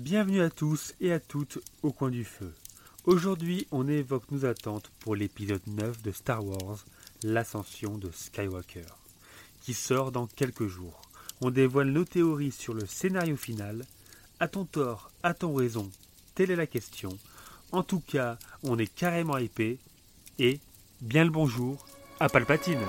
Bienvenue à tous et à toutes au coin du feu. Aujourd'hui, on évoque nos attentes pour l'épisode 9 de Star Wars, l'ascension de Skywalker, qui sort dans quelques jours. On dévoile nos théories sur le scénario final. A-t-on tort A-t-on raison Telle est la question. En tout cas, on est carrément épais. Et bien le bonjour à Palpatine.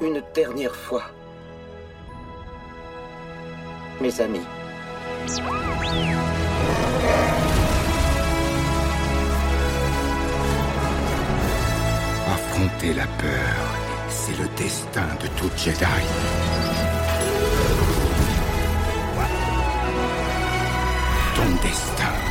Une dernière fois. Mes amis. Affronter la peur, c'est le destin de tout Jedi. Ton destin.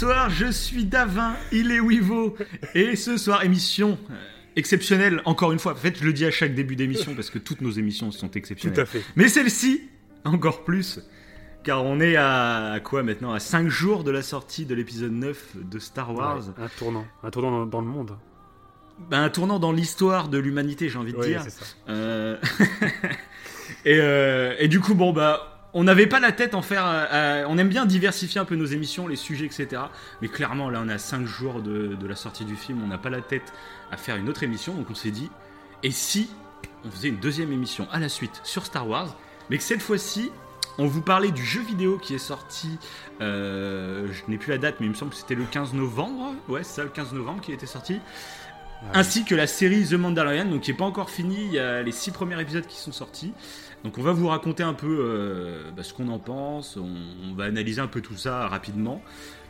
Bonsoir, je suis Davin, il est Wivo, et ce soir, émission euh, exceptionnelle, encore une fois. En fait, je le dis à chaque début d'émission parce que toutes nos émissions sont exceptionnelles. Tout à fait. Mais celle-ci, encore plus, car on est à, à quoi maintenant? À 5 jours de la sortie de l'épisode 9 de Star Wars. Ouais, un tournant, un tournant dans, dans le monde. Ben, un tournant dans l'histoire de l'humanité, j'ai envie de Oui, dire. c'est ça. Euh, et, euh, et du coup, bon, bah, on n'avait pas la tête en faire. euh, à- on aime bien diversifier un peu nos émissions, les sujets, etc. Mais clairement, là, on a 5 jours de, de la sortie du film, on n'a pas la tête à faire une autre émission. Donc, on s'est dit, et si on faisait une deuxième émission à la suite sur Star Wars, mais que cette fois-ci, on vous parlait du jeu vidéo qui est sorti. euh, je n'ai plus la date, mais il me semble que c'était le 15 novembre. Ouais, c'est ça, le 15 novembre qui était sorti ainsi que la série The Mandalorian, donc qui n'est pas encore finie. Il y a les six premiers épisodes qui sont sortis. Donc on va vous raconter un peu euh, bah, ce qu'on en pense. On, on va analyser un peu tout ça rapidement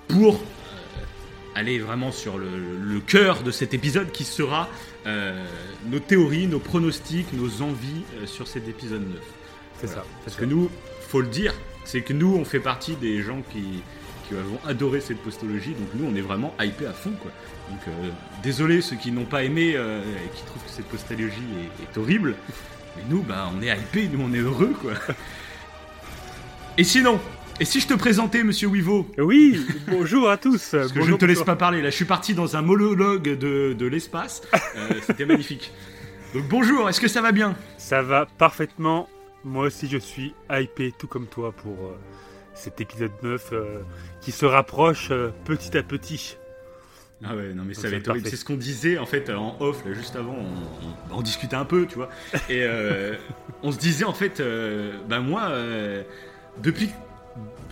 pour euh, aller vraiment sur le, le cœur de cet épisode qui sera euh, nos théories, nos pronostics, nos envies sur cet épisode 9. C'est Voilà. ça. Parce que nous, faut le dire, c'est que nous, on fait partie des gens qui, qui avons adoré cette postologie. Donc nous, on est vraiment hypé à fond, quoi. Donc euh, désolé ceux qui n'ont pas aimé et qui trouvent que cette postologie est, est horrible. Mais nous, bah, on est hypé, nous, on est heureux, quoi. Et sinon, et si je te présentais, Monsieur Wivo Oui, bonjour à tous. parce que je ne te laisse pas parler, là je suis parti dans un monologue de, de l'espace, Euh, c'était magnifique. Donc bonjour, est-ce que ça va bien? Ça va parfaitement. Moi aussi, je suis hypé, tout comme toi, pour euh, cet épisode 9 euh, qui se rapproche petit à petit. Ah ouais, non mais ça va être horrible. C'est ce qu'on disait en fait en off là juste avant. On, on- on discutait un peu, tu vois. Et euh, on se disait en fait, euh, bah moi, euh, depuis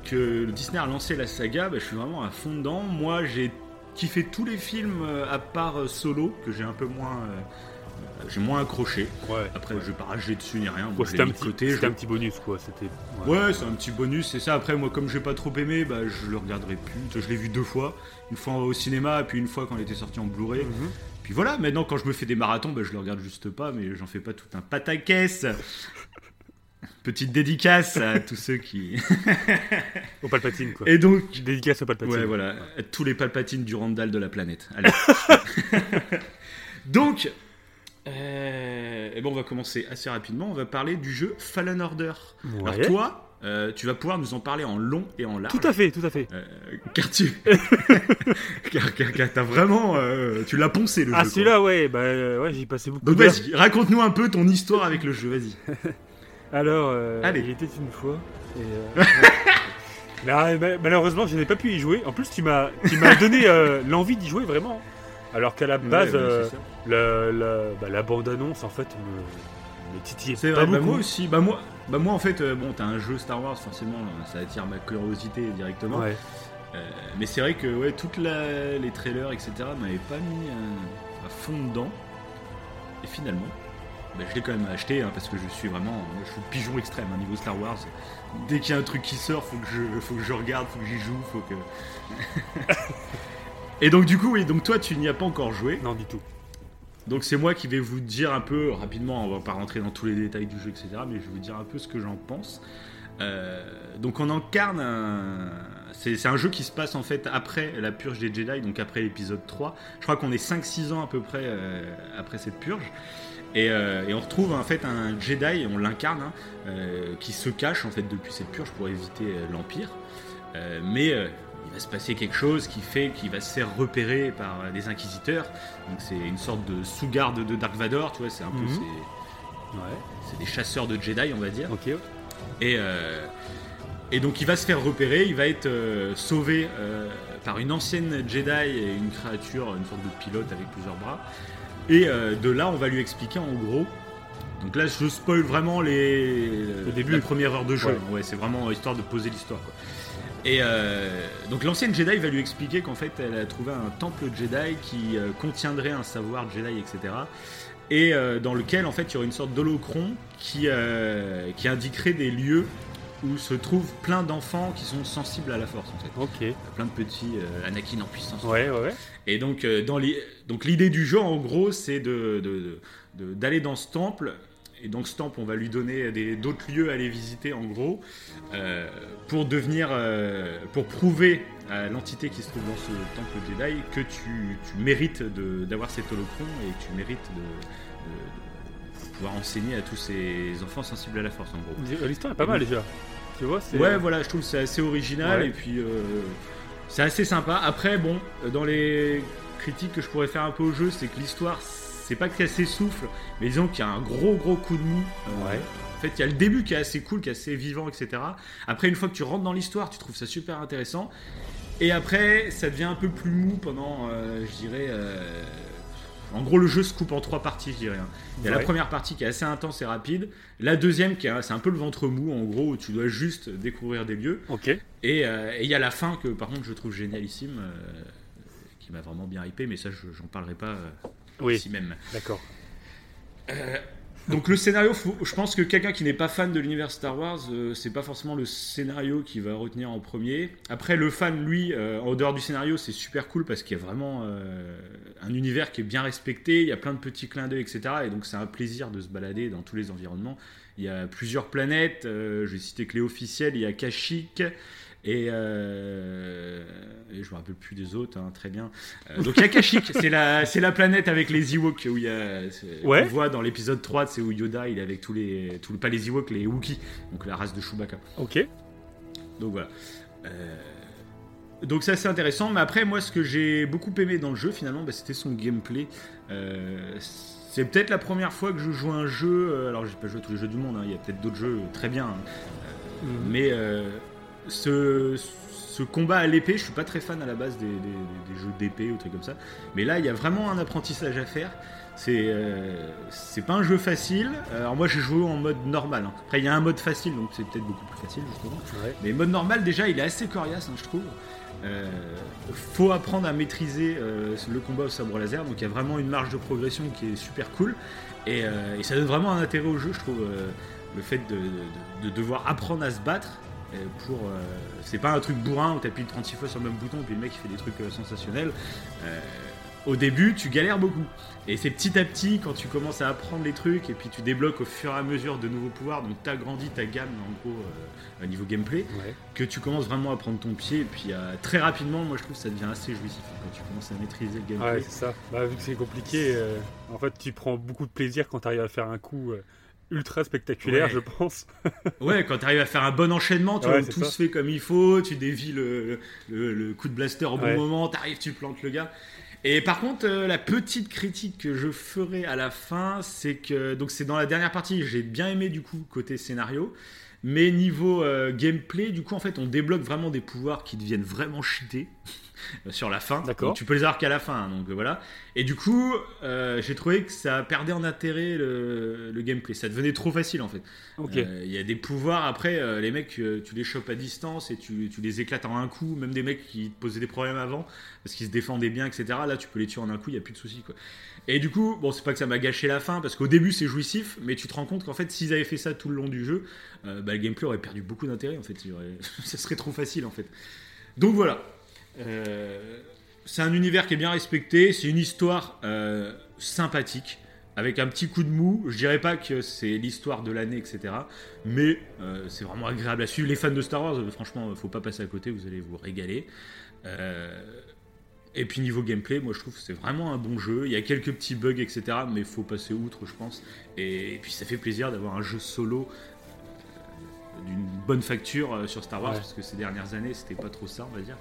que Disney a lancé la saga, bah, je suis vraiment à fond dedans. Moi, j'ai kiffé tous les films à part Solo que j'ai un peu moins, j'ai moins accroché. Ouais. Après, je vais pas rager dessus ni rien. Ouais, c'était un, mis de petit, côté. c'était je- un petit bonus, quoi. C'était. Ouais, c'est un petit bonus, c'est ça. Après, moi, comme j'ai pas trop aimé, bah, je le regarderai plus. Je l'ai vu deux fois. Une fois au cinéma, et puis une fois quand il était sorti en Blu-ray. Mhm. Puis voilà, maintenant, quand je me fais des marathons, bah, je le regarde juste pas, mais j'en fais pas tout un pataquès. Petite dédicace à tous ceux qui. Au Palpatine, quoi. Et donc. Dédicace au Palpatine. Ouais, voilà, à tous les palpatines du Randall de la planète. Allez. donc. Euh, eh ben, on va commencer assez rapidement. On va parler du jeu Fallen Order. Ouais. Alors, toi, euh, tu vas pouvoir nous en parler en long et en large. Tout à fait, tout à fait. Euh, car tu. car car, car t'as vraiment. euh, tu l'as poncé le Ah, jeu. celui-là, ouais, bah, euh, ouais, j'y passais beaucoup. Donc vas-y, raconte-nous un peu ton histoire avec le jeu, vas-y. Alors, Allez. il était une fois. Et, là, ma- malheureusement, je n'ai pas pu y jouer. En plus, tu m'as, tu m'as donné l'envie d'y jouer vraiment. Alors qu'à la base, Ouais, euh, la, la, bah, la bande-annonce, en fait, me, C'est pas vrai, bah, moi aussi. Bah moi, bah moi en fait, euh, bon, t'as un jeu Star Wars, forcément, ça attire ma curiosité directement. Ouais. Euh, mais c'est vrai que ouais, toutes la- les trailers, etc., m'avaient pas mis euh, à fond dedans. Et finalement, bah, je l'ai quand même acheté hein, parce que je suis vraiment je suis pigeon extrême au niveau Star Wars. Dès qu'il y a un truc qui sort, faut que je, faut que je regarde, faut que j'y joue, faut que. Et donc du coup, oui, donc toi tu n'y as pas encore joué. Non, du tout. Donc c'est moi qui vais vous dire un peu rapidement, on va pas rentrer dans tous les détails du jeu, etc. Mais je vais vous dire un peu ce que j'en pense. Euh, donc on incarne un... C'est un jeu qui se passe en fait après la purge des Jedi, donc après l'épisode 3. Je crois qu'on est 5-6 ans à peu près euh, après cette purge. Euh, et, on retrouve en fait un Jedi, on l'incarne, hein, qui se cache en fait depuis cette purge pour éviter l'Empire. mais va se passer quelque chose qui fait qu'il va se faire repérer par des inquisiteurs. Donc c'est une sorte de sous-garde de Dark Vador, tu vois, c'est un peu... Mhm. C'est des chasseurs de Jedi, on va dire. Ok. Et, euh, et donc il va se faire repérer, il va être euh, sauvé euh, par une ancienne Jedi et une créature, une sorte de pilote avec plusieurs bras. Et de là, on va lui expliquer en gros. Donc là, je spoil vraiment les, Le début. la première heure de jeu. Ouais. Ouais, c'est vraiment histoire de poser l'histoire. Et donc l'ancienne Jedi va lui expliquer qu'en fait, elle a trouvé un temple Jedi qui contiendrait un savoir Jedi, etc et euh, dans lequel en fait il y aurait une sorte d'holocron qui, euh, qui indiquerait des lieux où se trouvent plein d'enfants qui sont sensibles à la force en fait. Ok. Plein de petits euh, Anakin en puissance. Ouais, ouais, ouais. Et donc, euh, dans les... donc l'idée du jeu en gros c'est de- d'aller dans ce temple. Et donc ce temple, on va lui donner d'autres lieux à aller visiter en gros euh, pour devenir, euh, pour prouver à l'entité qui se trouve dans ce temple Jedi que tu, tu mérites d'avoir cet holocron et que tu mérites de, de- de pouvoir enseigner à tous ces enfants sensibles à la force en gros. L'histoire est pas mal déjà. Tu vois. Ouais, voilà, je trouve que c'est assez original Ouais. et puis euh, c'est assez sympa. Après, bon, dans les critiques que je pourrais faire un peu au jeu, c'est que l'histoire, c'est pas qu'elle s'essouffle, mais disons qu'il y a un gros gros coup de mou. Euh, Ouais. En fait, il y a le début qui est assez cool, qui est assez vivant, etc. Après, une fois que tu rentres dans l'histoire, tu trouves ça super intéressant. Et après, ça devient un peu plus mou pendant, euh, je dirais. euh, En gros, le jeu se coupe en trois parties, je dirais. hein. Il y a la première partie qui est assez intense et rapide. La deuxième, qui est, c'est un peu le ventre mou, en gros, où tu dois juste découvrir des lieux. Ok. Et euh, il y a la fin que, par contre, je trouve génialissime, qui m'a vraiment bien hypé, mais ça, je- j'en parlerai pas Oui. ici même. D'accord. Donc le scénario, faut- je pense que quelqu'un qui n'est pas fan de l'univers Star Wars, euh, c'est pas forcément le scénario qui va retenir en premier. Après, le fan, lui, euh, en dehors du scénario, c'est super cool parce qu'il y a vraiment euh, un univers qui est bien respecté. Il y a plein de petits clins d'œil, etc. Et donc c'est un plaisir de se balader dans tous les environnements. Il y a plusieurs planètes. euh, je vais citer que les officielles. Il y a Kashyyyk. Et, euh, et je me rappelle plus des autres, hein, très bien. Euh, donc il y a Kashyyyk, c'est la, c'est la planète avec les Ewoks où il y a, Ouais. on voit dans l'épisode 3, c'est où Yoda il est avec tous les, tous, pas les Ewoks, les Wookiees, donc la race de Chewbacca. Ok. Donc voilà. Euh, donc ça c'est intéressant, mais après moi ce que j'ai beaucoup aimé dans le jeu finalement, bah, c'était son gameplay. Euh, c'est peut-être la première fois que je joue un jeu, euh, alors j'ai pas joué à tous les jeux du monde, hein, il y a peut-être d'autres jeux très bien, hein, Mhm. mais euh, ce, ce combat à l'épée, je suis pas très fan à la base des, des- des- des jeux d'épée ou trucs comme ça. Mais là, il y a vraiment un apprentissage à faire. C'est euh, c'est pas un jeu facile. Alors moi, j'ai joué en mode normal. hein. Après, il y a un mode facile, donc c'est peut-être beaucoup plus facile justement. Ouais. Mais mode normal, déjà, il est assez coriace, hein, je trouve. Euh, faut apprendre à maîtriser euh, le combat au sabre laser, donc il y a vraiment une marge de progression qui est super cool. Et, euh, et ça donne vraiment un intérêt au jeu, je trouve. euh, le fait de, de- de devoir apprendre à se battre euh, pour. euh, c'est pas un truc bourrin où t'appuies 36 fois sur le même bouton et puis le mec il fait des trucs euh, sensationnels. Euh, au début, tu galères beaucoup. Et c'est petit à petit, quand tu commences à apprendre les trucs et puis tu débloques au fur et à mesure de nouveaux pouvoirs, donc t'agrandis ta gamme en gros euh, au niveau gameplay, Ouais. que tu commences vraiment à prendre ton pied. Et puis euh, très rapidement, moi je trouve que ça devient assez jouissif quand tu commences à maîtriser le gameplay. Ouais, c'est ça. Bah, vu que c'est compliqué, euh, en fait, tu prends beaucoup de plaisir quand tu arrives à faire un coup euh, ultra spectaculaire, Ouais. je pense. Ouais, quand tu arrives à faire un bon enchaînement, tu Ouais, vois, tout ça. se fait comme il faut, tu dévis le, le- le coup de blaster au bon Ouais. moment, t'arrives, tu plantes le gars. Et par contre, euh, la petite critique que je ferai à la fin, c'est que donc c'est dans la dernière partie, j'ai bien aimé du coup côté scénario, mais niveau euh, gameplay, du coup en fait, on débloque vraiment des pouvoirs qui deviennent vraiment cheatés. Sur la fin. D'accord. Donc, Tu peux les avoir qu'à la fin, hein, donc euh, voilà. Et du coup, euh, j'ai trouvé que ça perdait en intérêt le, le gameplay. Ça devenait trop facile en fait. Euh, Il y a des pouvoirs après, euh, les mecs, euh, tu les chopes à distance et tu, tu les éclates en un coup. Même des mecs qui te posaient des problèmes avant parce qu'ils se défendaient bien, etc. Là, tu peux les tuer en un coup, il n'y a plus de soucis quoi. Et du coup, bon, c'est pas que ça m'a gâché la fin parce qu'au début c'est jouissif, mais tu te rends compte qu'en fait, s'ils avaient fait ça tout le long du jeu, euh, bah, le gameplay aurait perdu beaucoup d'intérêt en fait. Ça serait trop facile en fait. Donc voilà. Euh, c'est un univers qui est bien respecté, c'est une histoire euh, sympathique, avec un petit coup de mou. Je dirais pas que c'est l'histoire de l'année, etc. Mais euh, c'est vraiment agréable à suivre. Les fans de Star Wars, franchement, faut pas passer à côté, vous allez vous régaler. Et puis niveau gameplay, moi je trouve que c'est vraiment un bon jeu. Il y a quelques petits bugs, etc. Mais faut passer outre, je pense. Et, puis ça fait plaisir d'avoir un jeu solo d'une bonne facture euh, sur Star Wars, Ouais. parce que ces dernières années, c'était pas trop ça, on va dire.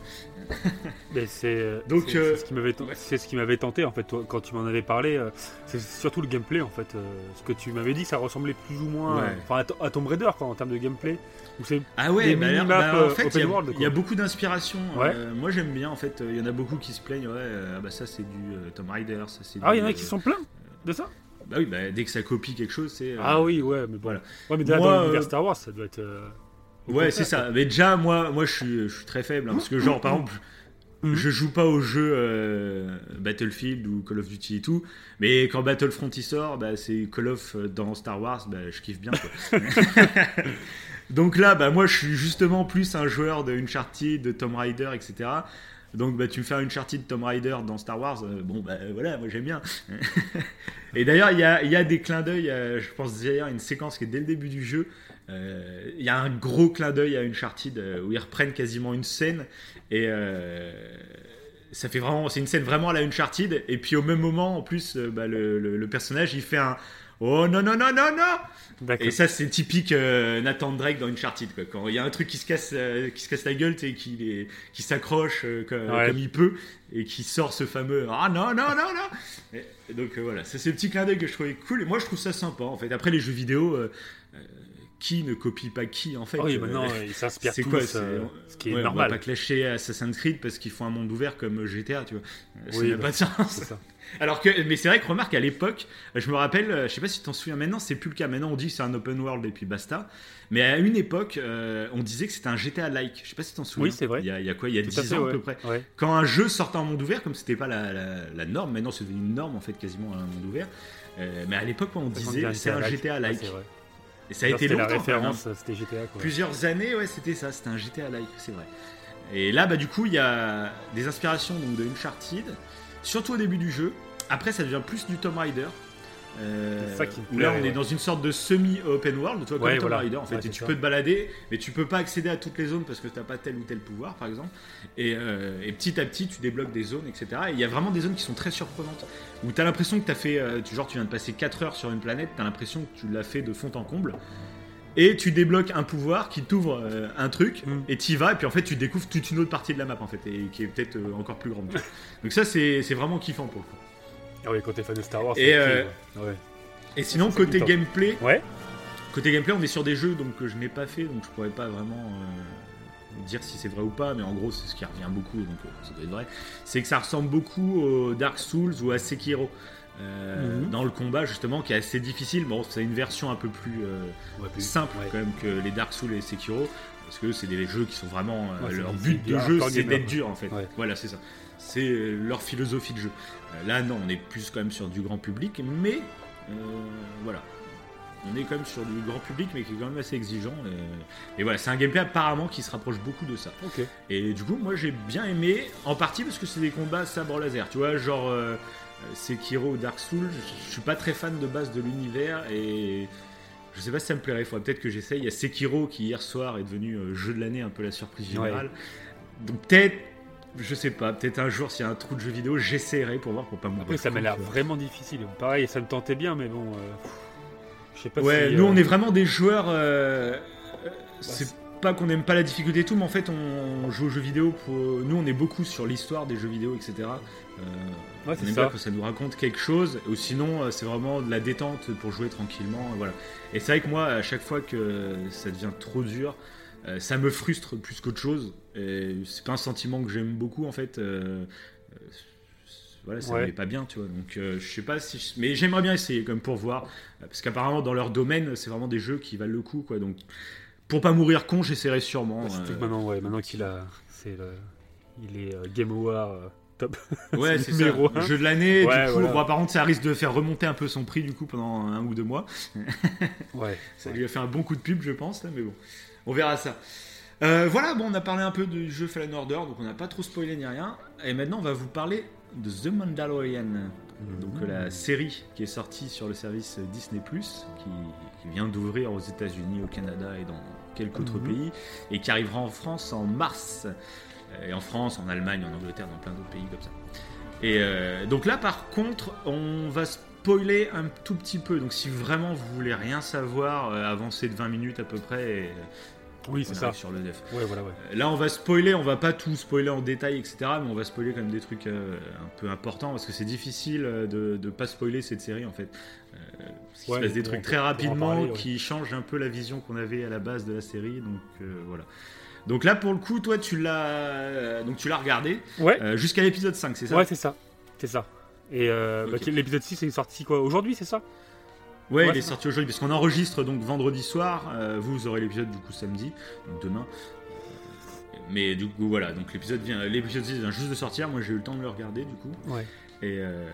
Mais c'est Donc, c'est- euh, ce qui m'avait ten- c'est ce qui m'avait tenté en fait toi, quand tu m'en avais parlé. euh, c'est surtout le gameplay en fait. euh, ce que tu m'avais dit, ça ressemblait plus ou moins, Ouais. enfin à, To- à Tomb Raider quoi en termes de gameplay. C'est Ah ouais, bah, bah, en fait, il y a- y, beaucoup d'inspiration. Euh, moi, j'aime bien. En fait, il y en a beaucoup qui se plaignent. Ouais, ah bah ça, c'est du Tomb Raider. Ça, c'est ah il y en a qui sont pleins de ça? Bah oui, bah, dès que ça copie quelque chose, c'est. euh, Ah oui ouais mais bon. voilà. Ouais mais déjà Moi, dans l'univers euh, Star Wars ça doit être. euh, Ouais, c'est ça. Mais déjà, moi, moi, je suis, je suis très faible, hein, parce que genre, par exemple, Mhm. je joue pas aux jeux euh, Battlefield ou Call of Duty et tout, mais quand Battlefront y sort, bah, c'est Call of dans Star Wars, bah, je kiffe bien. Quoi. Donc là, bah, moi, je suis justement plus un joueur de Uncharted, de Tomb Raider, etc. Donc bah, tu me fais un Uncharted Tomb Raider dans Star Wars, euh, bon bah voilà, moi j'aime bien. et d'ailleurs, il y a, y a des clins d'œil, euh, je pense d'ailleurs une séquence qui est dès le début du jeu, euh, il y a un gros clin d'œil à Uncharted euh, où ils reprennent quasiment une scène et ça fait vraiment, c'est une scène vraiment à la Uncharted. Et puis au même moment, en plus, bah, le, le- le personnage il fait un Oh non non non non non. Et ça c'est typique euh, Nathan Drake dans Uncharted quoi. Quand il y a un truc qui se casse, euh, qui se casse la gueule, et qui, qui s'accroche euh, comme, Ouais. comme il peut et qui sort ce fameux Ah non non non non. Et- donc voilà, c'est ces petits clins d'œil que je trouvais cool et moi je trouve ça sympa en fait. Après les jeux vidéo. qui ne copie pas qui en fait Ah oui maintenant ils s'inspirent c'est tous, quoi ce qui est Ouais, On va normal. pas clasher Assassin's Creed parce qu'ils font un monde ouvert comme GTA, tu vois. Ça Oui, n'a bah, pas de sens. Alors que, mais c'est vrai que remarque à l'époque, je me rappelle, euh, je sais pas si tu t'en souviens maintenant, c'est plus le cas. Maintenant on dit que c'est un open world et puis basta. Mais à une époque, euh, on disait que c'était un GTA-like. Je sais pas si tu t'en souviens. Oui, c'est vrai. Il y a, il y a quoi? Il y a Tout 10 à fait ans ouais. à peu près. Ouais. Quand un jeu sortait en monde ouvert, comme c'était pas la, la- la norme, maintenant c'est devenu une norme en fait quasiment un monde ouvert. Euh, mais à l'époque, on disait c'est un GTA-like. Vrai. et ça a été longtemps. la référence, c'était GTA quoi. Plusieurs années, ouais, c'était ça, c'était un GTA like, c'est vrai. Et là, bah, du coup, il y a des inspirations donc, de Uncharted, surtout au début du jeu. Après, ça devient plus du Tomb Raider. Euh, ça qui là, on est dans une sorte de semi-open world, toi, comme Ouais, Tomb voilà. Raider, en fait. Ouais, et tu ça. peux te balader, mais tu peux pas accéder à toutes les zones parce que t'as pas tel ou tel pouvoir, par exemple. Et, euh, et petit à petit, tu débloques des zones, etc. Et il y a vraiment des zones qui sont très surprenantes. Où t'as l'impression que t'as fait, euh, tu, genre, tu viens de passer 4 heures sur une planète, t'as l'impression que tu l'as fait de fond en comble. Et tu débloques un pouvoir qui t'ouvre un truc, Mm. et t'y vas, et puis en fait tu découvres toute une autre partie de la map en fait, et qui est peut-être encore plus grande. Donc ça c'est vraiment kiffant pour le coup. Ah oui, quand t'es fan de Star Wars. Et, c'est euh, ouais. Et sinon côté gameplay, Ouais. côté gameplay on est sur des jeux donc que je n'ai pas fait, donc je pourrais pas vraiment euh, dire si c'est vrai ou pas, mais en gros c'est ce qui revient beaucoup, donc euh, ça doit être vrai. C'est que ça ressemble beaucoup au Dark Souls ou à Sekiro. euh, Mhm. dans le combat justement qui est assez difficile bon c'est une version un peu plus euh, simple ouais. quand même que les Dark Souls et Sekiro parce que c'est des jeux qui sont vraiment euh, leur but de jeu c'est d'être dur en fait Ouais. voilà c'est ça c'est euh, leur philosophie de jeu Euh, là non on est plus quand même sur du grand public mais euh, voilà on est quand même sur du grand public mais qui est quand même assez exigeant et, et voilà c'est un gameplay apparemment qui se rapproche beaucoup de ça et du coup, moi j'ai bien aimé, en partie parce que c'est des combats sabre laser. Tu vois, genre euh, Sekiro ou Dark Souls, je je suis pas très fan de base de l'univers et je sais pas si ça me plairait. Il faudrait peut-être que j'essaye. Il y a Sekiro qui hier soir est devenu euh, jeu de l'année, un peu la surprise générale. Donc peut-être, je sais pas, peut-être un jour s'il y a un trou de jeu vidéo, j'essaierai pour voir pour pas mourir. Après, ça m'a l'air vraiment difficile. Pareil, ça me tentait bien, mais bon. euh, Je sais pas Ouais, si. nous euh, on est vraiment des joueurs. euh, euh, c'est pas qu'on n'aime pas la difficulté et tout, mais en fait on joue aux jeux vidéo pour. Nous on est beaucoup sur l'histoire des jeux vidéo, etc. Ouais, on aime ça. bien que ça nous raconte quelque chose, ou sinon c'est vraiment de la détente pour jouer tranquillement. Voilà. Et c'est vrai que moi, à chaque fois que ça devient trop dur, ça me frustre plus qu'autre chose. C'est pas un sentiment que j'aime beaucoup en fait. Euh, euh, voilà, ça Ouais. pas bien, tu vois. Donc je sais pas si, je- mais j'aimerais bien essayer comme pour voir, parce qu'apparemment dans leur domaine, c'est vraiment des jeux qui valent le coup, quoi. Donc pour pas mourir con, j'essaierai sûrement. Surtout euh, que maintenant, ouais, maintenant qu'il a. C'est le. Il est euh, Game Award euh, top. Ouais, c'est ça. un. Jeu de l'année. Ouais, du coup, voilà. bon, par contre, ça risque de faire remonter un peu son prix du coup pendant un ou deux mois. Ouais. Ça lui a fait un bon coup de pub, je pense, là, mais bon, on verra ça. Euh, voilà, bon, on a parlé un peu du jeu Fallen Order, donc on n'a pas trop spoilé ni rien. Et maintenant, on va vous parler de The Mandalorian, donc euh, la série qui est sortie sur le service Disney Plus, qui, qui vient d'ouvrir aux États-Unis, au Canada et dans quelques autres Mhm. pays, et qui arrivera en France en mars. Et en France, en Allemagne, en Angleterre, dans plein d'autres pays comme ça. Et euh, donc là, par contre, on va spoiler un tout petit peu. Donc si vraiment vous voulez rien savoir, euh, avancez de 20 minutes à peu près. Et Oui, c'est ça. sur le def. Ouais, voilà, ouais. Euh, Là, on va spoiler, on va pas tout spoiler en détail, etc. Mais on va spoiler quand même des trucs euh, un peu importants parce que c'est difficile euh, de, de pas spoiler cette série en fait. Euh, parce Ouais, se passe des trucs très rapidement parler, qui changent un peu la vision qu'on avait à la base de la série. Donc euh, voilà. Donc là, pour le coup, toi, tu l'as, donc tu l'as regardé Ouais, jusqu'à l'épisode 5, c'est ça? Ouais, c'est ça. C'est ça. Et bah, l'épisode 6 est sorti quoi Aujourd'hui, c'est ça? Ouais, Ouais, il est sorti aujourd'hui parce qu'on enregistre donc vendredi soir. Euh, vous, aurez l'épisode du coup samedi, donc demain. Euh, Mais du coup, voilà, donc l'épisode vient, l'épisode 6 vient juste de sortir. Moi, j'ai eu le temps de le regarder du coup. Ouais. Et, euh,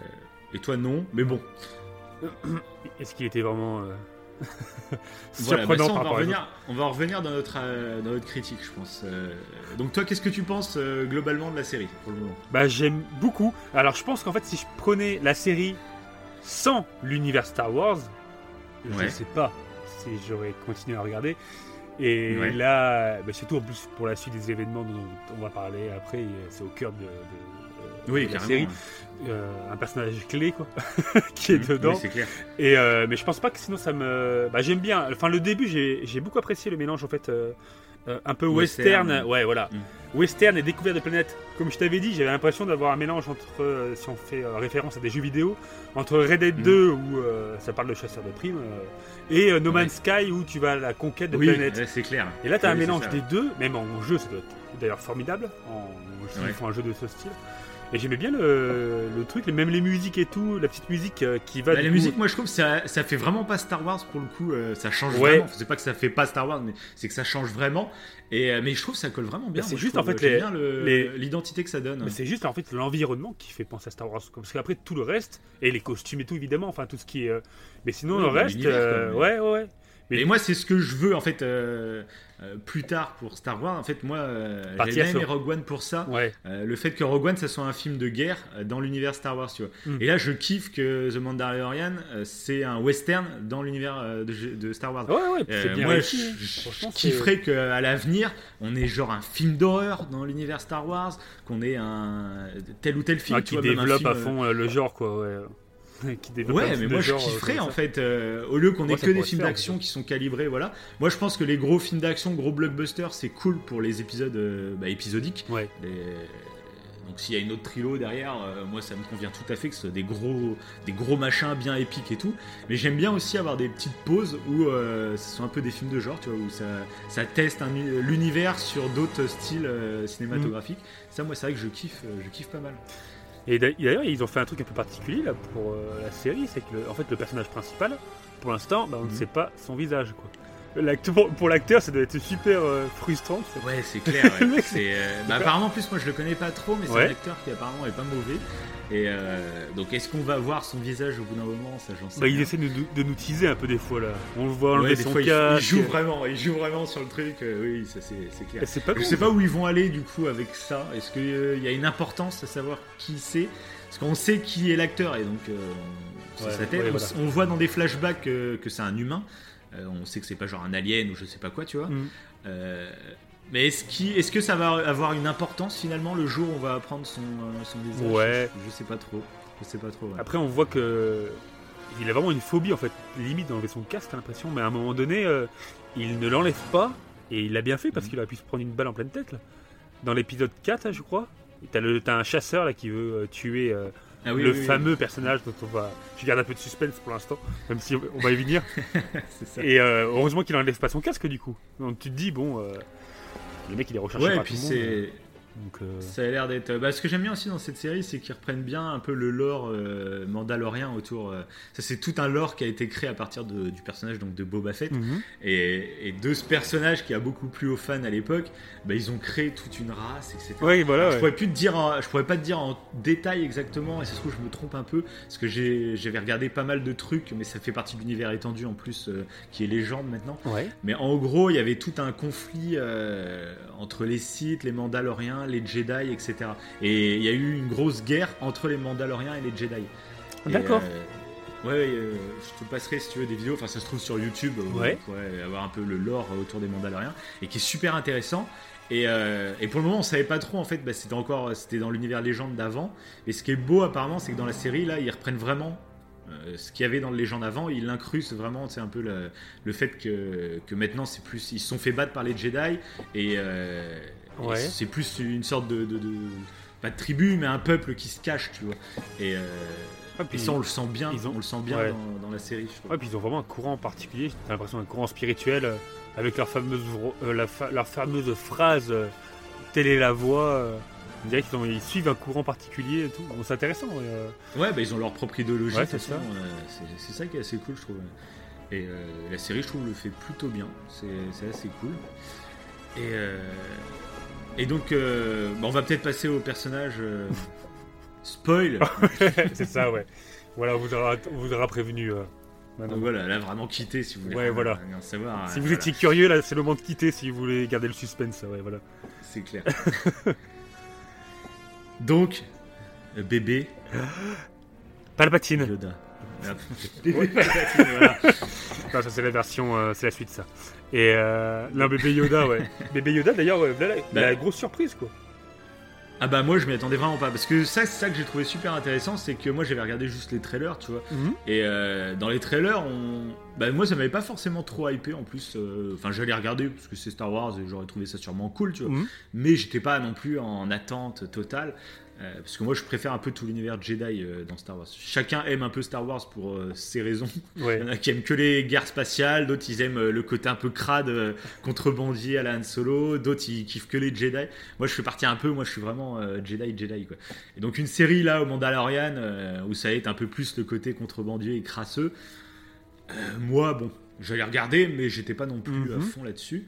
et toi, non. Mais bon, Est-ce qu'il était vraiment euh, voilà. bah, ça, on, va revenir, on va en revenir dans notre, euh, dans notre critique, je pense. Euh, donc, toi, qu'est-ce que tu penses euh, globalement de la série pour le moment? Bah j'aime beaucoup. Alors je pense qu'en fait si je prenais la série sans l'univers Star Wars, je Ouais. ne sais pas si j'aurais continué à regarder. Et Ouais. là, bah, surtout en plus pour la suite des événements dont on va parler après, euh, c'est au cœur de, de- de Oui, la série. Euh, un personnage clé quoi, qui est Mhm. dedans. Oui, c'est clair. Et euh, mais je pense pas que sinon ça me. Bah, j'aime bien. Enfin, le début, j'ai j'ai beaucoup apprécié le mélange en fait. euh, euh, un peu western, Western. ouais voilà, Mm. western et découverte de planètes. Comme je t'avais dit, j'avais l'impression d'avoir un mélange entre, euh, si on fait euh, référence à des jeux vidéo, entre Red Dead Mm. 2 où euh, ça parle de chasseurs de primes et No Ouais. Man's Sky où tu vas à la conquête de Oui, planètes. c'est clair. Et là, tu as Oui, un mélange des deux, même en jeu, ça doit être d'ailleurs formidable. En, s'ils Ouais. font un jeu de ce style. Et j'aimais bien le, le truc, même les musiques et tout, la petite musique euh, qui va. Bah, la coup- musique, moi je trouve que ça, ça fait vraiment pas Star Wars pour le coup, euh, ça change Ouais. vraiment. C'est pas que ça fait pas Star Wars, mais c'est que ça change vraiment. Et, euh, mais je trouve que ça colle vraiment bien. Mais c'est juste, trouve. en fait, les- bien l'identité que ça donne. C'est juste en fait l'environnement qui fait penser à Star Wars. Parce qu'après tout le reste, et les costumes et tout évidemment, enfin tout ce qui est. Mais sinon le bah, reste, euh, ouais, ouais, ouais. Et moi, c'est ce que je veux en fait euh, euh, plus tard pour Star Wars. En fait, moi, euh, j'ai aimé Rogue One pour ça. Ouais, Euh, le fait que Rogue One, ça soit un film de guerre dans l'univers Star Wars, tu vois. Mm. Et là, je kiffe que The Mandalorian, c'est un western dans l'univers de, de Star Wars. ouais, ouais, bien moi, réussi. je, hein. je kifferais qu'à l'avenir, on ait genre un film d'horreur dans l'univers Star Wars, qu'on ait un tel ou tel film, Ah, tu qui vois, développe film, à fond le genre quoi, ouais. qui développe Ouais, mais moi je euh, kifferais en fait, euh, au lieu qu'on ait Ouais, que des films d'action qui sont calibrés, voilà. Moi je pense que les gros films d'action, gros blockbusters, c'est cool pour les épisodes euh, bah, épisodiques. Ouais. Les- Donc s'il y a une autre trilo derrière, euh, moi ça me convient tout à fait que ce soit des gros, des gros machins bien épiques et tout. Mais j'aime bien aussi avoir des petites pauses où euh, ce sont un peu des films de genre, tu vois, où ça, ça teste l'univers sur d'autres styles euh, cinématographiques. Ça, moi c'est vrai que je kiffe, je kiffe pas mal. Et d'a- d'ailleurs, ils ont fait un truc un peu particulier là pour euh, la série, c'est que le- en fait le personnage principal, pour l'instant, bah, on ne Mhm. sait pas son visage quoi. Pour, pour l'acteur, ça doit être super euh, frustrant. Ouais, c'est clair. ouais. C'est, euh, bah, apparemment, en plus, moi je le connais pas trop, mais c'est Ouais. un acteur qui apparemment est pas mauvais. Et euh, donc, est-ce qu'on va voir son visage au bout d'un moment Ça, j'en sais Bah, il essaie de, nous- de nous teaser un peu des fois là. On le voit Ouais, enlever des son fois, il- casque. il, joue vraiment, il joue vraiment sur le truc. euh, oui, ça c'est, clair. C'est pas Je sais pas où ils vont aller du coup avec ça. Est-ce qu'il y a une importance à savoir qui c'est? Parce qu'on sait qui est l'acteur et donc euh, c'est Ouais, sa tête. ouais, on, voilà. on voit dans des flashbacks euh, que c'est un humain. Euh, on sait que c'est pas genre un alien ou je sais pas quoi, tu vois. Mhm. Mais est-ce, qu'il- est-ce que ça va avoir une importance finalement le jour où on va apprendre son, euh, son visage? Ouais. je, je sais pas trop. Je sais pas trop. ouais. Après, on voit que il a vraiment une phobie en fait, limite d'enlever son casque, t'as l'impression. Mais à un moment donné, euh, il ne l'enlève pas et il l'a bien fait parce Mhm. qu'il aurait pu se prendre une balle en pleine tête. Là. Dans l'épisode 4, hein, je crois, t'as, le, un chasseur là qui veut euh, tuer euh, Ah oui, le oui, oui. fameux personnage dont on va. Je garde un peu de suspense pour l'instant, même si on va y venir. Ça. Et euh, heureusement qu'il enlève pas son casque du coup. Donc tu te dis, bon, euh, le mec il est recherché Ouais, et puis c'est. Donc, euh, Ça a l'air d'être. Bah, ce que j'aime bien aussi dans cette série, c'est qu'ils reprennent bien un peu le lore euh, mandalorien autour. euh, Ça, c'est tout un lore qui a été créé à partir de- du personnage donc de Boba Fett. mhm. Et, et de ce personnage qui a beaucoup plu aux fans à l'époque, bah, ils ont créé toute une race, etc. Ouais, voilà. Alors, Je pourrais plus te dire, en- je pourrais pas te dire en détail exactement, et ça se trouve je me trompe un peu, parce que j'avais regardé pas mal de trucs, mais ça fait partie de l'univers étendu en plus, euh, qui est légende maintenant. Ouais. Mais en gros, il y avait tout un conflit euh, entre les Sith, les Mandaloriens, les Jedi, etc. Et il y a eu une grosse guerre entre les Mandaloriens et les Jedi. D'accord. euh, ouais, euh, je te passerai si tu veux des vidéos. Enfin, ça se trouve sur YouTube. où Ouais. On pourrait avoir un peu le lore autour des Mandaloriens et qui est super intéressant. Et, euh, et pour le moment, on savait pas trop en fait. Bah, c'était encore, c'était dans l'univers légende d'avant. Et ce qui est beau apparemment, c'est que dans la série là, ils reprennent vraiment euh, ce qu'il y avait dans le légende avant. Ils l'incrustent vraiment. C'est un peu le, le fait que, que maintenant c'est plus, ils se sont fait battre par les Jedi et, euh, et Ouais. c'est plus une sorte de, de- de- pas de tribu, mais un peuple qui se cache, tu vois. Et, euh, Ah, et ça, on le sent bien. ils ont- On le sent bien ouais. dans, dans la série. Je ouais, puis ils ont vraiment un courant particulier. T'as l'impression d'un courant spirituel euh, avec leur fameuse, euh, la fa- leur fameuse phrase euh, Telle est la voix. on dirait qu'ils suivent un courant particulier et tout. Bon, c'est intéressant. ouais, euh. Ouais, bah, ils ont leur propre idéologie. Ouais, c'est ça. euh, c'est ça qui est assez cool, je trouve. Et euh, la série, je trouve, le fait plutôt bien. C'est c'est assez cool. Et, euh, et donc, euh, bah, on va peut-être passer au personnage. euh, spoil. c'est ça, ouais. Voilà, on vous aura, on vous aura prévenu. euh, maintenant. donc voilà, là, vraiment quitté si vous voulez Ouais, voilà. rien savoir. si euh, vous voilà, étiez curieux, là, c'est le moment de quitter si vous voulez garder le suspense. Ouais, voilà. C'est clair. donc, euh, bébé Palpatine. Yoda. Bébé Palpatine, voilà. Non, ça c'est la version, euh, c'est la suite ça. Et euh, non, bébé Yoda, ouais. bébé Yoda, d'ailleurs, ouais, là, là, Bah. la grosse surprise, quoi. Ah bah moi je m'y attendais vraiment pas parce que ça c'est ça que j'ai trouvé super intéressant c'est que moi j'avais regardé juste les trailers tu vois et euh, dans les trailers on bah moi ça m'avait pas forcément trop hypé en plus euh, enfin j'allais regarder parce que c'est Star Wars et j'aurais trouvé ça sûrement cool tu vois Mhm. mais j'étais pas non plus en attente totale euh, parce que moi je préfère un peu tout l'univers Jedi euh, dans Star Wars chacun aime un peu Star Wars pour euh, ses raisons Ouais. il y en a qui aiment que les guerres spatiales, d'autres ils aiment le côté un peu crade, contrebandier à la Han Solo, d'autres ils kiffent que les Jedi. Moi je fais partie un peu, moi je suis vraiment Jedi Jedi quoi. Et donc une série là au Mandalorian où ça va être un peu plus le côté contrebandier et crasseux. moi bon, j'allais regarder mais j'étais pas non plus Mhm. à fond là-dessus.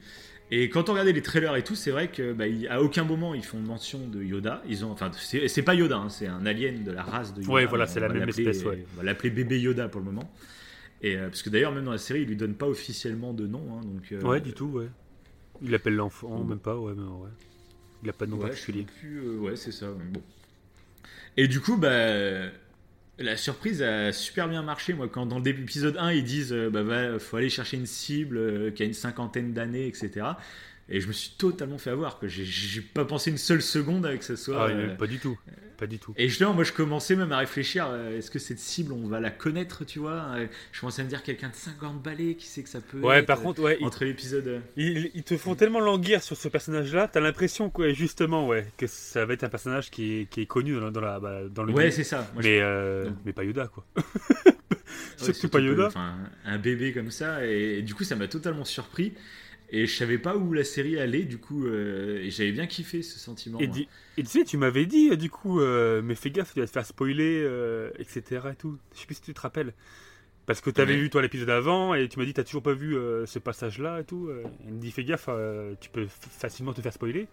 Et quand on regardait les trailers et tout, c'est vrai que bah, il- à aucun moment ils font mention de Yoda. Ils ont, enfin, c'est c'est pas Yoda, hein, c'est un alien de la race de Yoda. Ouais, voilà, On c'est la va même l'appeler- espèce, ouais. On va l'appeler bébé Yoda pour le moment. Et euh, parce que d'ailleurs, même dans la série, il lui donne pas officiellement de nom. hein, donc, euh, Ouais, du tout, ouais. Il appelle l'enfant, même pas, ouais, mais ouais. Il a pas de nom ouais, particulier. je sais plus, euh, ouais, c'est ça. mais bon. Et du coup, bah, la surprise a super bien marché. Moi, quand dans le début épisode 1, ils disent euh, bah, va- faut aller chercher une cible euh, qui a une cinquantaine d'années, etc. Et je me suis totalement fait avoir. que J'ai pas pensé une seule seconde avec ce soit. Ah, euh, pas du tout. Pas du tout. Et justement, moi, je commençais même à réfléchir euh, est-ce que cette cible, on va la connaître, tu vois? Euh, Je commençais à me dire quelqu'un de 50 balais, qui sait que ça peut Ouais, être, par euh, contre, ouais, Entre l'épisode. euh, ils- ils te font tellement languir sur ce personnage-là, t'as l'impression, justement, ouais, que ça va être un personnage qui est, qui est connu dans, la- dans, la, bah, dans le Ouais, c'est ça. Moi, mais, euh, mais pas Yoda, quoi. Ouais, surtout pas Yoda. Un bébé comme ça. Et, du coup, ça m'a totalement surpris. Et je savais pas où la série allait, du coup, euh, et j'avais bien kiffé ce sentiment. Et, di- et tu sais, tu m'avais dit, euh, du coup, euh, mais fais gaffe, tu vas te faire spoiler, euh, etc. et tout. Je sais plus si tu te rappelles. Parce que tu avais Ouais. vu, toi, l'épisode avant, et tu m'as dit, t'as toujours pas vu ce passage-là et tout. euh. Il me dit, fais gaffe, tu peux facilement te faire spoiler.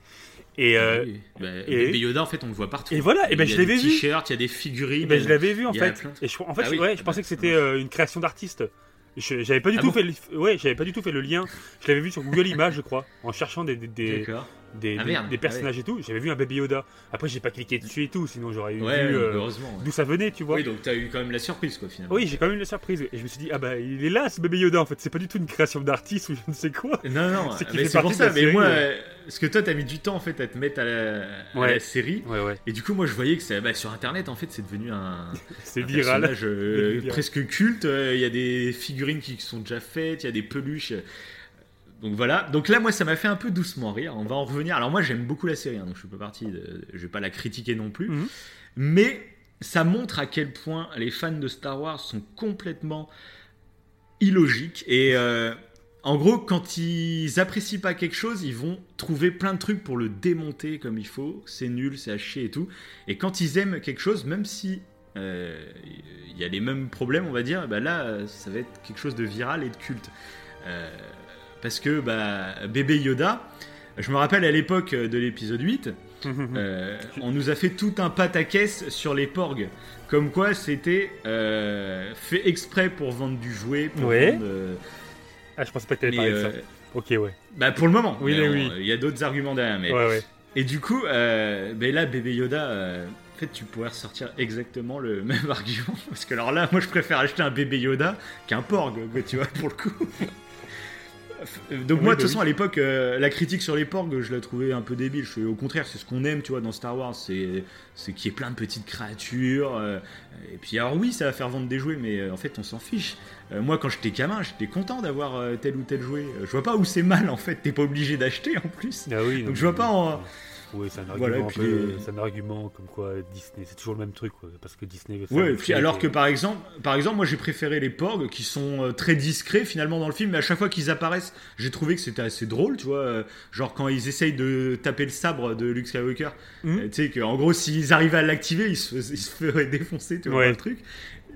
Et, Oui. Bah, et- Yoda, en fait, on le voit partout. et voilà, et ben Il y je a l'avais des vu. t-shirts, il y a des figurines. Ben, je l'avais vu en il y a fait. Et je, en fait, Ah oui. ouais, je Ah pensais bah, que c'était une création d'artiste. J'avais pas du Ah tout bon fait, le, ouais, j'avais pas du tout fait le lien. Je l'avais vu sur Google Images, je crois, en cherchant des, des, des, des, Ah, merde. des personnages et tout. J'avais vu un Baby Yoda. Après, j'ai pas cliqué dessus et tout, sinon j'aurais eu Ouais, vu euh, ouais. d'où ça venait, tu vois. Oui, donc t'as eu quand même la surprise, quoi, finalement. Oui, j'ai quand même eu la surprise. Et je me suis dit, ah bah, il est là, ce bébé Yoda, en fait. C'est pas du tout une création d'artiste ou je ne sais quoi. Non, non, C'est pour de ça. Mais série, moi, ouais. euh, parce que toi, t'as mis du temps, en fait, à te mettre à la, à Ouais. la série. Ouais, ouais. Et du coup, moi, je voyais que bah, sur Internet, en fait, c'est devenu un, C'est un viral. personnage, euh, Devenu viral. presque culte. Euh, Il y a des figurines qui sont déjà faites, il y a des peluches. Donc voilà. Donc là, moi, ça m'a fait un peu doucement rire. On va en revenir. Alors moi, j'aime beaucoup la série, hein, donc je suis pas parti. De... Je vais pas la critiquer non plus. Mhm. Mais ça montre à quel point les fans de Star Wars sont complètement illogiques. Et euh, en gros, quand ils apprécient pas quelque chose, ils vont trouver plein de trucs pour le démonter comme il faut. C'est nul, c'est à chier et tout. Et quand ils aiment quelque chose, même si euh, il y a les mêmes problèmes, on va dire, bah là, ça va être quelque chose de viral et de culte. Euh, parce que bah, bébé Yoda, je me rappelle à l'époque de l'épisode 8, euh, on nous a fait tout un pataquès sur les porgs. Comme quoi c'était euh, fait exprès pour vendre du jouet. Pour Ouais. vendre, euh, Ah, je pensais pas que t'allais mais, parler de ça. euh, Ok, ouais. bah pour le moment. Oui, Mais oui. Il y a d'autres arguments derrière. Mais... Ouais, ouais. Et du coup, euh, ben là, bébé Yoda, euh, en fait, tu pourrais ressortir exactement le même argument. Parce que alors là, moi, je préfère acheter un bébé Yoda qu'un porg, tu vois, pour le coup. Donc Oui, moi, bah de toute façon, oui. à l'époque, euh, la critique sur les porgs, je la trouvais un peu débile. Je au contraire, c'est ce qu'on aime, tu vois, dans Star Wars, c'est c'est qu'il y ait plein de petites créatures. euh, et puis alors oui, ça va faire vendre des jouets, mais euh, en fait, on s'en fiche. Euh, moi, quand j'étais gamin, j'étais content d'avoir euh, tel ou tel jouet. Euh, Je vois pas où c'est mal, en fait. T'es pas obligé d'acheter, en plus. Ah oui. Donc je vois pas en... Oui, c'est un argument, Voilà, puis peu- les- c'est un argument comme quoi Disney, c'est toujours le même truc, quoi, parce que Disney et puis alors et- que par exemple, par exemple, moi j'ai préféré les porgs qui sont euh, très discrets finalement dans le film, mais à chaque fois qu'ils apparaissent, j'ai trouvé que c'était assez drôle, tu vois. euh, genre quand ils essayent de taper le sabre de Luke Skywalker, euh, tu sais qu'en gros s'ils arrivaient à l'activer, ils se, fais- ils se feraient défoncer, tu vois, Ouais. le truc.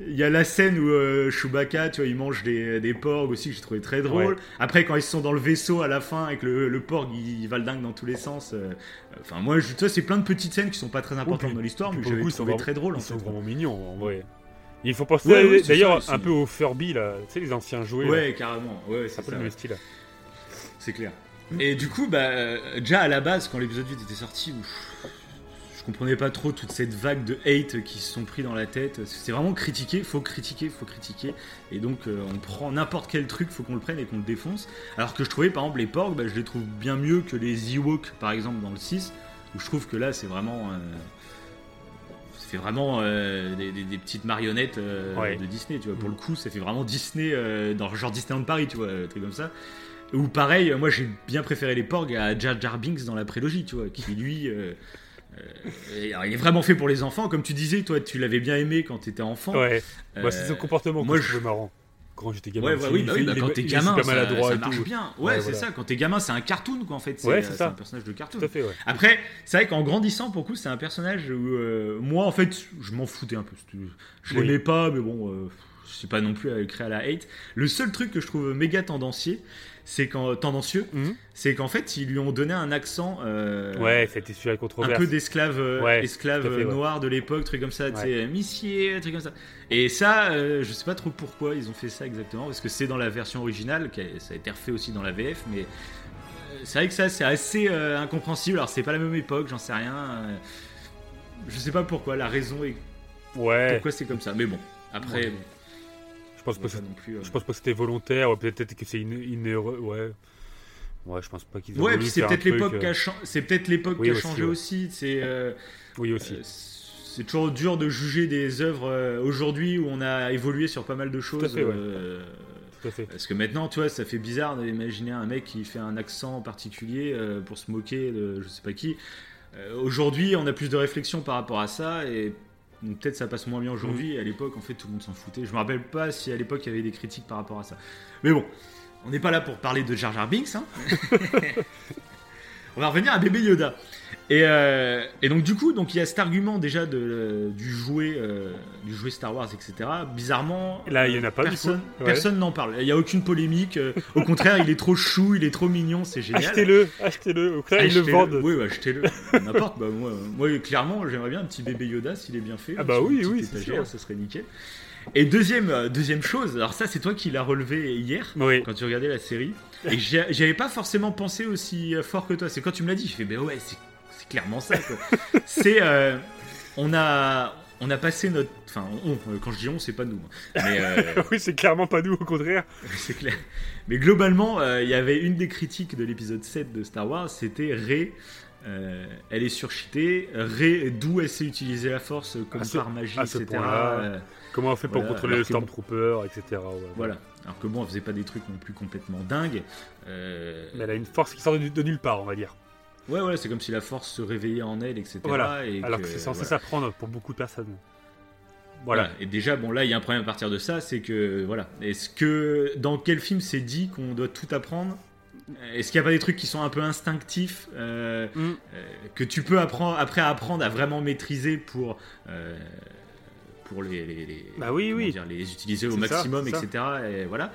Il y a la scène où euh, Chewbacca, tu vois, il mange des, des porgs aussi que j'ai trouvé très drôle. Ouais. Après, quand ils sont dans le vaisseau à la fin et que le, le porg il, il va le dingue dans tous les sens. euh, Enfin, moi, je, tu vois, c'est plein de petites scènes qui sont pas très importantes puis- dans l'histoire, mais j'avais coup, ils sont trouvé vraiment- très drôle en Ils fait. sont vraiment mignons, en vrai. Il faut penser Ouais, ouais, c'est d'ailleurs un peu au Furby, là, tu sais, les anciens jouets. là. Ouais, carrément. Ouais, c'est un peu ça. le même style. là. C'est clair. Et du coup, bah, euh, déjà à la base, quand l'épisode 8 était sorti, ouf, comprenais pas trop toute cette vague de hate qui se sont pris dans la tête. C'est vraiment critiquer, faut critiquer, faut critiquer. Et donc, euh, on prend n'importe quel truc, faut qu'on le prenne et qu'on le défonce. Alors que je trouvais, par exemple, les porgs, bah, je les trouve bien mieux que les Ewoks, par exemple, dans le 6, où je trouve que là, c'est vraiment. euh, ça fait vraiment euh, des, des- des petites marionnettes Ouais. de Disney, tu vois. Pour le coup, ça fait vraiment Disney, dans genre Disneyland Paris, tu vois, un truc comme ça. Ou pareil, moi j'ai bien préféré les porgs à Jar Jar Binks dans la prélogie, tu vois, qui lui. Euh, alors, il est vraiment fait pour les enfants, comme tu disais, toi tu l'avais bien aimé quand t'étais enfant. Ouais, Euh, Bah, c'est son comportement que moi, je je- marrant. Quand j'étais gamin. Ouais, ouais, oui, bah oui, bah, quand t'es gamin, ça, marche bien. Ouais, Ouais, c'est voilà. ça. Quand t'es gamin, c'est un cartoon, quoi, en fait. C'est Ouais, euh, c'est c'est un personnage de cartoon. Tout à fait, ouais. Après, c'est vrai qu'en grandissant, pour coup, c'est un personnage où euh, moi, en fait, je m'en foutais un peu. Je Oui. l'aimais pas, mais bon, euh, sais pas non plus à créer à la hate. Le seul truc que je trouve méga tendancier, c'est quand tendancieux, Mhm. c'est qu'en fait, ils lui ont donné un accent. euh, Ouais, ça a été sujet à un peu d'esclave euh, Ouais, esclave euh, ouais. noir de l'époque, truc comme ça, Ouais. sais, missier, truc comme ça. Et ça, euh, je sais pas trop pourquoi ils ont fait ça exactement, parce que c'est dans la version originale, ça a été refait aussi dans la VF, mais euh, c'est vrai que ça, c'est assez incompréhensible. Alors, c'est pas la même époque, j'en sais rien. je sais pas pourquoi, la raison est Ouais, pourquoi c'est comme ça, mais bon. Après, bon, pense pas plus. euh, Je pense pas que c'était volontaire, ou peut-être que c'est erreur. Ouais. Ouais, je pense pas qu'ils Ouais, puis c'est faire un peut-être l'époque euh, qui a, chan- c'est peut-être l'époque Oui, qui a aussi, changé ouais. aussi. C'est euh, Oui, aussi. Euh, c'est toujours dur de juger des œuvres euh, aujourd'hui où on a évolué sur pas mal de choses. à fait, ouais. euh, Tout à fait. parce que maintenant, tu vois, ça fait bizarre d'imaginer un mec qui fait un accent particulier euh, pour se moquer de je sais pas qui. Euh, aujourd'hui, on a plus de réflexion par rapport à ça et donc, peut-être ça passe moins bien aujourd'hui. Mm. Et à l'époque, en fait, tout le monde s'en foutait. Je me rappelle pas si à l'époque il y avait des critiques par rapport à ça. Mais bon, on n'est pas là pour parler de Jar Jar Binks. Hein. on va revenir à Bébé Yoda. Et, euh, et donc du coup, donc il y a cet argument déjà de, du jouet, euh, du jouet Star Wars, etc. Bizarrement, Là, il y en a pas, personne. Ouais. personne n'en parle. Il y a aucune polémique. euh, au contraire, il est trop chou, il est trop mignon, c'est génial. Achetez-le, achetez-le. Au contraire, ils le Achetez-le. vendent. Oui, ouais, achetez-le. N'importe. Bah, moi, moi, clairement, j'aimerais bien un petit bébé Yoda s'il est bien fait. Ah bah oui, oui, c'est étagère, sûr. ce serait nickel. Et deuxième, euh, deuxième chose, alors ça, c'est toi qui l'as relevé hier Oui. quand tu regardais la série. Et j'y avais pas forcément pensé aussi euh, fort que toi. C'est quand tu me l'as dit, je fais, ben ouais, c'est clairement ça. c'est, euh, on a, on a passé notre, enfin, on, quand je dis on, c'est pas nous, hein. mais euh, oui, c'est clairement pas nous, au contraire. c'est clair. Mais globalement, il y avait une des critiques de l'épisode 7 de Star Wars, c'était Rey. euh, elle est surchitée. Rey, d'où elle sait utiliser la force comme par magie, etc. Euh, Comment on fait pour Voilà, contrôler le que bon. Stormtrooper, etc. ouais. voilà. Alors que bon, elle faisait pas des trucs non plus complètement dingues. Euh, Mais elle a une force qui sort de, de nulle part, on va dire. Ouais, ouais, c'est comme si la force se réveillait en elle, etc. Voilà. et Alors que c'est censé voilà. s'apprendre pour beaucoup de personnes. Voilà. Et déjà, bon, là, il y a un problème à partir de ça, c'est que, voilà. Est-ce que, dans quel film c'est dit qu'on doit tout apprendre? Est-ce qu'il n'y a pas des trucs qui sont un peu instinctifs euh, Mm. euh, que tu peux apprendre, après apprendre à vraiment maîtriser pour, euh, pour les, les- les- Bah oui, oui. dire, les utiliser au ça, maximum, ça. etc. Et voilà.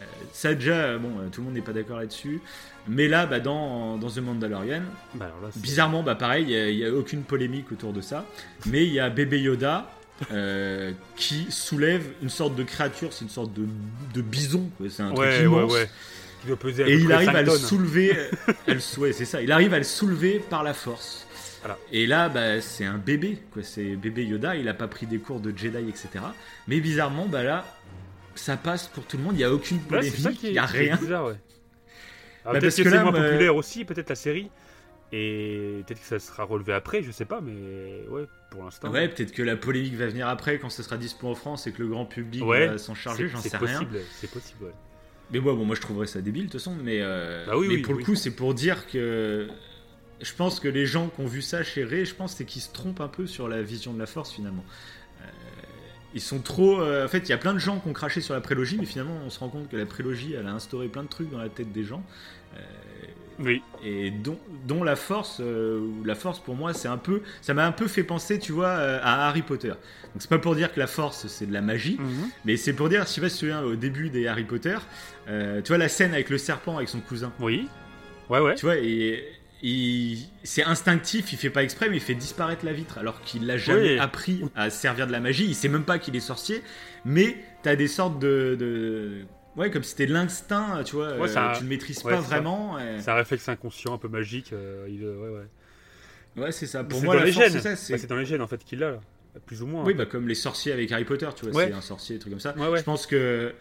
Euh, ça, déjà, bon, euh, tout le monde n'est pas d'accord là-dessus. Mais là, bah, dans, dans The Mandalorian, Bah alors là, c'est- Bizarrement, bah pareil, il n'y a, aucune polémique autour de ça. Mais il y a bébé Yoda euh, qui soulève une sorte de créature, c'est une sorte de, de bison, c'est un truc Ouais, ouais, immense. ouais. Qui doit peser à Et il arrive 5 à le soulever, à le sou- ouais, c'est ça. Il arrive à le soulever par la force. Voilà. Et là, bah, c'est un bébé, quoi. C'est bébé Yoda. Il a pas pris des cours de Jedi, etc. Mais bizarrement, bah là, ça passe pour tout le monde. Il y a aucune polémique, il est, y a rien. bizarre, ouais. Bah, parce que, que c'est moins moi- populaire aussi, peut-être la série. Et peut-être que ça sera relevé après, je sais pas, mais ouais, pour l'instant. Ouais, peut-être que la polémique va venir après quand ce sera dispo en France et que le grand public Ouais, va s'en charger, c'est j'en sais rien. possible, c'est possible, ouais. Mais ouais, bon, moi je trouverais ça débile de toute façon, mais, euh, Bah oui, mais oui, pour oui. le coup, c'est pour dire que je pense que les gens qui ont vu ça chez Ray, je pense c'est qu'ils se trompent un peu sur la vision de la force finalement. Euh, ils sont trop. euh, en fait, il y a plein de gens qui ont craché sur la prélogie, mais finalement, on se rend compte que la prélogie, elle a instauré plein de trucs dans la tête des gens. Euh, Oui, et dont, dont la force, la force pour moi, c'est un peu, ça m'a un peu fait penser, tu vois, à Harry Potter. Donc c'est pas pour dire que la force c'est de la magie, Mhm. mais c'est pour dire, je sais pas si tu te souviens au début des Harry Potter, tu vois la scène avec le serpent avec son cousin, oui. Ouais, ouais. tu vois, et, il- c'est instinctif, il fait pas exprès, mais il fait disparaître la vitre, alors qu'il l'a jamais Oui. appris à se servir de la magie, il sait même pas qu'il est sorcier, mais t'as des sortes de, de- ouais, comme si c'était de l'instinct, tu vois, Ouais, euh, tu le maîtrises ouais, pas vraiment. et- C'est un réflexe inconscient, un peu magique. euh, il, euh, ouais, c'est ça. Pour C'est moi, dans la les force, gènes. c'est ça. Bah, C'est dans les gènes en fait qu'il l'a là, plus ou moins. Oui, bah comme les sorciers avec Harry Potter, tu vois, c'est un sorcier, des trucs comme ça. Je pense que.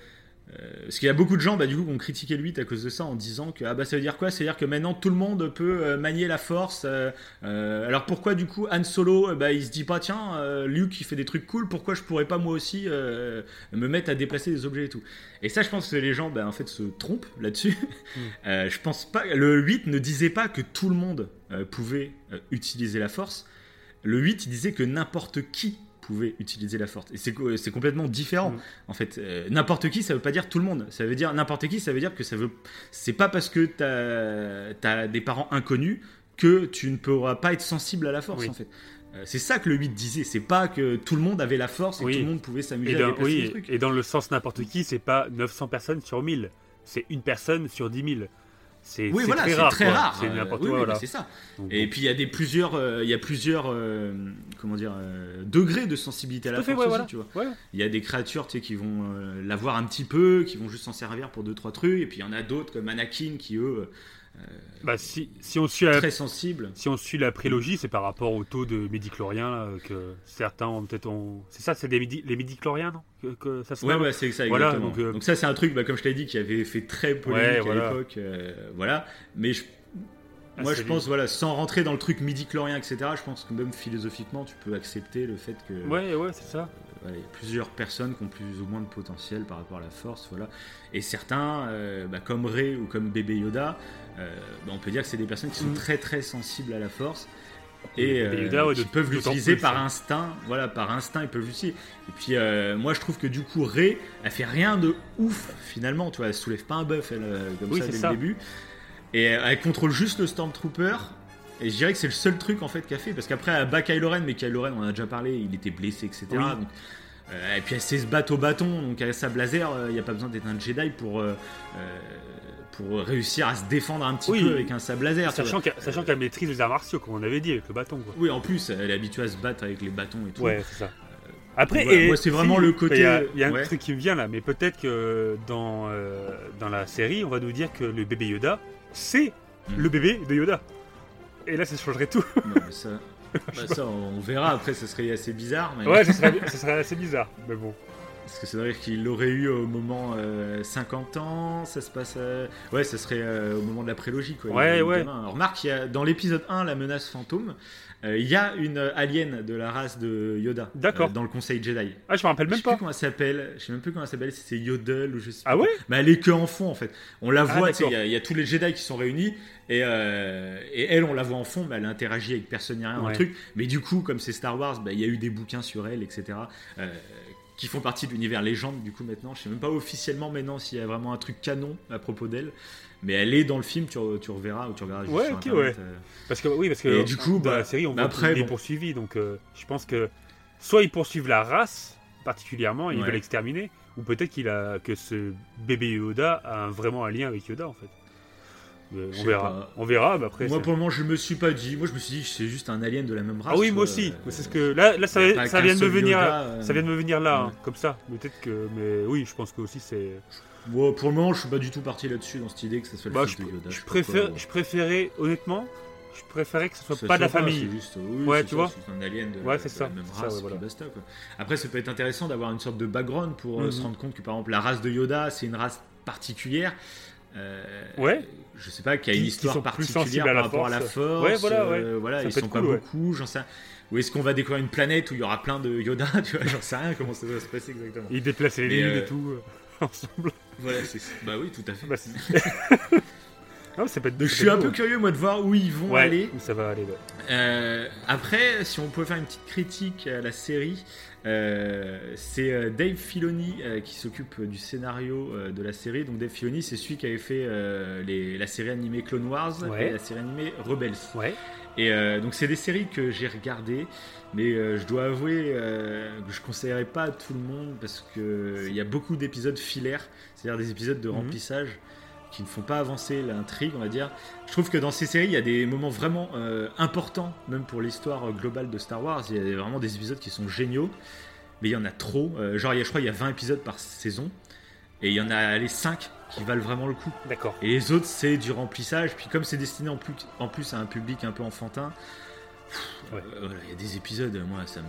Euh, parce qu'il y a beaucoup de gens bah, du coup qui ont critiqué le 8 à cause de ça en disant que ah bah ça veut dire quoi? Ça veut dire que maintenant tout le monde peut euh, manier la force. euh, alors pourquoi du coup Han Solo bah, il se dit pas tiens Luke il fait des trucs cool pourquoi je pourrais pas moi aussi me mettre à déplacer des objets et tout? Et ça je pense que les gens bah, en fait se trompent là-dessus. Je pense pas le 8 ne disait pas que tout le monde pouvait utiliser la force. Le 8 il disait que n'importe qui pouvait utiliser la force. Et c'est co- c'est complètement différent. Mm. En fait, Euh, n'importe qui, ça veut pas dire tout le monde. Ça veut dire n'importe qui, ça veut dire que ça veut. C'est pas parce que t'as as des parents inconnus que tu ne pourras pas être sensible à la force, Oui. en fait. Euh, c'est ça que le 8 disait. C'est pas que tout le monde avait la force et Oui. que tout le monde pouvait s'amuser à déplacer oui, trucs. et dans le sens n'importe qui, c'est pas 900 personnes sur 1000. C'est une personne sur 10 000. C'est Oui, voilà, très rare. très rare. C'est Euh, n'importe oui, quoi. oui, voilà. c'est ça. Donc, Et puis il y a des plusieurs, euh, il y a plusieurs, euh, comment dire, euh, degrés de sensibilité à la force ouais, aussi, voilà. tu vois. Ouais. Il y a des créatures tu sais, qui vont euh, l'avoir un petit peu, qui vont juste s'en servir pour deux trois trucs, et puis il y en a d'autres comme Anakin qui eux Bah, si, si on suit la, très sensibles. si on suit la prélogie, c'est par rapport au taux de médicloriens que certains ont peut-être. ont- C'est ça, c'est des médi- les médicloriens, non? Que, que ça se Ouais ouais c'est ça Voilà, donc, euh, donc, ça c'est un truc bah, comme je t'ai dit qui avait fait très polémique Ouais, à l'époque, euh, voilà. Mais je, Ah, moi je pense voilà sans rentrer dans le truc midi-chlorien etc. Je pense que même philosophiquement tu peux accepter le fait que Ouais, ouais, c'est ça. Plusieurs personnes qui ont plus ou moins de potentiel par rapport à la force, voilà. Et certains, euh, bah, comme Ray ou comme bébé Yoda, euh, bah, on peut dire que c'est des personnes qui sont Mm. très très sensibles à la force Et euh, Yoda, ouais, qui de- peuvent l'utiliser par hein. instinct, voilà, par instinct ils peuvent l'utiliser. Et puis moi je trouve que du coup Ray, elle fait rien de ouf finalement, tu vois, elle soulève pas un buff elle, euh, comme Oui, ça dès ça. le début. Et elle contrôle juste le Stormtrooper. Et je dirais que c'est le seul truc en fait qu'elle fait parce qu'après elle bat Kylo Ren, mais Kylo Ren on en a déjà parlé, il était blessé etc. Oui. Donc, euh, et puis elle sait se battre au bâton, donc avec sa blazer, il n'y a pas besoin d'être un Jedi pour, euh, euh, pour réussir à se défendre un petit Oui. peu avec un sable laser. Sachant qu'elle maîtrise les arts martiaux, comme on avait dit, avec le bâton. Quoi. Oui, en plus, elle est habituée à se battre avec les bâtons et tout. Ouais, c'est ça. Après, voilà, et moi, c'est vraiment le côté- Il y a, il y a un truc qui me vient là, mais peut-être que dans, euh, dans la série, on va nous dire que le bébé Yoda, c'est Hmm. le bébé de Yoda. Et là, ça changerait tout. Non, mais ça, bah, ça, on verra. Après, ça serait assez bizarre. Mais... ouais, ça serait, ça serait assez bizarre. Mais bon. Parce que c'est vrai qu'il l'aurait eu au moment euh, 50 ans, ça se passe. euh, Ouais, ça serait euh, au moment de la prélogie, quoi. Ouais, ouais. remarque, il y a, dans l'épisode 1, la menace fantôme, il y a une alien de la race de Yoda. Euh, dans le Conseil Jedi. Ah, je me rappelle Je même sais plus pas. comment elle s'appelle. Je sais même plus comment elle s'appelle. Si c'est Yodel ou je sais Ah pas. ouais Mais elle est que en fond en fait. On la Ah, voit, sais, il y, a- il y a tous les Jedi qui sont réunis et, euh, et elle, on la voit en fond, mais elle interagit avec personne ni rien dans Ouais. le truc. Mais du coup, comme c'est Star Wars, bah, il y a eu des bouquins sur elle, etc. euh, qui font partie de l'univers légende du coup maintenant. Je sais même pas officiellement maintenant s'il y a vraiment un truc canon à propos d'elle. Mais elle est dans le film, tu, tu reverras ou tu reverras juste Ouais, sur Internet, ouais. euh. Parce que oui, parce que Et du coup, dans bah, la série, on bah voit après, est poursuivi, donc euh, je pense que soit ils poursuivent la race particulièrement, et ils Ouais. veulent l'exterminer, ou peut-être qu'il a que ce bébé Yoda a un- vraiment un lien avec Yoda en fait. Euh, on verra, pas. on verra. Mais après, Moi pour le moment, je me suis pas dit. Moi, je me suis dit, c'est juste un alien de la même race. ah oui, moi aussi. euh, c'est ce que là, là ça, qu'un vient de me venir, Yoda, euh, ça vient de me venir là, ouais. hein, comme ça. Peut-être que, mais oui, je pense que aussi c'est. Moi, pour le moment, je suis pas du tout parti là-dessus dans cette idée que ça soit le Bah, fils je, de Yoda. je préfère, quoi. je préférais honnêtement, je préférais que ce soit Ça pas de la famille. juste, oui, Ouais, c'est tu ça, vois. C'est un alien de, Ouais, c'est de ça, la même race, ouais, voilà. basta, quoi. Après, ça peut être intéressant d'avoir une sorte de background pour euh, Mhm. se rendre compte que, par exemple, la race de Yoda, c'est une race particulière. Euh, Ouais. Je sais pas, qui a une histoire sont particulière par rapport à la force. Ouais, voilà, ouais. euh, voilà, Ça ils sont pas cool, beaucoup, j'en sais. Ou est-ce qu'on va découvrir une planète où il y aura plein de Yoda Tu vois, j'en sais rien comment ça va se passer exactement. Ils déplacent les lunes euh, et tout euh, ensemble. Voilà, c'est bah oui, tout à fait. Bah, non, ça peut être. Je suis un peu curieux, moi, de voir où ils vont Ouais, aller. où ça va aller. ouais. Euh, après, si on pouvait faire une petite critique à la série, euh, c'est euh, Dave Filoni euh, qui s'occupe du scénario euh, de la série. Donc Dave Filoni, c'est celui qui avait fait les- la série animée Clone Wars Ouais. et la série animée Rebels. Ouais. Et donc c'est des séries que j'ai regardées, mais je dois avouer que je conseillerais pas à tout le monde parce que il y a beaucoup d'épisodes filaires, c'est-à-dire des épisodes de Mhm. remplissage qui ne font pas avancer l'intrigue, on va dire. Je trouve que dans ces séries, il y a des moments vraiment euh, importants, même pour l'histoire euh, globale de Star Wars. Il y a vraiment des épisodes qui sont géniaux, mais il y en a trop. Euh, genre, il y a, je crois, il y a 20 épisodes par saison, et il y en a les 5 qui valent vraiment le coup. D'accord. Et les autres, c'est du remplissage. Puis comme c'est destiné en plus, en plus à un public un peu enfantin, Ouais. euh, il y a des épisodes, moi, ça me,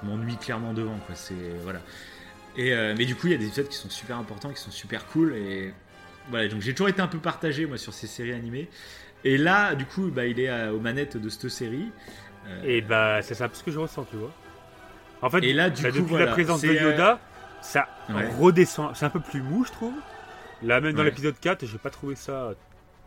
je m'ennuie clairement devant, quoi. C'est voilà. Et mais du coup, il y a des épisodes qui sont super importants, qui sont super cool. Et voilà, donc j'ai toujours été un peu partagé moi sur ces séries animées. Et là, du coup, bah, il est à- aux manettes de cette série. Euh, Et bah, c'est ça ce que je ressens, tu vois. En fait, Et là, du bah, coup, depuis voilà, la présence de euh, Yoda, ça Ouais. redescend. C'est un peu plus mou, je trouve. Là, même dans Ouais. l'épisode 4, j'ai pas trouvé ça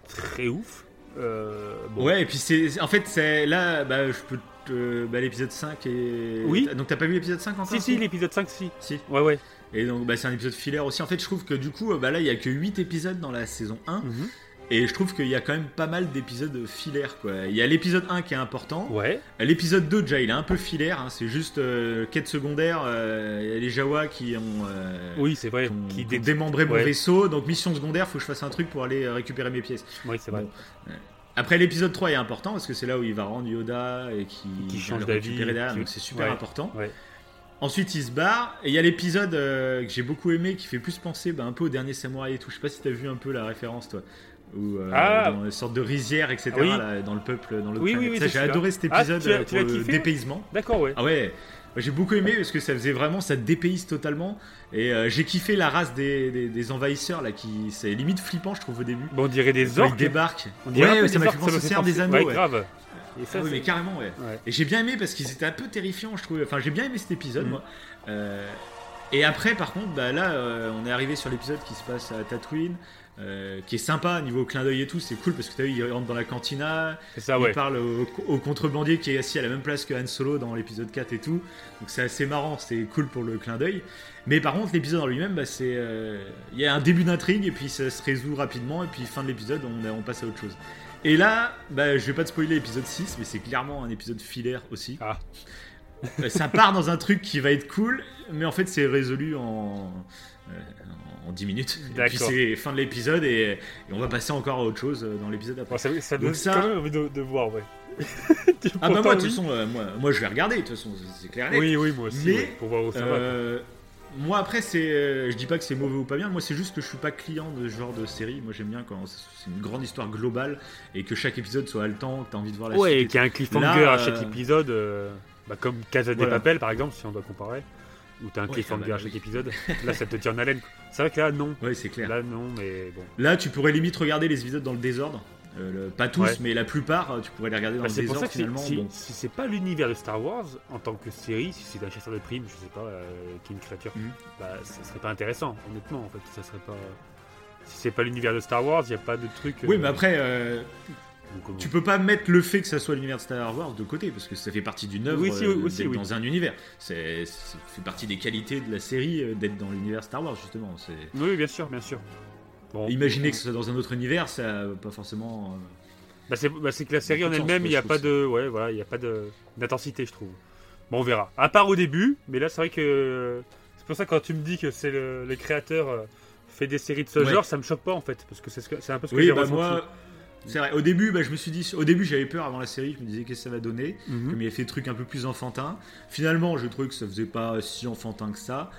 très ouf. Euh, bon. Ouais, et puis c'est, en fait, c'est là, bah, je peux, bah, l'épisode 5 et. Oui. Donc t'as pas vu l'épisode 5 encore Si, si, l'épisode 5, si. Si. Ouais, ouais. Et donc bah, c'est un épisode filaire aussi. En fait, je trouve que du coup, bah là, il y a que 8 épisodes dans la saison 1. Mhm. Et je trouve qu'il y a quand même pas mal d'épisodes filaires. Quoi. Il y a l'épisode 1 qui est important. Ouais. L'épisode 2, déjà, il est un peu filaire. hein. C'est juste euh, quête secondaire. euh, Il y a les Jawa qui ont, euh, Oui, c'est vrai. qui ont- Qui qui ont dé- démembré mon Ouais. vaisseau. Donc mission secondaire, faut que je fasse un truc pour aller récupérer mes pièces. Oui, c'est vrai. Bon. Après, l'épisode 3 est important parce que c'est là où il va rendre Yoda et qui, Qui change d'avis, c'est super Ouais. important. Ouais. Ensuite, il se barre. Et il y a l'épisode euh, que j'ai beaucoup aimé qui fait plus penser bah, un peu au dernier samouraï et tout. Je sais pas si t'as vu un peu la référence, toi. Ou euh, Ah. dans une sorte de rizière, etc. Oui. là, dans le peuple, dans le Oui, oui, oui, J'ai adoré cet Ah, épisode l'as pour le dépaysement. D'accord, ouais. Ah ouais, j'ai beaucoup aimé parce que ça faisait vraiment, ça dépayse totalement. Et euh, j'ai kiffé la race des, des, des envahisseurs là, qui c'est limite flippant, je trouve au début. Bon, on dirait des Quand ils orques. débarquent. On dirait ouais, ça des m'a fait orques, penser au des Anneaux. Ouais, ouais. grave. Et ça, Ah oui, mais carrément, ouais. Ouais. Et j'ai bien aimé parce qu'ils étaient un peu terrifiants, je trouve. Enfin, j'ai bien aimé cet épisode, Mm. moi. Euh, et après, par contre, bah, là, euh, on est arrivé sur l'épisode qui se passe à Tatooine, euh, qui est sympa niveau clin d'œil et tout. C'est cool parce que t'as vu, il rentre dans la cantina, ça, il ouais. parle au, au contrebandier qui est assis à la même place que Han Solo dans l'épisode 4 et tout. Donc c'est assez marrant, c'est cool pour le clin d'œil. Mais par contre, l'épisode en lui-même, bah, c'est, euh, il y a un début d'intrigue et puis ça se résout rapidement et puis fin de l'épisode, on, on passe à autre chose. Et là, bah, je vais pas te spoiler l'épisode 6, mais c'est clairement un épisode filaire aussi. Ah. Euh, ça part dans un truc qui va être cool, mais en fait c'est résolu en, euh, en 10 minutes. Et puis c'est fin de l'épisode et, et on va passer encore à autre chose euh, dans l'épisode après. Bon, ça, donne ça- quand même envie de, de voir, ouais. Ah bah moi de toute façon, euh, moi, moi je vais regarder, de toute façon c'est- clair. Oui, oui, moi aussi, Mais, ouais, pour voir où ça va. Moi après c'est, euh, je dis pas que c'est mauvais ou pas bien, moi c'est juste que je suis pas client de ce genre de série. Moi j'aime bien quand c'est une grande histoire globale et que chaque épisode soit haletant, que t'as envie de voir la Ouais, et qu'il y a un cliffhanger Là, à chaque euh, épisode, euh, bah, comme Casa de voilà. Papel par exemple, si on doit comparer. où t'as un Ouais, cliffhanger bah à chaque oui. épisode. Là, ça te tient en haleine. C'est vrai que là, non. Ouais, c'est clair. Là, non, mais bon. Là, tu pourrais limite regarder les épisodes dans le désordre. Euh, pas tous, Ouais. mais la plupart, euh, tu pourrais les regarder dans Bah, le désordre finalement. si, bon. si c'est pas l'univers de Star Wars en tant que série, si c'est un chasseur de primes, je sais pas, euh, qui est une créature, Mhm. bah ça serait pas intéressant, honnêtement, en fait. Ça serait pas. Si c'est pas l'univers de Star Wars, il y a pas de truc. Oui, mais après, donc, tu peux pas mettre le fait que ça soit l'univers de Star Wars de côté, parce que ça fait partie d'une œuvre Oui, si, aussi, oui. dans un univers. C'est, fait partie des qualités de la série d'être dans l'univers Star Wars, justement. Oui, bien sûr, bien sûr. Bon, Imaginer que ce soit dans un autre univers, ça pas forcément. euh, Bah, c'est bah, c'est que la série en elle-même, il n'y a pas de, ouais, voilà, il y a pas de d'intensité, je trouve. Bon, on verra. À part au début, mais là, c'est vrai que c'est pour ça que quand tu me dis que c'est le, le créateur euh, fait des séries de ce Ouais. genre, ça me choque pas en fait, parce que c'est ce un peu ce que Oui, j'ai bah moi, c'est vrai. Au début, bah, je me suis dit, au début, j'avais peur avant la série. Je me disais qu'est-ce que ça va donner? Mhm. Comme il a fait des trucs un peu plus enfantins. Finalement, je trouvais que ça faisait pas si enfantin que ça.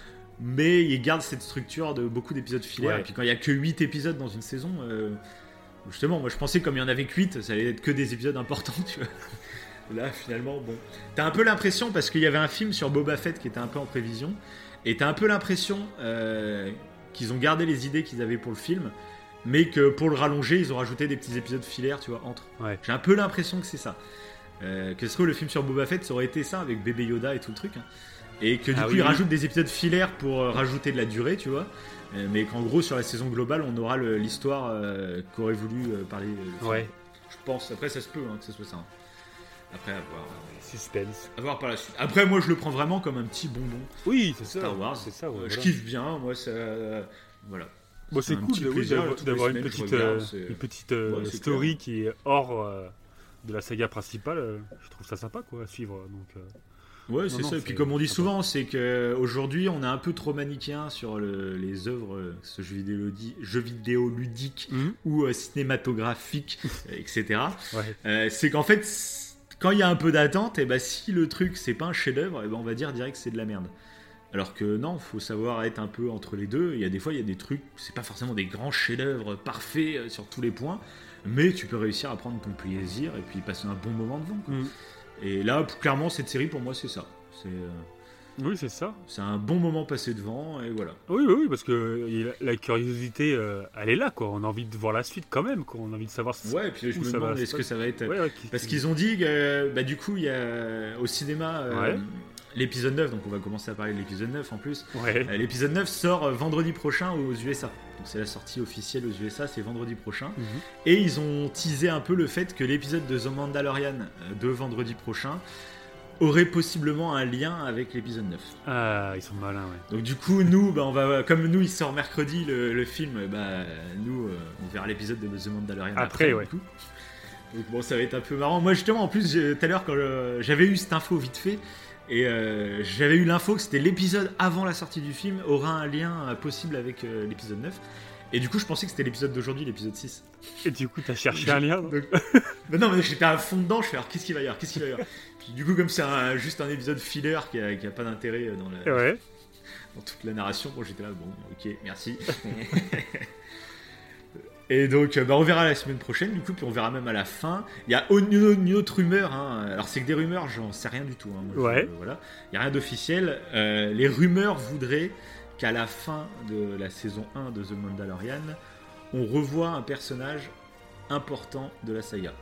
Mais il garde cette structure de beaucoup d'épisodes filaires. Ouais. Et puis quand il y a que 8 épisodes dans une saison, euh, justement, moi je pensais comme il y en avait que 8, ça allait être que des épisodes importants, tu vois. Là, finalement, bon. T'as un peu l'impression, parce qu'il y avait un film sur Boba Fett qui était un peu en prévision, et t'as un peu l'impression euh, qu'ils ont gardé les idées qu'ils avaient pour le film, mais que pour le rallonger, ils ont rajouté des petits épisodes filaires, tu vois, entre. Ouais. J'ai un peu l'impression que c'est ça. Euh, que ce serait le film sur Boba Fett, ça aurait été ça avec bébé Yoda et tout le truc. hein. Et que du Ah coup, oui, ils oui. rajoutent des épisodes filaires pour euh, rajouter de la durée, tu vois. Euh, mais qu'en gros, sur la saison globale, on aura l'histoire euh, qu'aurait voulu parler. Ouais, Je pense. Après, ça se peut hein, que ce soit ça. hein. Après, à voir, suspense. à voir par la suite. Après, moi, je le prends vraiment comme un petit bonbon Oui, c'est ça. Star Wars. C'est ça, ouais, Je kiffe bien, moi, ça. voilà. Bon, c'est cool oui, d'avoir une petite, regarde, une petite Ouais, story qui est hors euh, de la saga principale. Je trouve ça sympa quoi à suivre. Donc, euh, Ouais, c'est ça. Et puis comme on dit souvent, c'est que aujourd'hui, on est un peu trop manichéen sur le- les œuvres, euh, ce jeu vidéo, jeux vidéo ludiques Mhm. ou euh, cinématographiques, euh, etc. ouais. Euh, c'est qu'en fait, quand il y a un peu d'attente, et ben si le truc c'est pas un chef-d'œuvre, eh ben on va dire direct que c'est de la merde. Alors que non, faut savoir être un peu entre les deux. Il y a des fois, il y a des trucs, c'est pas forcément des grands chefs-d'œuvre parfaits sur tous les points, mais tu peux réussir à prendre ton plaisir et puis passer un bon moment devant. quoi. Mhm. Et là, clairement, cette série pour moi, c'est ça. C'est euh, Oui, c'est ça. c'est un bon moment passé devant et voilà. Oui, oui, oui, parce que la curiosité, euh, elle est là quoi. On a envie de voir la suite quand même. Quoi. On a envie de savoir. si- Ouais, et puis je me demande est-ce que ça va être. Ouais, ouais, qui- Parce qui- qu'ils ont dit que euh, bah, du coup, il y a au cinéma euh, Ouais. L'épisode 9, donc on va commencer à parler de l'épisode 9 en plus. Ouais. Euh, l'épisode 9 sort euh, vendredi prochain aux USA. Donc c'est la sortie officielle aux USA, c'est vendredi prochain. Mhm. Et ils ont teasé un peu le fait que l'épisode de The Mandalorian euh, de vendredi prochain aurait possiblement un lien avec l'épisode 9. Ah, ils sont malins, ouais. Donc du coup, nous, bah, on va, comme nous, il sort mercredi le, le film, bah, nous, euh, on verra l'épisode de The Mandalorian Après, après. ouais. du coup. Donc bon, ça va être un peu marrant. Moi, justement, en plus, tout à l'heure, quand j'avais eu cette info vite fait, et euh, j'avais eu l'info que c'était l'épisode avant la sortie du film aura un lien euh, possible avec euh, l'épisode 9. Et du coup, je pensais que c'était l'épisode d'aujourd'hui, l'épisode 6. Et du coup, t'as cherché un lien. non Donc- Mais non, mais j'étais à fond dedans, je fais alors qu'est-ce qu'il va y avoir Qu'est-ce qu'il va y avoir? Puis du coup, comme c'est un- juste un épisode filler qui a, qui a pas d'intérêt dans la, Ouais. dans toute la narration. Bon, j'étais là, bon, ok, merci. Et donc, euh, bah, on verra la semaine prochaine, du coup, puis on verra même à la fin. Il y a une, autre rumeur, hein. alors c'est que des rumeurs, j'en sais rien du tout. hein. Moi, je- Ouais. voilà. Il n'y a rien d'officiel. Euh, les rumeurs voudraient qu'à la fin de la saison 1 de The Mandalorian, on revoit un personnage important de la saga.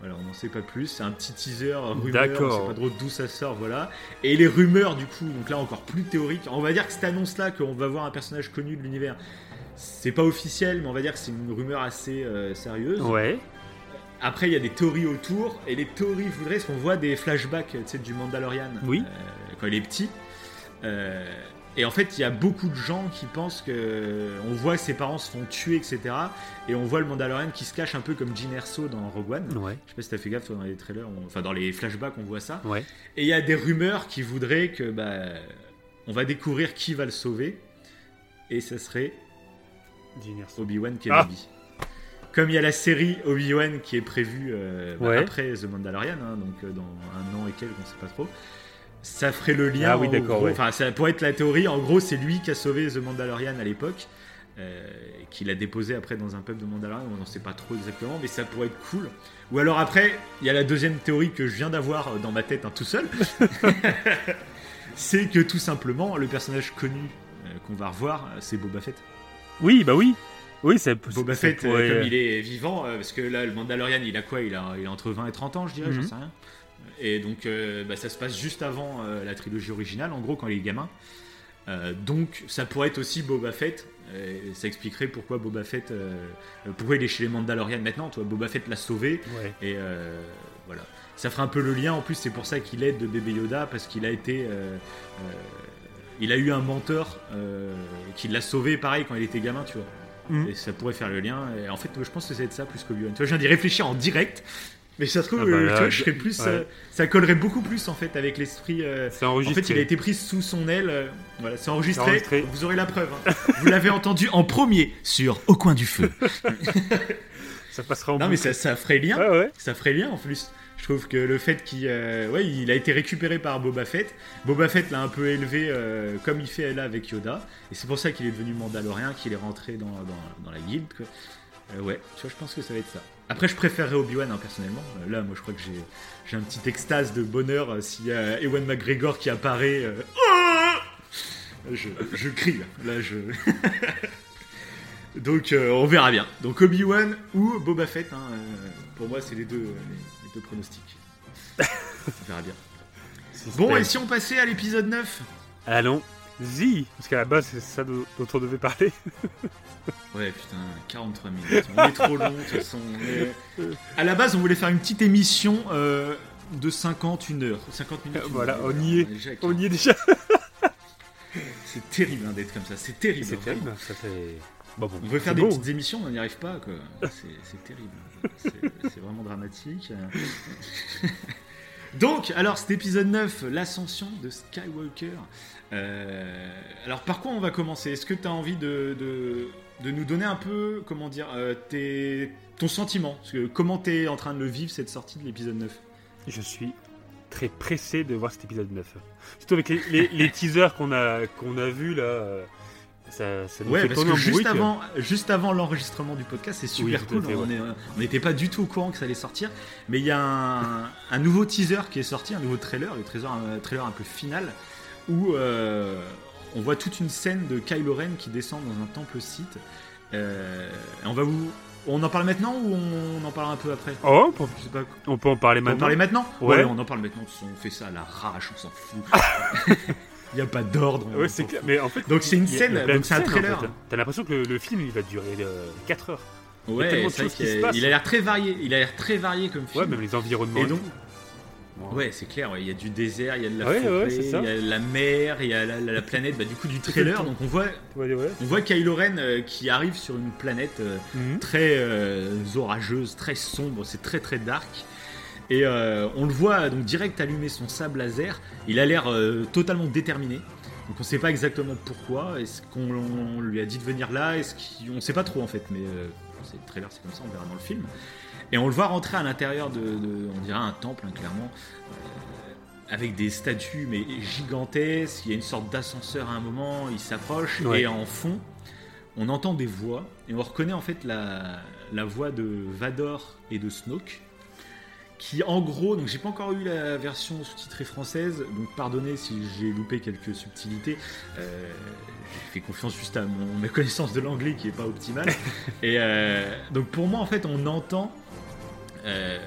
Voilà, on n'en sait pas plus. C'est un petit teaser, rumeur, on sait pas trop d'où ça sort, voilà. Et les rumeurs, du coup, donc là encore plus théorique. On va dire que cette annonce-là, qu'on va voir un personnage connu de l'univers, c'est pas officiel, mais on va dire que c'est une rumeur assez euh, sérieuse. Ouais. Après, il y a des théories autour, et les théories voudraient qu'on voit des flashbacks du Mandalorian Oui. euh, quand il est petit. Euh, et en fait, il y a beaucoup de gens qui pensent que on voit que ses parents se font tuer, etc. Et on voit le Mandalorian qui se cache un peu comme Jyn Erso dans Rogue One. Ouais. Je sais pas si t'as fait gaffe toi, dans les trailers, on- enfin dans les flashbacks, on voit ça. Ouais. Et il y a des rumeurs qui voudraient que bah, on va découvrir qui va le sauver. Et ça serait. Obi-Wan Kenobi. Comme il y a la série Obi-Wan qui est prévue euh, bah, Ouais. après The Mandalorian, hein, donc euh, dans un an et quelques, on sait pas trop. Ça ferait le lien. Ah oui, d'accord, ouais. Enfin, ça pourrait être la théorie. En gros, c'est lui qui a sauvé The Mandalorian à l'époque, euh, et qui l'a déposé après dans un pub de Mandalorian. On n'en sait pas trop exactement, mais ça pourrait être cool. Ou alors après, il y a la deuxième théorie que je viens d'avoir euh, dans ma tête hein, tout seul. c'est que tout simplement, le personnage connu euh, qu'on va revoir, c'est Boba Fett. Oui, bah oui. Oui, c'est Boba Fett, euh, pourrait- comme il est vivant, euh, parce que là, le Mandalorian, il a quoi? Il a, il a entre 20 et 30 ans, je dirais, j'en Mhm. sais rien. Et donc, euh, bah, ça se passe juste avant euh, la trilogie originale, en gros, quand il est gamin. Euh, donc, ça pourrait être aussi Boba Fett. et ça expliquerait pourquoi Boba Fett, pourquoi il est chez les Mandalorians maintenant. Toi, Boba Fett l'a sauvé. Ouais. Et voilà. Ça ferait un peu le lien. En plus, c'est pour ça qu'il aide de bébé Yoda parce qu'il a été, il a eu un mentor euh, qui l'a sauvé, pareil quand il était gamin, tu vois. Mhm. Et ça pourrait faire le lien. Et en fait, je pense que c'est de ça plus que Obi-Wan. Tu vois, je viens d'y réfléchir en direct. Mais ça se trouve, Ah bah euh, là, tu vois, je serais plus, ouais. euh, ça collerait beaucoup plus en fait avec l'esprit. euh, en fait, il a été pris sous son aile. euh, voilà, c'est enregistré. C'est enregistré. Vous aurez la preuve. hein. Vous l'avez entendu en premier sur Au coin du feu. Ça passera en Non, mais ça, ça ferait lien. Ouais, ouais. Ça ferait lien en plus. Je trouve que le fait qu'il euh, ouais, il a été récupéré par Boba Fett. Boba Fett l'a un peu élevé euh, comme il fait là avec Yoda. Et c'est pour ça qu'il est devenu Mandalorien, qu'il est rentré dans, dans, dans la guilde. quoi. Euh, ouais, tu vois, je pense que ça va être ça. Après, je préférerais Obi-Wan hein, personnellement. Là, moi, je crois que j'ai, j'ai un petit extase de bonheur s'il y a Ewan McGregor qui apparaît. je, je crie là. Là, je. Donc, euh, on verra bien. Donc, Obi-Wan ou Boba Fett. hein, euh, pour moi, c'est les deux, euh, les, les deux pronostics. on verra bien. Bon, et si on passait à l'épisode 9 Allons-y. Parce qu'à la base, c'est ça dont on devait parler. Ouais, putain, 43 minutes. On est trop long, de toute façon. on est- À la base, on voulait faire une petite émission euh, de 50, une heure. 50 minutes. une Voilà, on y est. On y est déjà. C'est terrible hein, d'être comme ça. C'est terrible. C'est terrible. Ça fait. Bon. On veut faire des beau. petites émissions, on n'y arrive pas. C'est terrible. C'est- C'est vraiment dramatique. Donc, alors, cet épisode 9, l'ascension de Skywalker. Euh, alors, par quoi on va commencer? Est-ce que tu as envie de, de, de nous donner un peu, comment dire, euh, tes- ton sentiment? Parce que Comment tu es en train de le vivre, cette sortie de l'épisode 9 Je suis très pressé de voir cet épisode 9. Surtout avec les, les- les teasers qu'on a, qu'on a vus là. Ça, ça nous Ouais, fait parce que juste avant, juste avant l'enregistrement du podcast, c'est super Oui, cool. fait, on ouais. n'était pas du tout au courant que ça allait sortir, mais il y a un, un nouveau teaser qui est sorti, un nouveau trailer, le trailer, un trailer un peu final, où euh, on voit toute une scène de Kylo Ren qui descend dans un temple site. Euh, on va vous, on en parle maintenant ou on en parle un peu après? Oh, on peut, Je sais pas. on peut en parler On en maintenant. parler maintenant? Ouais. on en parle maintenant. On fait ça à l'arrache, on s'en fout. Il n'y a pas d'ordre. Ouais, c'est clair. Mais en fait, Donc c'est une scène, donc c'est un en trailer. fait. T'as l'impression que le, le film il va durer 4 heures. Il y a Ouais, tellement de c'est vrai choses qui qu'il se a- passent. il a l'air très varié. Il a l'air très varié comme film. Ouais, même les environnements. Et donc-. Ouais, c'est clair. ouais, Il y a du désert, il y a de la forêt, il y a la mer, il y a la, la- la planète. Bah, du coup, du trailer. Donc on voit, Ouais, ouais. on voit Kylo Ren euh, qui arrive sur une planète euh, Mhm. très euh, orageuse, très sombre. C'est très très dark. Et euh, on le voit donc direct allumer son sable laser. Il a l'air euh, totalement déterminé. Donc on sait pas exactement pourquoi. Est-ce qu'on on lui a dit de venir là? Est-ce qu'on sait pas trop en fait. Mais euh, c'est le trailer, c'est comme ça. On verra dans le film. Et on le voit rentrer à l'intérieur de, de- on dirait un temple, hein, clairement, avec des statues mais gigantesques. Il y a une sorte d'ascenseur à un moment. Il s'approche Ouais. et en fond, on entend des voix et on reconnaît en fait la, la voix de Vador et de Snoke. Qui en gros, donc j'ai pas encore eu la version sous-titrée française, donc pardonnez si j'ai loupé quelques subtilités. Euh, j'ai fait confiance juste à mon, ma connaissance de l'anglais qui est pas optimale. et euh, donc pour moi en fait on entend euh,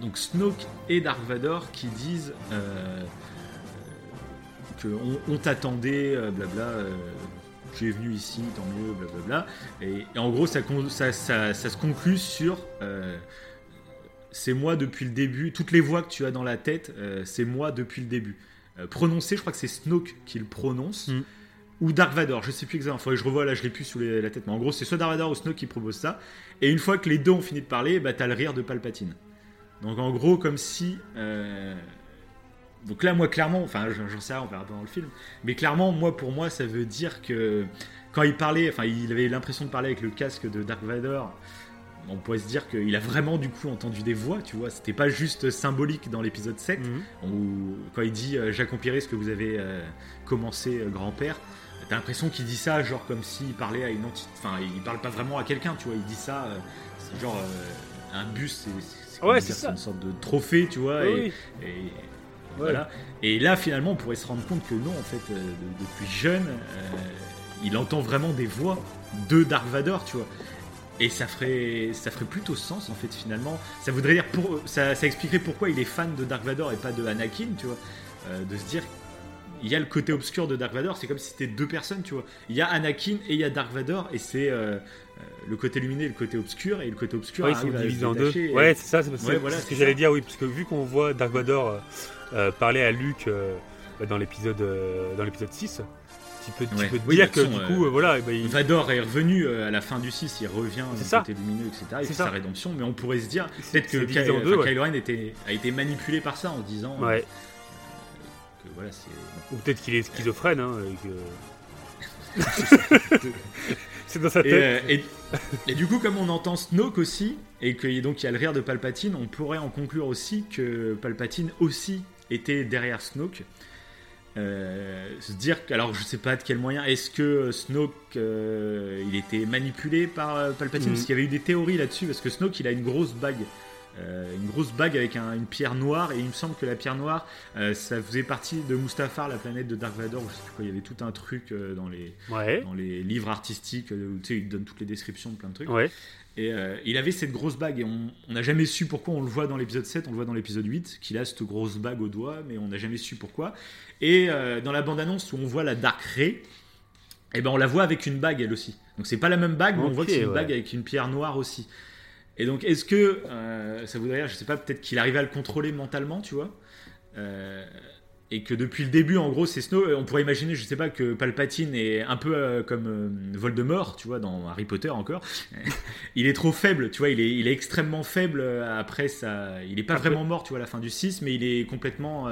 donc Snoke et Dark Vador qui disent euh, que on, on t'attendait, blabla. tu es venu ici, tant mieux, blablabla. Et, et en gros, ça, con- ça, ça- ça se conclut sur euh, c'est moi depuis le début. Toutes les voix que tu as dans la tête, euh, c'est moi depuis le début. Euh, prononcé, je crois que c'est Snoke qui le prononce. Mm. Ou Dark Vador, je sais plus exactement. Faudrait que je revoie là, je l'ai plus sous les- la tête. Mais en gros, c'est soit Dark Vador ou Snoke qui propose ça. Et une fois que les deux ont fini de parler, bah, t'as le rire de Palpatine. Donc en gros, comme si. euh, Donc là, moi, clairement, enfin, j'en sais rien, on verra pas dans le film. Mais clairement, moi, pour moi, ça veut dire que quand il parlait, enfin, il avait l'impression de parler avec le casque de Dark Vador. On pourrait se dire qu'il a vraiment du coup entendu des voix, tu vois. C'était pas juste symbolique dans l'épisode 7, Mhm. où quand il dit euh, j'accomplirai ce que vous avez euh, commencé, euh, grand-père. T'as l'impression qu'il dit ça, genre comme s'il parlait à une entité. Enfin, il parle pas vraiment à quelqu'un, tu vois. Il dit ça, genre un bus, c'est- Ouais, une sorte de trophée, tu vois. Oui, et, et Voilà. Et là, finalement, on pourrait se rendre compte que non, en fait, de- depuis jeune, il entend vraiment des voix de Dark Vador, tu vois. Et ça ferait, ça ferait plutôt sens, en fait, finalement. Ça voudrait dire, pour, ça, ça expliquerait pourquoi il est fan de Dark Vador et pas de Anakin, tu vois. Euh, de se dire, il y a le côté obscur de Dark Vador, c'est comme si c'était deux personnes, tu vois. Il y a Anakin et il y a Dark Vador, et c'est euh, euh, le côté lumineux et le côté obscur, et le côté obscur Ouais, ils sont divisés en deux. et- Ouais, c'est ça, c'est Ouais, voilà, ce que j'allais dire, oui, parce que vu qu'on voit Dark Vador euh, parler à Luke dans l'épisode dans l'épisode 6, tu peux, tu Ouais. peux te Oui, dire que du coup, euh, voilà, eh ben, il- Vador est revenu euh, à la fin du 6, il revient du ça. côté lumineux, etc. Et C'est sa rédemption, mais on pourrait se dire peut-être que Ky- deux, ouais. Kylo Ren était, a été manipulé par ça en disant euh, ouais. que voilà, c'est. Ou peut-être qu'il est schizophrène, hein, que- c'est dans sa tête. et- et du coup, comme on entend Snoke aussi, et qu'il donc il y a le rire de Palpatine, on pourrait en conclure aussi que Palpatine aussi était derrière Snoke. Euh, se dire que, alors je sais pas de quel moyen, est-ce que Snoke euh, il était manipulé par euh, Palpatine? Mhm. Parce qu'il y avait eu des théories là-dessus, parce que Snoke il a une grosse bague. euh, une grosse bague avec un- une pierre noire et il me semble que la pierre noire euh, ça faisait partie de Mustafar la planète de Dark Vador je sais plus quoi il y avait tout un truc euh, dans les Ouais, dans les livres artistiques euh, où tu sais, ils donnent toutes les descriptions de plein de trucs. ouais. Et euh, il avait cette grosse bague et on n'a jamais su pourquoi. On le voit dans l'épisode 7, on le voit dans l'épisode 8, qu'il a cette grosse bague au doigt, mais on n'a jamais su pourquoi. Et euh, dans la bande-annonce où on voit la Dark Ray, eh ben on la voit avec une bague elle aussi. Donc c'est pas la même bague, mais on voit que c'est une ouais. bague avec une pierre noire aussi. Et donc est-ce que euh, ça voudrait dire, je sais pas, peut-être qu'il arrivait à le contrôler mentalement, tu vois Euh, et que depuis le début, en gros, c'est Snow. On pourrait imaginer, je sais pas, que Palpatine est un peu euh, comme euh, Voldemort, tu vois, dans Harry Potter encore. il est trop faible, tu vois, il est, il est extrêmement faible après ça. Il est pas vraiment mort, tu vois, à la fin du 6, mais il est complètement.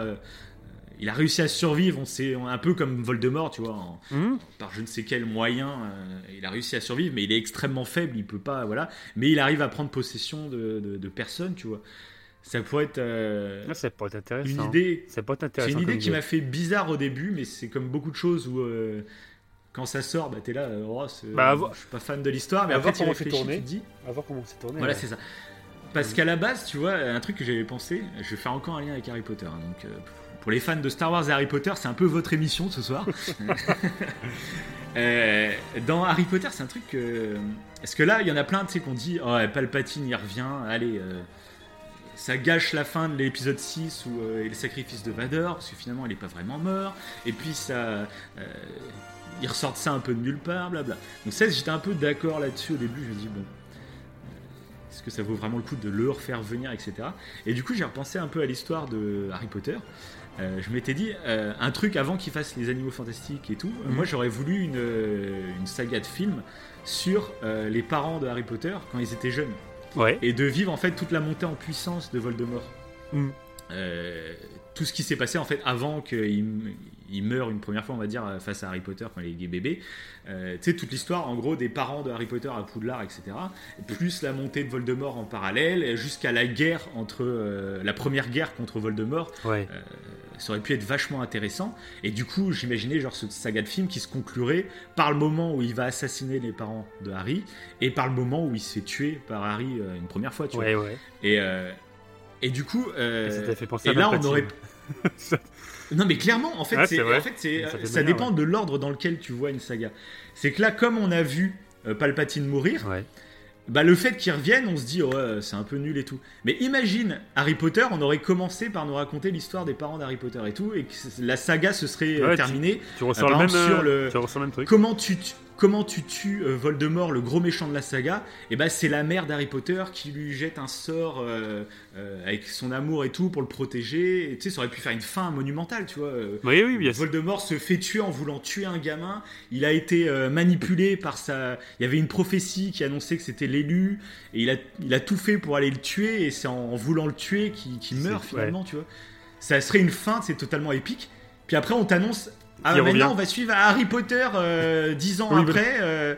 Il a réussi à survivre, on sait, un peu comme Voldemort, tu vois, en- Mhm. par je ne sais quel moyen, euh, il a réussi à survivre, mais il est extrêmement faible, il peut pas, voilà. Mais il arrive à prendre possession de, de, de personnes, tu vois. Ça pourrait être euh, Ah, ça pourrait être intéressant. une idée c'est intéressant. une idée qui m'a fait bizarre au début, mais c'est comme beaucoup de choses où euh, quand ça sort, bah t'es là, euh, oh, c'est- Bah, je suis pas fan de l'histoire, mais à après tu comment c'est tourné. tu te dis, À voir comment c'est tourné. voilà ouais. c'est ça. Parce qu'à la base, tu vois, un truc que j'avais pensé, je vais faire encore un lien avec Harry Potter. hein, donc, euh, pour les fans de Star Wars et Harry Potter, c'est un peu votre émission ce soir. Euh, dans Harry Potter, c'est un truc que. Parce que là, il y en a plein, tu sais, qu'on dit, oh, Palpatine, il revient, allez. euh, ça gâche la fin de l'épisode 6 où euh, le sacrifice de Vador, parce que finalement il n'est pas vraiment mort. Et puis ça. euh, ils ressortent ça un peu de nulle part, blabla. Donc ça, j'étais un peu d'accord là-dessus au début. Je me dis, bon, est-ce que ça vaut vraiment le coup de le refaire venir, etc. Et du coup, j'ai repensé un peu à l'histoire de Harry Potter. Euh, je m'étais dit, euh, un truc avant qu'il fasse les animaux fantastiques et tout, euh, Mhm. moi j'aurais voulu une, euh, une saga de films sur les parents de Harry Potter quand ils étaient jeunes Ouais. et de vivre en fait toute la montée en puissance de Voldemort. Euh, tout ce qui s'est passé en fait avant qu'il il meure une première fois, on va dire, face à Harry Potter quand il est bébé. Euh, tu sais, toute l'histoire en gros des parents de Harry Potter à Poudlard, etc. Plus la montée de Voldemort en parallèle, jusqu'à la guerre entre euh, la première guerre contre Voldemort Ouais. ça aurait pu être vachement intéressant. Et du coup, j'imaginais genre cette saga de film qui se conclurait par le moment où il va assassiner les parents de Harry et par le moment où il se fait tuer par Harry euh, une première fois, tu Ouais, ouais. vois. Et, euh, et du coup, euh, Et ça fait penser et à là, on aurait. Non, mais clairement, en fait, Ouais, c'est, c'est vrai. en fait, c'est, Ça dépend de l'ordre dans lequel tu vois une saga. C'est que là, comme on a vu euh, Palpatine mourir, Ouais. bah, le fait qu'il revienne, on se dit, ouais, c'est un peu nul et tout. Mais imagine, Harry Potter, on aurait commencé par nous raconter l'histoire des parents d'Harry Potter et tout, et que la saga se serait euh, tu- terminée. Tu ressens le même, sur euh, le- tu ressens le même truc. Comment tu, tu- comment tu tues euh, Voldemort, le gros méchant de la saga? Et bah, c'est la mère d'Harry Potter qui lui jette un sort euh, euh, avec son amour et tout pour le protéger. Et, tu sais, ça aurait pu faire une fin monumentale, tu vois. Oui, oui, bien sûr. Voldemort se fait tuer en voulant tuer un gamin. Il a été manipulé par sa. Il y avait une prophétie qui annonçait que c'était l'élu. Et il a, il a tout fait pour aller le tuer. Et c'est en, en voulant le tuer qu'il meurt finalement, tu vois. Ça serait une fin, c'est totalement épique. Puis après, on t'annonce. Ah, maintenant, revient. on va suivre Harry Potter euh, dix ans Oui, après. euh,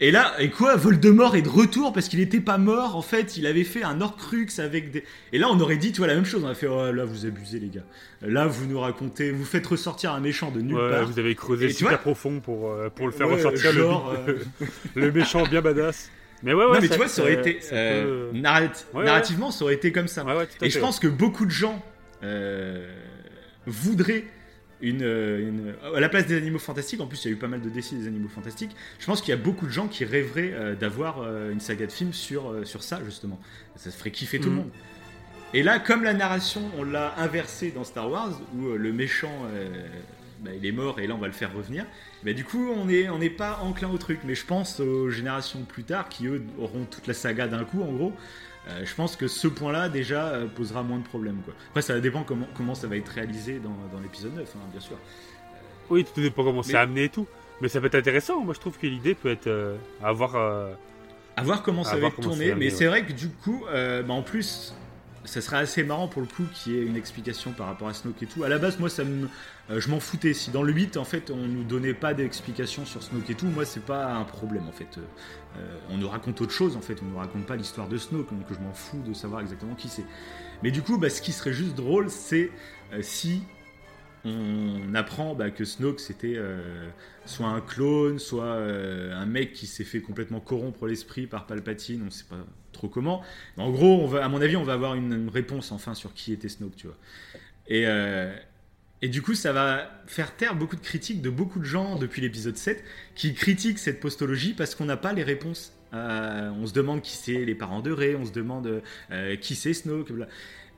et là, et quoi, Voldemort est de retour parce qu'il n'était pas mort. En fait, il avait fait un Horcrux avec des. Et là, on aurait dit, tu vois, la même chose. On a fait, oh, là, vous abusez, les gars. Là, vous nous racontez, vous faites ressortir un méchant de nulle Ouais, part. vous avez creusé Et super vois- profond pour, euh, pour le faire Ouais, ressortir genre, le, euh, le méchant bien badass. Mais ouais, ouais. non, mais tu vois, ça aurait été. euh, narrat- Ouais, narrativement, ça aurait été comme ça. Et je pense que beaucoup de gens voudraient une, euh, une- à la place des animaux fantastiques, en plus il y a eu pas mal de décès des animaux fantastiques, je pense qu'il y a beaucoup de gens qui rêveraient euh, d'avoir euh, une saga de films sur, euh, sur ça justement. Ça ferait kiffer tout le Mhm. monde. Et là, comme la narration, on l'a inversée dans Star Wars, où euh, le méchant, euh, bah, il est mort et là on va le faire revenir, bah, du coup on n'est on n'est pas enclin au truc. Mais je pense aux générations plus tard qui eux auront toute la saga d'un coup en gros. Euh, je pense que ce point-là déjà euh, posera moins de problèmes. Quoi. Après ça dépend comment, comment ça va être réalisé dans, dans l'épisode 9, hein, bien sûr. Oui, tout dépend comment c'est amené et tout. Mais ça peut être intéressant. Moi, je trouve que l'idée peut être euh, à avoir. À voir comment ça va voir être tourné, mais c'est vrai que du coup, bah, en plus, ça serait assez marrant pour le coup qu'il y ait une explication par rapport à Snoke et tout. À la base, moi, ça me, euh, je m'en foutais. Si dans le 8, en fait, on nous donnait pas d'explication sur Snoke et tout, moi, c'est pas un problème en fait. Euh, on nous raconte autre chose en fait, on nous raconte pas l'histoire de Snoke, donc je m'en fous de savoir exactement qui c'est. Mais du coup, bah, ce qui serait juste drôle, c'est euh, si on apprend bah, que Snoke c'était euh, soit un clone, soit euh, un mec qui s'est fait complètement corrompre l'esprit par Palpatine, on sait pas trop comment. Mais en gros, on va, à mon avis, on va avoir une, une réponse enfin sur qui était Snoke, tu vois. Et, euh, et du coup, ça va faire taire beaucoup de critiques de beaucoup de gens depuis l'épisode 7 qui critiquent cette postologie parce qu'on n'a pas les réponses. Euh, on se demande qui c'est les parents de Rey, on se demande euh, qui c'est Snoke. bla.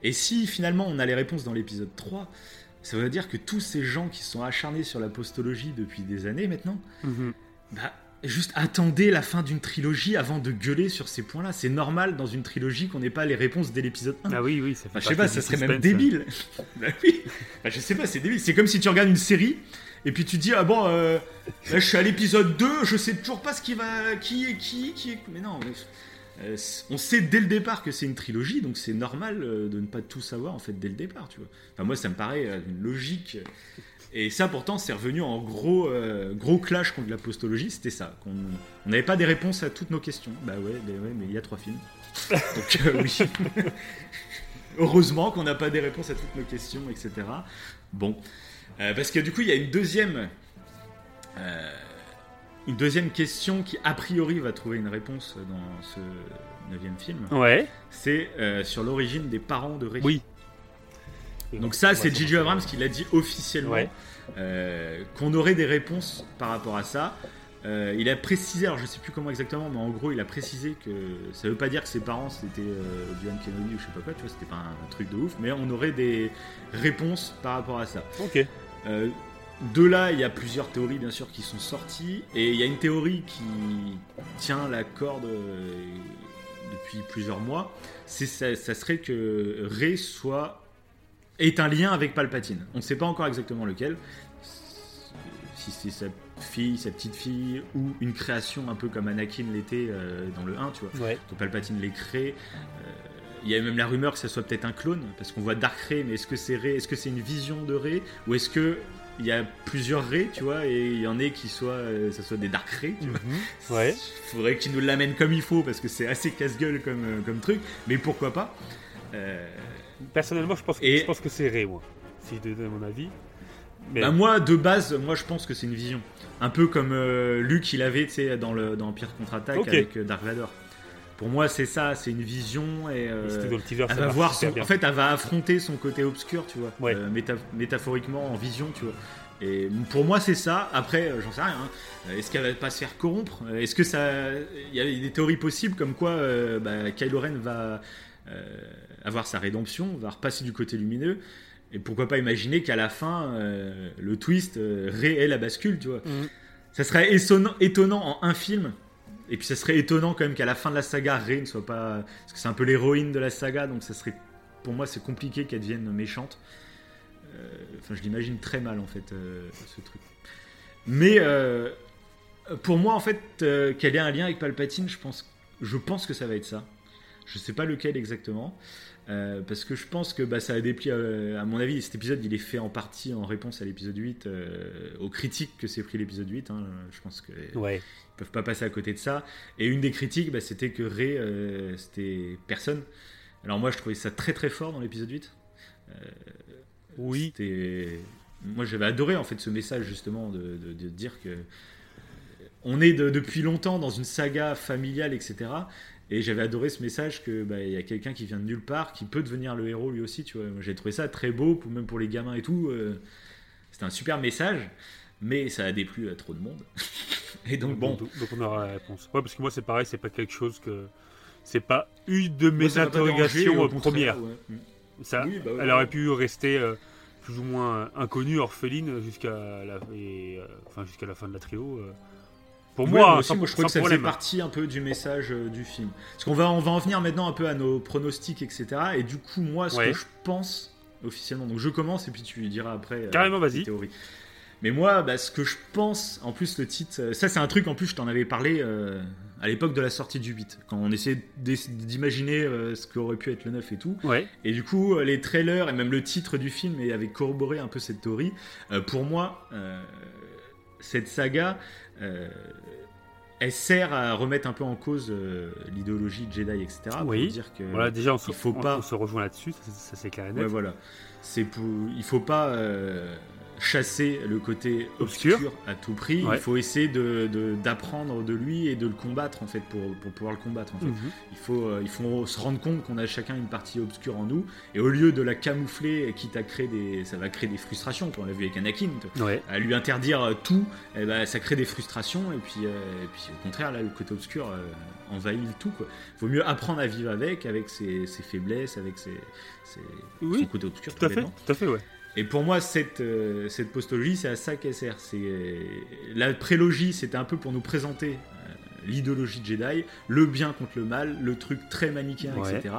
Et si finalement on a les réponses dans l'épisode 3, ça veut dire que tous ces gens qui sont acharnés sur la postologie depuis des années maintenant, mhm. bah, juste attendez la fin d'une trilogie avant de gueuler sur ces points-là. C'est normal dans une trilogie qu'on n'ait pas les réponses dès l'épisode 1. Ah oui, oui, ça fait Enfin, je sais pas, ça serait même débile. bah oui. Bah, je sais pas, c'est débile. C'est comme si tu regardes une série et puis tu dis ah bon, euh, là je suis à l'épisode 2, je sais toujours pas ce qui va, qui est qui, qui est. Mais non, mais, euh, on sait dès le départ que c'est une trilogie, donc c'est normal euh, de ne pas tout savoir en fait dès le départ, tu vois. Enfin moi ça me paraît une logique. Et ça pourtant c'est revenu en gros euh, gros clash contre la postologie, c'était ça. qu'on on n'avait pas des réponses à toutes nos questions. Bah ouais, bah ouais, mais il y a trois films. Donc euh, oui. Heureusement qu'on n'a pas des réponses à toutes nos questions, etc. Bon, Euh, parce que du coup, il y a une deuxième, une deuxième question qui a priori va trouver une réponse dans ce neuvième film. Ouais, C'est sur l'origine des parents de Rey. oui. Donc ça, c'est J.J. Abrams qui l'a dit officiellement, Ouais. euh, qu'on aurait des réponses par rapport à ça. Euh, il a précisé, alors je sais plus comment exactement, mais en gros, il a précisé que ça veut pas dire que ses parents c'était euh, Obi-Wan Kenobi ou je sais pas quoi, tu vois, c'était pas un, un truc de ouf, mais on aurait des réponses par rapport à ça. Ok. Euh, de là, il y a plusieurs théories bien sûr qui sont sorties, et il y a une théorie qui tient la corde depuis plusieurs mois. C'est ça, ça serait que Rey soit est un lien avec Palpatine. On ne sait pas encore exactement lequel. Si c'est sa fille, sa petite fille, ou une création un peu comme Anakin l'était euh, dans le 1, tu vois. Ouais. Donc Palpatine les crée. Euh, Il y a même la rumeur que ça soit peut-être un clone, parce qu'on voit Dark Ray, mais est-ce que c'est Ray Est-ce que c'est une vision de Ray Ou est-ce que il y a plusieurs Ray, tu vois, et il y en a qui soient, euh, ça soit des Dark Ray, tu vois Mhm. Ouais. Faudrait qu'ils nous l'amènent comme il faut, parce que c'est assez casse-gueule comme, euh, comme truc, mais pourquoi pas? Euh, Personnellement, je pense Et- je pense que c'est Ray, moi. Si je donne mon avis. Mais Bah, moi, de base, moi je pense que c'est une vision. Un peu comme euh, Luke il avait dans, le, dans Empire contre-attaque avec euh, Dark Vador. Pour moi, c'est ça, c'est une vision et. euh, c'était dans le teaser, elle va voir son- en fait, elle va affronter son côté obscur, tu vois, Ouais. euh, méta- métaphoriquement en vision, tu vois. Et pour moi, c'est ça. Après, j'en sais rien. hein. Est-ce qu'elle va pas se faire corrompre? Est-ce que ça Il y a des théories possibles comme quoi bah, Kylo Ren va euh, avoir sa rédemption, va repasser du côté lumineux. Et pourquoi pas imaginer qu'à la fin, euh, le twist, euh, est la bascule, tu vois. Mhm. Ça serait étonnant, étonnant en un film. Et puis ça serait étonnant quand même qu'à la fin de la saga, Rey ne soit pas... Parce que c'est un peu l'héroïne de la saga, donc ça serait... Pour moi, c'est compliqué qu'elle devienne méchante. Euh, Enfin, je l'imagine très mal, en fait, euh, ce truc. Mais pour moi, en fait, qu'elle ait un lien avec Palpatine, je pense, je pense que ça va être ça. Je sais pas lequel exactement. Euh, parce que je pense que bah, ça a déplié, euh, à mon avis, cet épisode il est fait en partie en réponse à l'épisode 8, euh, aux critiques que s'est pris l'épisode 8. hein. je pense que Ouais. ils peuvent pas passer à côté de ça. Et une des critiques, bah, c'était que Rey, euh, c'était personne. Alors moi, je trouvais ça très très fort dans l'épisode 8. Oui. Moi, j'avais adoré en fait ce message justement de, de- de dire que on est de- depuis longtemps dans une saga familiale, etc. Et j'avais adoré ce message que bah, y a quelqu'un qui vient de nulle part, qui peut devenir le héros lui aussi, tu vois. J'ai trouvé ça très beau, pour, même pour les gamins et tout. euh, C'était un super message, mais ça a déplu à trop de monde. et donc bon, donc, donc on aura la réponse. Ouais, parce que moi c'est pareil, c'est pas quelque chose que. C'est pas une de mes moi, interrogations euh, premières. ouais. Ça, Oui, bah ouais. elle aurait pu rester euh, plus ou moins inconnue, orpheline jusqu'à la, et, euh, enfin, jusqu'à la fin de la trio. Pour Ouais, moi, aussi, sans, moi je sans que ça problème. faisait partie un peu du message euh, du film. Parce qu'on va, on va en venir maintenant un peu à nos pronostics, etc. Et du coup, moi, ce Ouais. que je pense officiellement, donc je commence et puis tu diras après. euh, Carrément, vas-y. théories. Mais moi, bah, ce que je pense, en plus le titre, euh, ça c'est un truc, en plus je t'en avais parlé euh, à l'époque de la sortie du 8, quand on essayait d'imaginer ce qu'aurait pu être le 9 et tout. Ouais, Et du coup, les trailers et même le titre du film avait corroboré un peu cette théorie. Pour moi, cette saga, euh, elle sert à remettre un peu en cause euh, l'idéologie Jedi, etc. Oui. Pour dire que voilà, déjà on se, il faut on- pas- on se rejoint là-dessus, ça, ça, c'est clair et net. Ouais, voilà. C'est pour, il faut pas euh, chasser le côté obscur, Obscur. à tout prix. Ouais. Il faut essayer de, de- d'apprendre de lui et de le combattre en fait pour, pour pouvoir le combattre. En fait. Mhm. Il faut, euh, il faut se rendre compte qu'on a chacun une partie obscure en nous et au lieu de la camoufler, quitte à créer des, ça va créer des frustrations. On l'a vu avec Anakin. Ouais. À lui interdire euh, tout, ben, ça crée des frustrations et puis, euh, et puis au contraire là le côté obscur euh, envahit le tout. Quoi. Vaut mieux apprendre à vivre avec, avec ses, ses faiblesses, avec ses, ses- Oui, son côté obscur. Tout à fait, tout à fait, ouais. Et pour moi, cette, euh, cette postologie, c'est à ça qu'elle sert. C'est, euh, la prélogie, c'était un peu pour nous présenter euh, l'idéologie Jedi, le bien contre le mal, le truc très manichéen, Ouais. etc.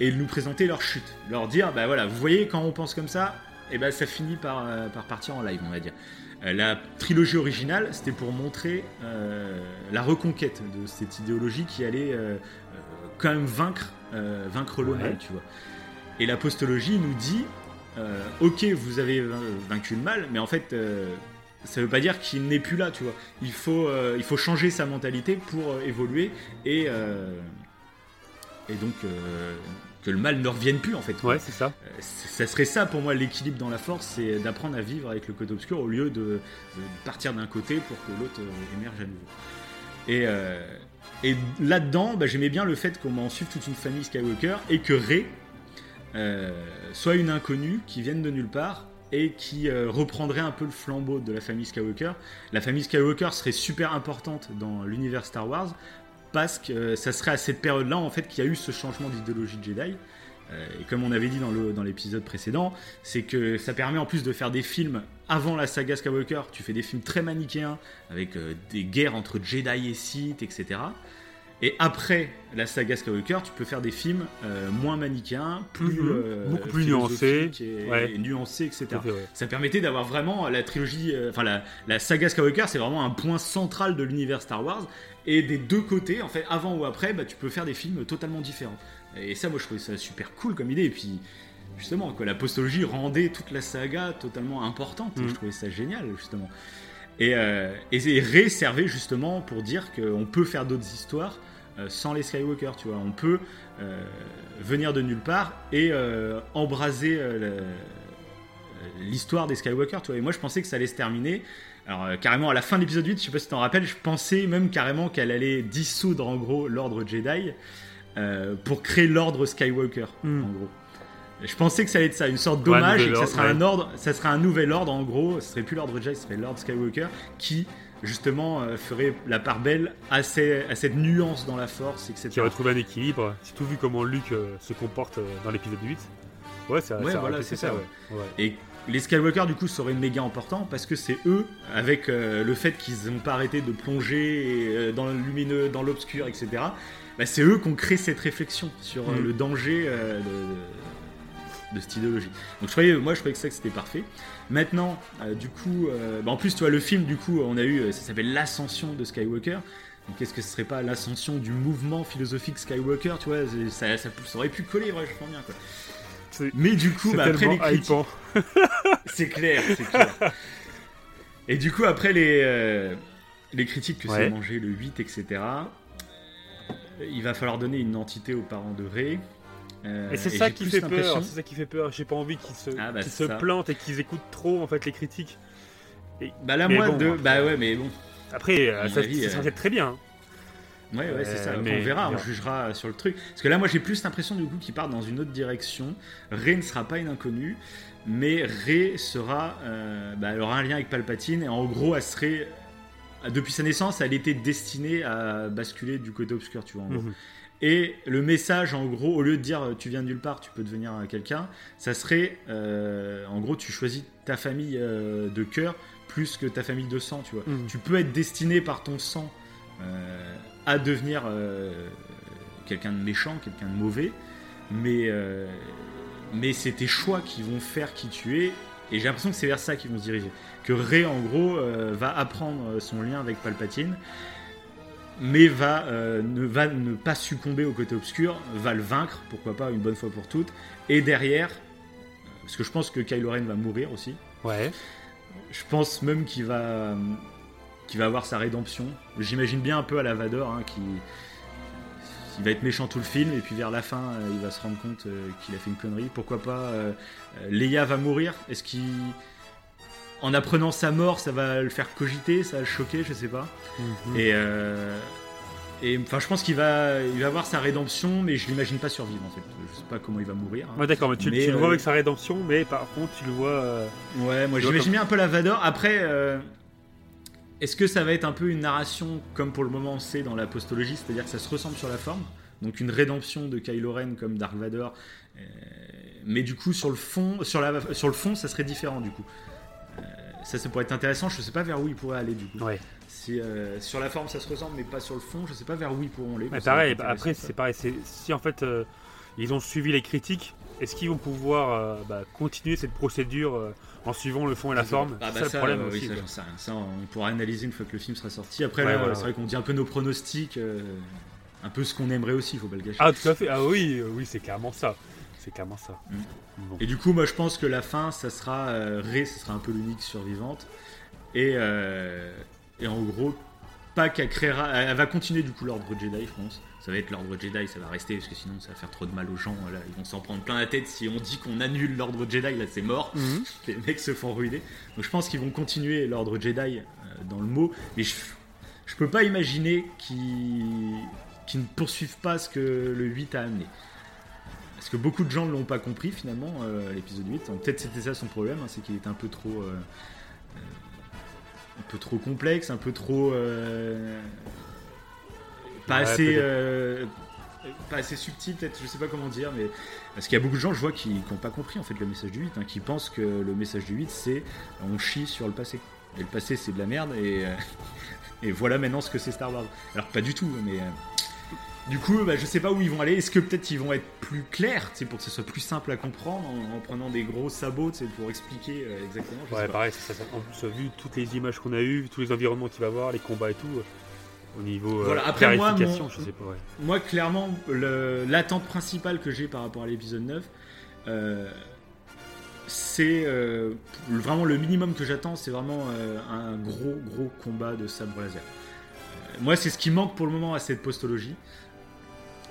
Et nous présenter leur chute. Leur dire, bah voilà, vous voyez, quand on pense comme ça, et ben ça finit par, par partir en live, on va dire. La trilogie originale, c'était pour montrer la reconquête de cette idéologie qui allait quand même vaincre, vaincre le Ouais. mal, tu vois. Et la postologie nous dit, euh, ok, vous avez vain- vaincu le mal, mais en fait, euh, ça veut pas dire qu'il n'est plus là, tu vois. Il faut, euh, il faut changer sa mentalité pour euh, évoluer et, euh, et donc euh, que le mal ne revienne plus, en fait. Ouais, c'est ça. Euh, ça serait ça pour moi l'équilibre dans la force, c'est d'apprendre à vivre avec le côté obscur au lieu de, de partir d'un côté pour que l'autre euh, émerge à nouveau. Et, euh, et là-dedans, bah, j'aimais bien le fait qu'on m'en suive toute une famille Skywalker et que Rey euh, soit une inconnue qui vienne de nulle part et qui euh, reprendrait un peu le flambeau de la famille Skywalker. La famille Skywalker serait super importante dans l'univers Star Wars parce que euh, ça serait à cette période-là en fait qu'il y a eu ce changement d'idéologie Jedi. Euh, et comme on avait dit dans dans l'épisode précédent, c'est que ça permet en plus de faire des films avant la saga Skywalker. Tu fais des films très manichéens avec euh, des guerres entre Jedi et Sith, etc. Et après la saga Skywalker, tu peux faire des films euh, moins manichéens, plus Mhm. euh, Beaucoup plus nuancés. philosophiques et, Ouais. et nuancés, etc. Fait, ouais. Ça permettait d'avoir vraiment la trilogie, euh, enfin la, la saga Skywalker, c'est vraiment un point central de l'univers Star Wars. Et des deux côtés, en fait, avant ou après, bah, tu peux faire des films totalement différents. Et ça, moi, je trouvais ça super cool comme idée. Et puis, justement, quoi, la postologie rendait toute la saga totalement importante. Et Mhm. je trouvais ça génial, justement. Et, euh, et et Rey servait justement pour dire qu'on peut faire d'autres histoires euh, sans les Skywalker, tu vois. On peut euh, venir de nulle part et euh, embraser l'histoire des Skywalker, tu vois. Et moi, je pensais que ça allait se terminer. Alors, carrément, à la fin de l'épisode 8, je sais pas si tu t'en rappelles, je pensais même carrément qu'elle allait dissoudre, en gros, l'ordre Jedi pour créer l'ordre Skywalker, Hmm. en gros. Je pensais que ça allait être ça, une sorte Ouais, d'hommage, nouvel et que ça ouais. un ordre, ça serait un nouvel ordre, en gros. Ce serait plus l'ordre Jedi, ce serait l'ordre Skywalker qui, justement, euh, ferait la part belle à, ces- à cette nuance dans la force, etc. Qui retrouve un équilibre, surtout vu comment Luke euh, se comporte euh, dans l'épisode 8. Ouais, ça, Ouais, ça voilà, rappelle c'est ça, ça, ouais. ouais. Et les Skywalker, du coup, seraient méga importants parce que c'est eux, avec le fait qu'ils n'ont pas arrêté de plonger dans le lumineux, dans l'obscur, etc. bah, c'est eux qui ont créé cette réflexion sur Mm. le danger de, de- de cette idéologie. Donc je croyais, moi, je croyais que ça que c'était parfait. Maintenant, euh, du coup, euh, bah, en plus, tu vois, le film, du coup, on a eu, euh, ça s'appelle l'ascension de Skywalker. Donc est-ce que ce serait pas l'ascension du mouvement philosophique Skywalker, tu vois ça, ça, ça aurait pu coller vachement bien, quoi. C'est- Mais du coup, bah, après les critiques, c'est clair, c'est clair. Et du coup, après les, euh, les critiques que Ouais. c'est mangé le 8, etc., il va falloir donner une entité aux parents de Ray. Euh, Et c'est ça qui fait peur. C'est ça qui fait peur. J'ai pas envie qu'ils se, Ah, bah, se ça. plantent et qu'ils écoutent trop en fait les critiques. Bah là, moi, bon, de... après- bah ouais, mais bon. Après, euh, ça avis, euh, censé être très bien. hein. Ouais, ouais, c'est ça. Euh, mais- on verra, on jugera sur le truc. Parce que là, moi, j'ai plus l'impression du coup qu'il part dans une autre direction. Rey ne sera pas une inconnue, mais Rey sera, euh, bah, elle aura un lien avec Palpatine et en gros, elle serait, depuis sa naissance, elle était destinée à basculer du côté obscur, tu vois. En gros. Mhm. Et le message, en gros, au lieu de dire euh, tu viens de nulle part, tu peux devenir euh, quelqu'un, ça serait, euh, en gros, tu choisis ta famille euh, de cœur plus que ta famille de sang, tu vois. Mhm. Tu peux être destiné par ton sang euh, à devenir quelqu'un de méchant, quelqu'un de mauvais, mais, mais c'est tes choix qui vont faire qui tu es. Et j'ai l'impression que c'est vers ça qu'ils vont se diriger. Que Rey, en gros, va apprendre son lien avec Palpatine, mais va, euh, ne, va ne pas succomber au côté obscur, va le vaincre, pourquoi pas, une bonne fois pour toutes. Et derrière, parce que je pense que Kylo Ren va mourir aussi, Ouais. je pense même qu'il va, qu'il va avoir sa rédemption. J'imagine bien un peu à la Vador, hein, qui il va être méchant tout le film, et puis vers la fin, euh, il va se rendre compte euh, qu'il a fait une connerie. Pourquoi pas Leia va mourir Est-ce qu'il. En apprenant sa mort, ça va le faire cogiter, ça va le choquer, je sais pas. Mhm. Et, euh, et enfin, je pense qu'il va, il va avoir sa rédemption, mais je l'imagine pas survivre en fait. Je sais pas comment il va mourir. hein. Ouais, d'accord, mais tu, Mais, tu le euh, vois avec sa rédemption, mais par contre, tu le vois. euh, Ouais, moi j'imagine comme- un peu la Vador. Après, euh, est-ce que ça va être un peu une narration comme pour le moment on sait dans la postologie, c'est-à-dire que ça se ressemble sur la forme, donc une rédemption de Kylo Ren comme Dark Vador, euh, mais du coup sur le fond, sur la, sur le fond, ça serait différent du coup. Ça, ça pourrait être intéressant. Je sais pas vers où il pourrait aller du coup. Ouais. Si euh, sur la forme ça se ressemble, mais pas sur le fond, je sais pas vers où ils pourront aller. Mais pareil, après, c'est pareil. c'est- Si en fait euh, ils ont suivi les critiques, est-ce qu'ils vont pouvoir euh, bah, continuer cette procédure en suivant le fond et la forme? Ah C'est bah ça ça, le problème euh, oui, aussi. ça, on pourra analyser une fois que le film sera sorti. Après, Ouais, voilà, c'est ouais. vrai qu'on dit un peu nos pronostics, un peu ce qu'on aimerait aussi, il faut pas le gâcher. Ah, tout à fait. Ah oui, oui, c'est carrément ça. C'est carrément ça. Mm. Bon. Et du coup, moi, je pense que la fin, ça sera euh, Rey, ça sera un peu l'unique survivante. Et, euh, et en gros, pas qu'elle créera, elle va continuer du coup l'ordre Jedi, je pense. Ça va être l'ordre Jedi, ça va rester parce que sinon, ça va faire trop de mal aux gens. Là, ils vont s'en prendre plein la tête si on dit qu'on annule l'ordre Jedi. Là, c'est mort. Mhm. Les mecs se font ruiner. Donc, je pense qu'ils vont continuer l'ordre Jedi euh, dans le mot, mais je, je peux pas imaginer qu'ils qu'ils ne poursuivent pas ce que le 8 a amené. Parce que beaucoup de gens ne l'ont pas compris finalement, euh, l'épisode 8. Donc, Peut-être c'était ça son problème, hein, c'est qu'il était un peu trop. euh, un peu trop complexe, un peu trop. euh, pas, Ouais, assez, pas assez subtil, peut-être, je sais pas comment dire, mais. Parce qu'il y a beaucoup de gens, je vois, qui n'ont pas compris en fait le message du 8, hein, qui pensent que le message du 8 c'est on chie sur le passé. Et le passé c'est de la merde et, et voilà maintenant ce que c'est Star Wars. Alors pas du tout, mais. Euh, du coup, bah, je sais pas où ils vont aller. Est-ce que peut-être ils vont être plus clairs, sais, pour que ce soit plus simple à comprendre, en, en prenant des gros sabots, sais, pour expliquer euh, exactement. je sais Ouais, pas. pareil, c'est ça. En plus, vu toutes les images qu'on a eues, tous les environnements qu'il va avoir, les combats et tout, euh, au niveau euh, Voilà, après, moi, mon- je sais pas. Ouais. Moi, clairement, l'attente principale que j'ai par rapport à l'épisode 9, euh, c'est euh, vraiment le minimum que j'attends, c'est vraiment euh, un gros, gros combat de sabre laser. Euh, moi, c'est ce qui manque pour le moment à cette postologie.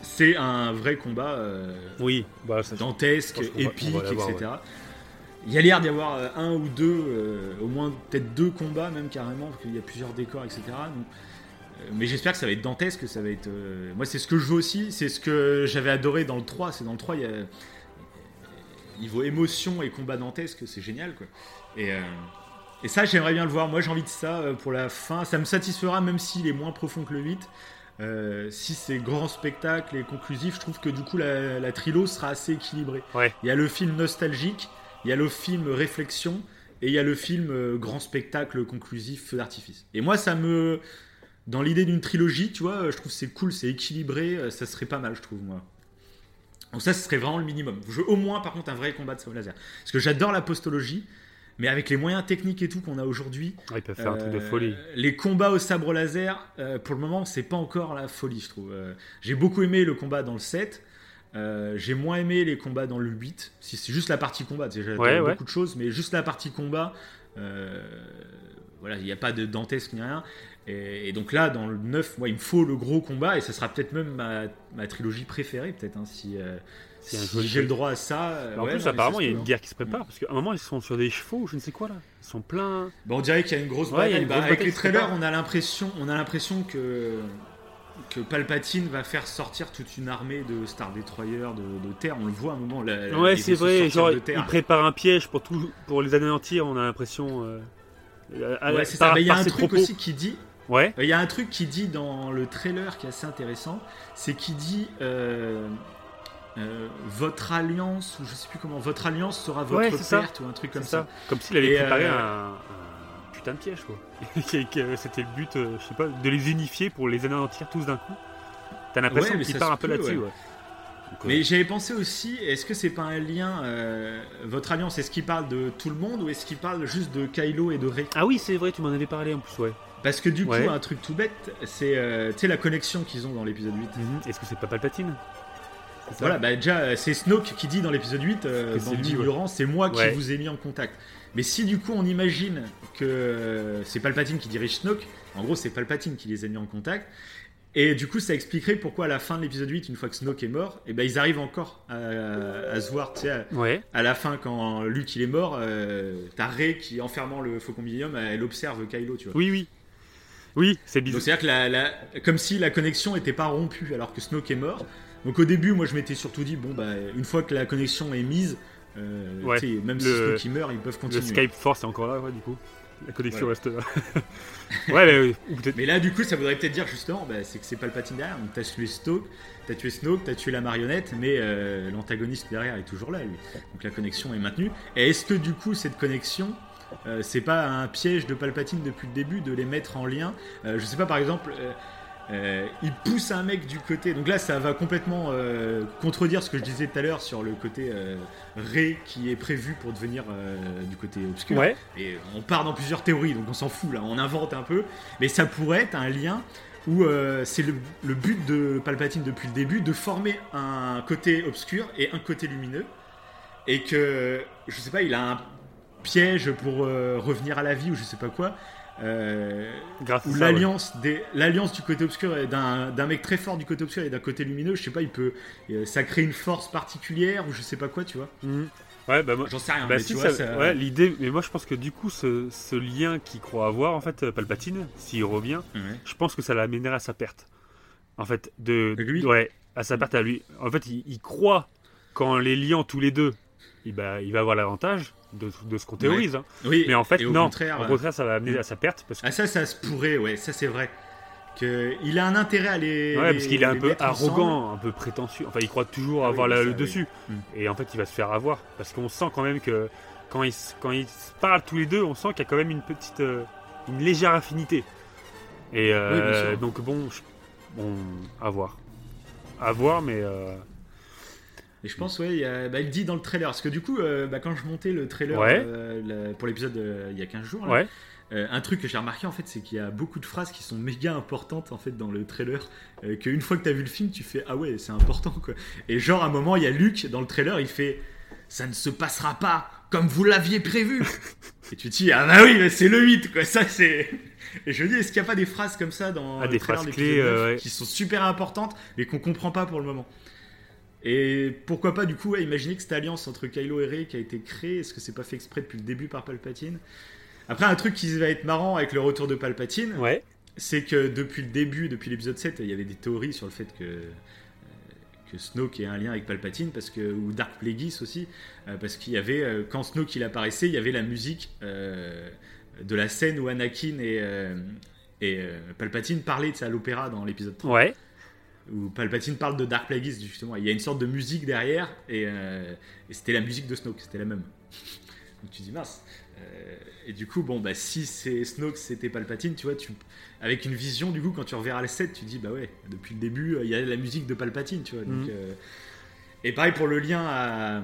C'est un vrai combat euh, Oui, bah, ça, dantesque, va- épique, va etc. Il y a l'air d'y avoir euh, un ou deux, euh, au moins peut-être deux combats même carrément, parce qu'il y a plusieurs décors, etc. Donc, euh, mais j'espère que ça va être dantesque, que ça va être. Moi, c'est ce que je veux aussi, c'est ce que j'avais adoré dans le 3. C'est dans le 3, il y a. Niveau émotion et combat dantesque, c'est génial, quoi. Et, et ça, j'aimerais bien le voir. Moi, j'ai envie de ça pour la fin. Ça me satisfera, même s'il est moins profond que le 8. Euh, si c'est grand spectacle et conclusif, je trouve que du coup, la, la trilo sera assez équilibrée. Ouais. Il y a le film nostalgique, il y a le film réflexion, et il y a le film euh, grand spectacle conclusif, feu d'artifice. Et moi, ça me. Dans l'idée d'une trilogie, tu vois, je trouve que c'est cool, c'est équilibré, euh, ça serait pas mal, je trouve, moi. Donc ça, ce serait vraiment le minimum. Je veux au moins, par contre, un vrai combat de sabre laser. Parce que j'adore la postologie, mais avec les moyens techniques et tout qu'on a aujourd'hui, Ouais, ils peuvent faire un truc de euh, folie. Les combats au sabre laser, euh, pour le moment, c'est pas encore la folie, je trouve. Euh, j'ai beaucoup aimé le combat dans le 7. euh, j'ai moins aimé les combats dans le 8. Si c'est juste la partie combat, sais, j'adore Ouais, beaucoup ouais. de choses, mais juste la partie combat, euh, voilà, il n'y a pas de dantesque ni rien. Et, et donc là, dans le 9, moi, il me faut le gros combat, et ça sera peut-être même ma, ma trilogie préférée, peut-être, hein, si, euh, Si un si joli j'ai le droit à ça. euh, en ouais, plus, non, apparemment, il y a une guerre qui se prépare, parce qu'à un moment, ils sont sur des chevaux, je ne sais quoi là. Ils sont pleins. Bah, on dirait qu'il y a une grosse Ouais, bataille. une Bah, avec bataille les qui trailers, on a l'impression, on a l'impression que que Palpatine va faire sortir toute une armée de Star Destroyers de, de Terre. On le voit à un moment. La, Ouais, c'est vrai. Genre, il prépare un piège pour, tout, pour les anéantir, on a l'impression. euh, Ouais, c'est ça. Il y a un truc propos. aussi qui dit. Ouais, Il y a un truc qui dit dans le trailer qui est assez intéressant, c'est qu'il dit euh, euh, votre alliance ou je sais plus comment, votre alliance sera votre Ouais, ça. perte ou un truc comme ça. ça. Comme s'il avait Et, préparé euh, un, un putain de piège, quoi. Et que C'était le but, euh, je sais pas, de les unifier pour les anéantir tous d'un coup. T'as l'impression Ouais, mais qu'il ça part un peu là-dessus, ouais. Mais j'avais pensé aussi, est-ce que c'est pas un lien euh, Votre alliance, est-ce qu'il parle de tout le monde ou est-ce qu'il parle juste de Kylo et de Rey? Ah oui, c'est vrai, tu m'en avais parlé en plus, ouais. Parce que du coup, Ouais. un truc tout bête, c'est euh, tu sais la connexion qu'ils ont dans l'épisode 8. Mhm. Est-ce que c'est pas Palpatine? Voilà, bah déjà, euh, c'est Snoke qui dit dans l'épisode 8, euh, c'est dans lui, c'est moi Ouais. qui vous ai mis en contact. Mais si du coup on imagine que euh, c'est Palpatine qui dirige Snoke, en gros c'est Palpatine qui les a mis en contact, et du coup ça expliquerait pourquoi à la fin de l'épisode 8, une fois que Snoke est mort, et ben ils arrivent encore à, à se voir, tu sais, à, Ouais, à la fin quand Luke il est mort, euh, t'as Rey qui, enfermant le Faucon Millennium, elle observe Kylo, tu vois. oui, oui. Oui, c'est bizarre. c'est-à-dire que la, la- comme si la connexion était pas rompue alors que Snoke est mort. Donc au début, moi je m'étais surtout dit bon bah une fois que la connexion est mise, euh, Ouais. même si Le- il meurt, ils peuvent Le continuer. Skype Force est encore là, ouais, du coup. La connexion Ouais. reste là. ouais, mais. Mais là du coup, ça voudrait peut-être dire justement, bah, c'est que c'est Palpatine derrière. Donc t'as tué Snoke, t'as tué Snoke, t'as tué la marionnette, mais euh, l'antagoniste derrière est toujours là lui. Donc la connexion est maintenue. Et est-ce que du coup cette connexion euh, c'est pas un piège de Palpatine depuis le début de les mettre en lien? Je sais pas par exemple. Euh, il pousse un mec du côté. Donc là, ça va complètement euh, contredire ce que je disais tout à l'heure sur le côté euh, Rey qui est prévu pour devenir du côté obscur. Ouais, Et on part dans plusieurs théories, donc on s'en fout là, on invente un peu. Mais ça pourrait être un lien où c'est le, le but de Palpatine depuis le début de former un côté obscur et un côté lumineux. Et que, je sais pas, il a un piège pour revenir à la vie ou je sais pas quoi. Euh, grâce à ou ça. l'alliance l'alliance du côté obscur et d'un d'un mec très fort du côté obscur et d'un côté lumineux je sais pas il peut euh, ça crée une force particulière ou je sais pas quoi tu vois ouais. Mhm. Ouais, bah moi. j'en sais rien Bah mais si, tu ça- vois ça- ouais, l'idée, mais moi je pense que du coup, ce, ce lien qu'il croit avoir, en fait, euh, Palpatine, s'il revient, je pense que ça l'amènerait à sa perte. En fait, de. Lui Ouais, à sa perte à lui. En fait, il, il croit qu'en les liant tous les deux, il, bah, il va avoir l'avantage de, de ce qu'on théorise. hein. oui Mais en fait, au non. contraire, au euh, contraire, ça va amener à sa perte parce que. ah ça ça se pourrait ouais ça c'est vrai que il a un intérêt à les Ouais, parce qu'il est un peu ensemble. arrogant, un peu prétentieux. Enfin, il croit toujours Ah avoir la- ça, le oui. dessus. Mm. Et en fait, il va se faire avoir. Parce qu'on sent quand même que quand ils, quand ils parlent tous les deux, on sent qu'il y a quand même une petite. euh, une légère affinité. Et euh, Oui, donc, bon, je- bon, à voir. À voir, mais. euh, Et je pense, ouais, il, y a- bah, il dit dans le trailer. Parce que du coup, euh, bah, quand je montais le trailer Ouais. euh, la- pour l'épisode euh, il y a 15 jours, là, ouais. un truc que j'ai remarqué en fait, c'est qu'il y a beaucoup de phrases qui sont méga importantes en fait dans le trailer. Euh, Qu'une fois que tu as vu le film, tu fais Ah ouais, c'est important quoi. Et genre, à un moment, il y a Luc dans le trailer, il fait Ça ne se passera pas comme vous l'aviez prévu. Et tu te dis Ah bah oui, mais c'est le 8 quoi. Ça c'est. Et je me dis, est-ce qu'il n'y a pas des phrases comme ça dans Ah, le des trailer phrases clés, 9 ouais. qui sont super importantes mais qu'on comprend pas pour le moment? Et pourquoi pas du coup ouais, imaginer que cette alliance entre Kylo et Rey qui a été créée, est-ce que c'est pas fait exprès depuis le début par Palpatine? Après un truc qui va être marrant avec le retour de Palpatine, Ouais. c'est que depuis le début, depuis l'épisode 7, il y avait des théories sur le fait que euh, que Snoke ait un lien avec Palpatine parce que ou Dark Plagueis aussi euh, parce qu'il y avait euh, quand Snoke il apparaissait, il y avait la musique euh, de la scène où Anakin et et Palpatine parlaient tu sais, à l'opéra dans l'épisode 3 Ouais. Où Palpatine parle de Dark Plagueis justement. Il y a une sorte de musique derrière et, euh, et c'était la musique de Snoke, c'était la même. Donc tu dis mince. Euh, et du coup, bon, bah si c'est Snoke, c'était Palpatine, tu vois, tu, avec une vision, du coup, quand tu reverras le set, tu dis bah ouais, depuis le début, il y a la musique de Palpatine, tu vois. donc, Mhm. euh, et pareil pour le lien à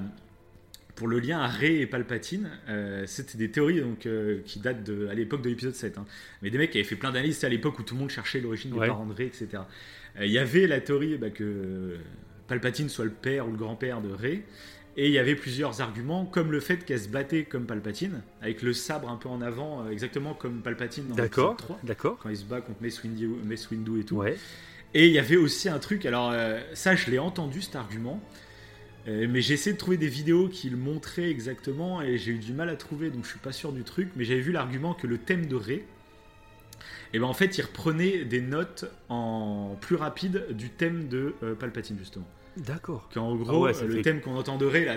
pour le lien à Rey et Palpatine, c'était des théories donc, qui datent de, à l'époque de l'épisode 7. hein. Mais des mecs qui avaient fait plein d'analyses, à l'époque où tout le monde cherchait l'origine des Ouais. parents de Rey, etc. Euh, Il y avait la théorie bah, que Palpatine soit le père ou le grand-père de Rey. Et il y avait plusieurs arguments, comme le fait qu'elle se battait comme Palpatine, avec le sabre un peu en avant, euh, exactement comme Palpatine dans l'épisode 3, D'accord. quand il se bat contre Mace Windu, Mace Windu et tout. Ouais. Et il y avait aussi un truc, alors euh, ça je l'ai entendu cet argument, euh, mais j'ai essayé de trouver des vidéos qui le montraient exactement et j'ai eu du mal à trouver, donc je suis pas sûr du truc, mais j'avais vu l'argument que le thème de Rey et ben en fait, il reprenait des notes en plus rapide du thème de euh, Palpatine justement. D'accord. Qu'en gros, ouais, euh, le fait- thème qu'on entendrait là,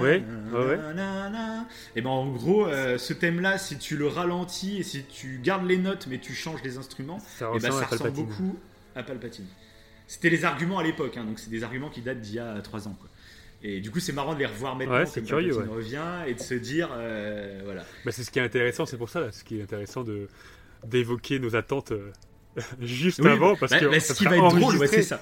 Ouais, na, ouais, et ben en gros, euh, ce thème-là, si tu le ralentis et si tu gardes les notes mais tu changes les instruments, Ça et ben ressemble ça ressemble beaucoup à Palpatine. C'était les arguments à l'époque, hein, donc c'est des arguments qui datent d'il y a 3 ans. Quoi. Et du coup, c'est marrant de les revoir maintenant. Ouais, c'est curieux, Palpatine revient et de se dire, euh, voilà. Bah, c'est ce qui est intéressant, c'est pour ça, là, ce qui est intéressant de d'évoquer nos attentes euh, juste Oui, avant, parce bah, que bah, ça ce qui va être drôle, ouais, c'est ça.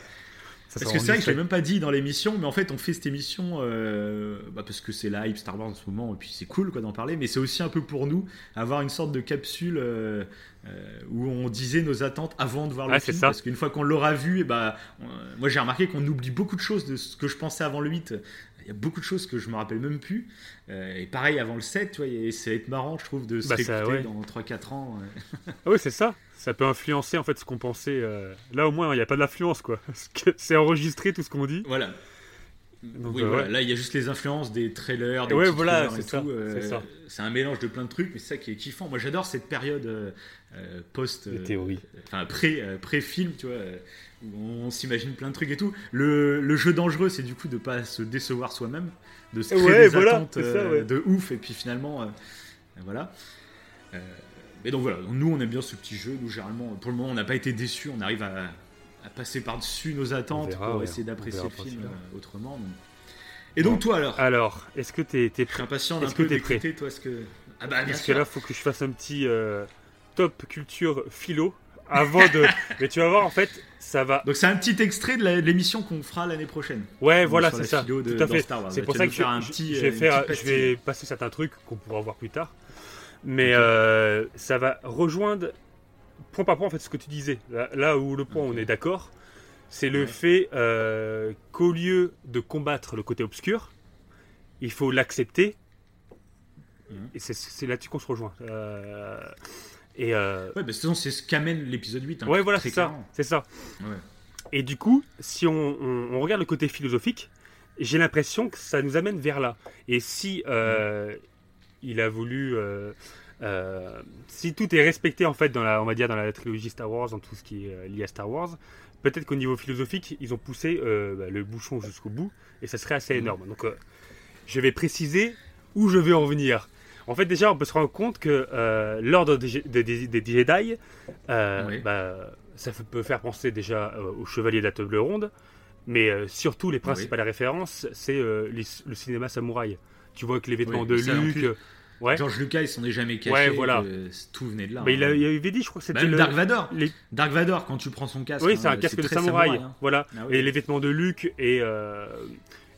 Ça Parce que c'est vrai que je l'ai même pas dit dans l'émission, mais en fait on fait cette émission euh, bah, parce que c'est la hype Star Wars en ce moment et puis c'est cool quoi d'en parler, mais c'est aussi un peu pour nous avoir une sorte de capsule euh, euh, où on disait nos attentes avant de voir le film, ça. parce qu'une fois qu'on l'aura vu, et bah, on- moi j'ai remarqué qu'on oublie beaucoup de choses de ce que je pensais avant le 8. Il y a beaucoup de choses que je me rappelle même plus. Euh, et pareil avant le 7, tu vois, ça va être marrant je trouve de se Bah, ça, réécouter ouais. dans 3-4 ans. ouais. Ah oui, c'est ça. Ça peut influencer en fait ce qu'on pensait. euh, Là au moins, il n'y a pas d'influence quoi. Parce que c'est enregistré tout ce qu'on dit. Voilà. Donc, oui, euh, voilà. ouais. Là, il y a juste les influences des trailers, des Ouais, voilà, c'est ça, tout, euh, c'est un mélange de plein de trucs, mais c'est ça qui est kiffant. Moi, j'adore cette période euh, post, Les théories. enfin pré, euh, pré-film, tu vois, où on s'imagine plein de trucs et tout. Le, le jeu dangereux, c'est du coup de pas se décevoir soi-même, de se créer Ouais, des voilà, attentes ça, de ouf, et puis finalement, voilà. Mais donc voilà, nous on aime bien ce petit jeu. Nous généralement, pour le moment, on n'a pas été déçus. On arrive à, à passer par-dessus nos attentes verra, pour ouais, essayer d'apprécier le film euh, autrement. donc. Et donc toi alors? Alors, est-ce que t'es suis prêt? impatient d'un Est-ce que peu t'es prêt? toi ce que. Ah bah bien Parce que là, faut que je fasse un petit euh, top culture philo avant de. Mais tu vas voir, en fait, ça va. Donc c'est un petit extrait de l'émission qu'on fera l'année prochaine. Ouais, Donc, voilà, c'est ça. de- Tout à fait. C'est Là, pour ça que je, un petit, je euh, vais faire, je vais passer certains trucs qu'on pourra voir plus tard. Mais euh, ça va rejoindre point par point en fait ce que tu disais. Là, là où le point on est d'accord, c'est le Ouais. fait euh, qu'au lieu de combattre le côté obscur, il faut l'accepter. Mhm. Et c'est- là-dessus qu'on se rejoint. Euh, et euh, Ouais, bah, toute façon, c'est ce qu'amène l'épisode 8. hein, ouais, voilà, c'est ça. C'est ça. Ouais. Et du coup, si on, on- on regarde le côté philosophique, j'ai l'impression que ça nous amène vers là. Et si euh, il a voulu, euh, si tout est respecté en fait dans la, on va dire dans la trilogie Star Wars, dans tout ce qui est euh, lié à Star Wars, peut-être qu'au niveau philosophique, ils ont poussé euh, bah, le bouchon jusqu'au bout, et ça serait assez Mhm. énorme. Donc, euh, je vais préciser où je vais en venir. En fait, déjà, on peut se rendre compte que l'ordre des, des- des- des Jedi, Oui. bah, ça peut faire penser déjà aux Chevaliers de la Table Ronde, mais surtout les principales références, c'est le cinéma samouraï. Tu vois que les vêtements Oui, de Luke, ouais, George Lucas, il s'en est jamais caché. Ouais, voilà. que tout venait de là. il, hein. a- il avait dit, je crois que c'était Même le. Dark Vador. les- Dark Vador, quand tu prends son casque. Oui, hein, c'est un casque de samouraï, hein. voilà. Ah oui. Et les vêtements de Luke et euh,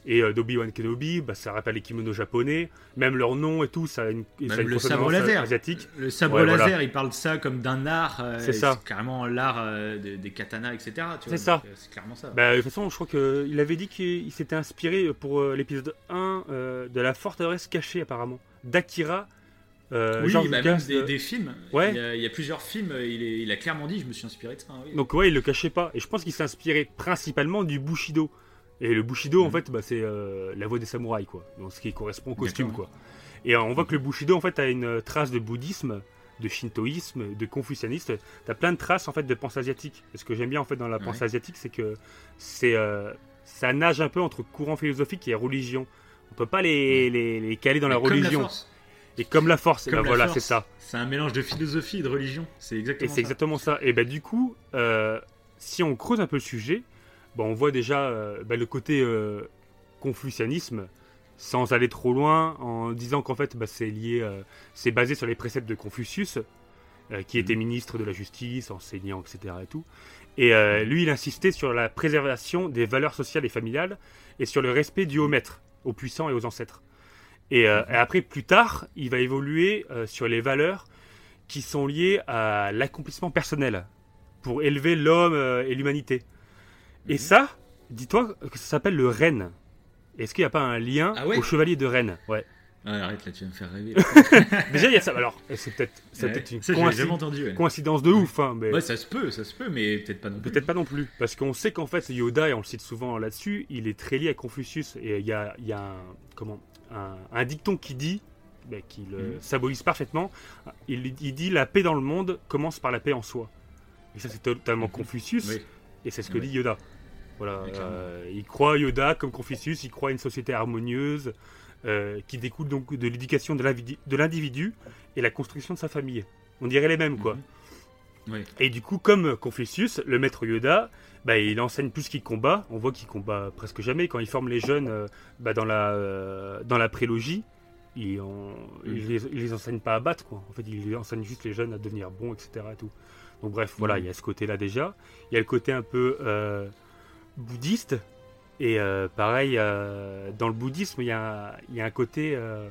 et euh, d'Obi-Wan Kenobi, bah, ça rappelle les kimonos japonais, même leur nom et tout, ça a une, ça a Même une le sabre laser. asiatique. Le sabre Ouais, laser, voilà. il parle de ça comme d'un art. euh, C'est ça. carrément l'art euh, des, des katanas, etc. C'est ça. C'est clairement ça. Bah, de toute façon, je crois qu'il avait dit qu'il s'était inspiré pour l'épisode 1 euh, de la forteresse cachée, apparemment, d'Akira. Euh, oui, bah, Lucas, même des, euh, des films. Ouais. Il, y a, il y a plusieurs films. Il, est- il a clairement dit, je me suis inspiré de ça. hein, oui. Donc, ouais, il le cachait pas. Et je pense qu'il s'est inspiré principalement du Bushido. Et le Bushido, en Mhm. fait, bah, c'est euh, la voix des samouraïs, quoi. Donc, ce qui correspond au costume, quoi. Et euh, on voit que le Bushido, en fait, a une euh, trace de bouddhisme, de shintoïsme, de confucianisme. T'as plein de traces, en fait, de pensée asiatique. Et ce que j'aime bien, en fait, dans la Ouais. pensée asiatique, c'est que c'est, euh, ça nage un peu entre courant philosophique et religion. On peut pas les, les, les caler dans la Mais religion. et comme la force, et Comme ben la voilà, c'est ça. C'est un mélange de philosophie et de religion. C'est Et exactement c'est ça. exactement ça. Et ben du coup, euh, si on creuse un peu le sujet, ben, on voit déjà euh, ben, le côté euh, confucianisme, sans aller trop loin, en disant qu'en fait, ben, c'est lié, euh, c'est basé sur les préceptes de Confucius, qui était ministre de la justice, enseignant, etc. Et tout. Et euh, lui, il insistait sur la préservation des valeurs sociales et familiales et sur le respect du haut maître, aux puissants et aux ancêtres. Et, euh, et après, plus tard, il va évoluer euh, sur les valeurs qui sont liées à l'accomplissement personnel pour élever l'homme euh, et l'humanité. Et Mhm. ça, dis-toi que ça s'appelle le Rennes. Est-ce qu'il n'y a pas un lien Ah ouais au chevalier de Rennes Ouais. Ah, arrête là, tu vas me faire rêver. Déjà, il y a ça. Alors, c'est peut-être c'est Ouais. peut-être une Ça, entendu. ouais. coïncidence de ouf, hein, mais Ouais, ça se peut, ça se peut, mais peut-être pas non plus. peut-être pas non plus. Parce qu'on sait qu'en fait, Yoda, et on le cite souvent là-dessus, il est très lié à Confucius. Et il y a, il y a un, comment, un, un dicton qui dit bah, qui le Mhm. symbolise parfaitement. Il, il dit la paix dans le monde commence par la paix en soi. Et ça, c'est totalement Mhm. Confucius. Oui. Et c'est ce que dit Yoda. Voilà, euh, il croit Yoda comme Confucius, il croit à une société harmonieuse euh, qui découle donc de l'éducation de l'individu- et la construction de sa famille. On dirait les mêmes, quoi. Mhm. Oui. Et du coup, comme Confucius, le maître Yoda, bah, il enseigne plus qu'il combat. On voit qu'il combat presque jamais. Quand il forme les jeunes euh, bah, dans, la, euh, dans la prélogie, il, en- il les, il les enseigne pas à battre. Quoi. En fait, il enseigne juste les jeunes à devenir bons, etc. et tout. Donc bref, voilà, Mhm. il y a ce côté-là déjà. Il y a le côté un peu bouddhiste. Et euh, pareil, euh, dans le bouddhisme, il y a, il y a un côté euh,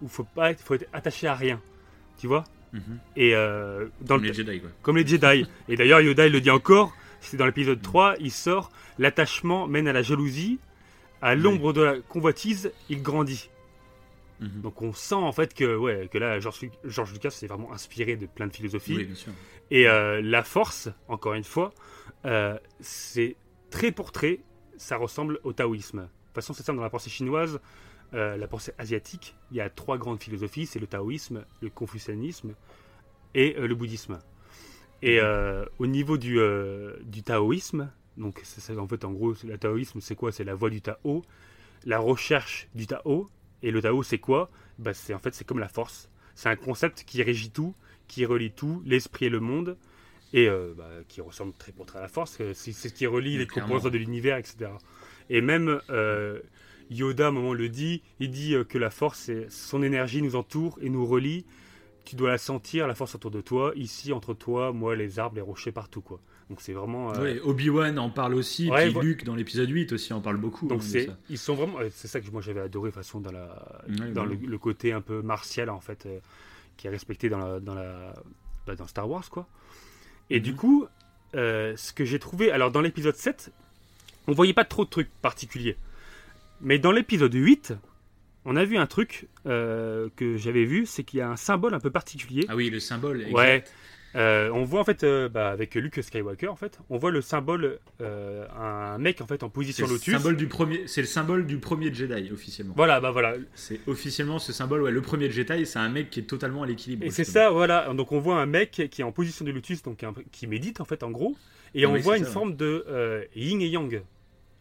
où faut pas être, faut être attaché à rien. Tu vois? Mhm. Et dans Comme le les Jedi, quoi. comme les Jedi. Et d'ailleurs, Yoda, il le dit encore, c'est dans l'épisode Mm. 3, il sort L'attachement mène à la jalousie, à l'ombre de la convoitise, il grandit. Mhm. Donc on sent en fait que, ouais, que là, George, George Lucas s'est vraiment inspiré de plein de philosophies. Oui, bien sûr. Et euh, la force, encore une fois, euh, c'est trait pour trait, ça ressemble au taoïsme. De toute façon, c'est ça dans la pensée chinoise, euh, la pensée asiatique. Il y a trois grandes philosophies c'est le taoïsme, le confucianisme et euh, le bouddhisme. Et euh, au niveau du, du taoïsme, donc c'est en fait, en gros, le taoïsme, c'est quoi? C'est la voie du Tao, la recherche du Tao. Et le Tao, c'est quoi? Bah, c'est En fait, c'est comme la force. C'est un concept qui régit tout, qui relie tout, l'esprit et le monde, et euh, bah, qui ressemble très pour très à la force. C'est ce qui relie les composantes de l'univers, etc. Et même euh, Yoda, à un moment, le dit il dit euh, que la force, son énergie nous entoure et nous relie. Tu dois la sentir, la force autour de toi, ici, entre toi, moi, les arbres, les rochers, partout. quoi. Donc c'est vraiment. euh, Ouais, Obi-Wan en parle aussi, Ouais, puis Luke dans l'épisode 8 aussi en parle beaucoup. Donc hein, c'est, ça. ils sont vraiment, c'est ça que moi j'avais adoré de toute façon dans la, le, le côté un peu martial en fait, qui est respecté dans la, dans la, bah, dans Star Wars quoi. Et du coup, euh, ce que j'ai trouvé, alors dans l'épisode 7, on voyait pas trop de trucs particuliers, mais dans l'épisode 8, on a vu un truc euh, que j'avais vu, c'est qu'il y a un symbole un peu particulier. Ah oui, le symbole. Ouais. Euh, on voit en fait, euh, bah, avec Luke Skywalker en fait, on voit le symbole, euh, un mec en fait en position le, lotus. symbole du premier, c'est le symbole du premier Jedi officiellement. Voilà, bah voilà, C'est officiellement ce symbole, ouais, le premier Jedi, c'est un mec qui est totalement à l'équilibre. Et c'est ça, voilà. Donc on voit un mec qui est en position de lotus, donc un- qui médite en fait en gros, et on Oui, voit une ça, ouais. forme de yin et yang.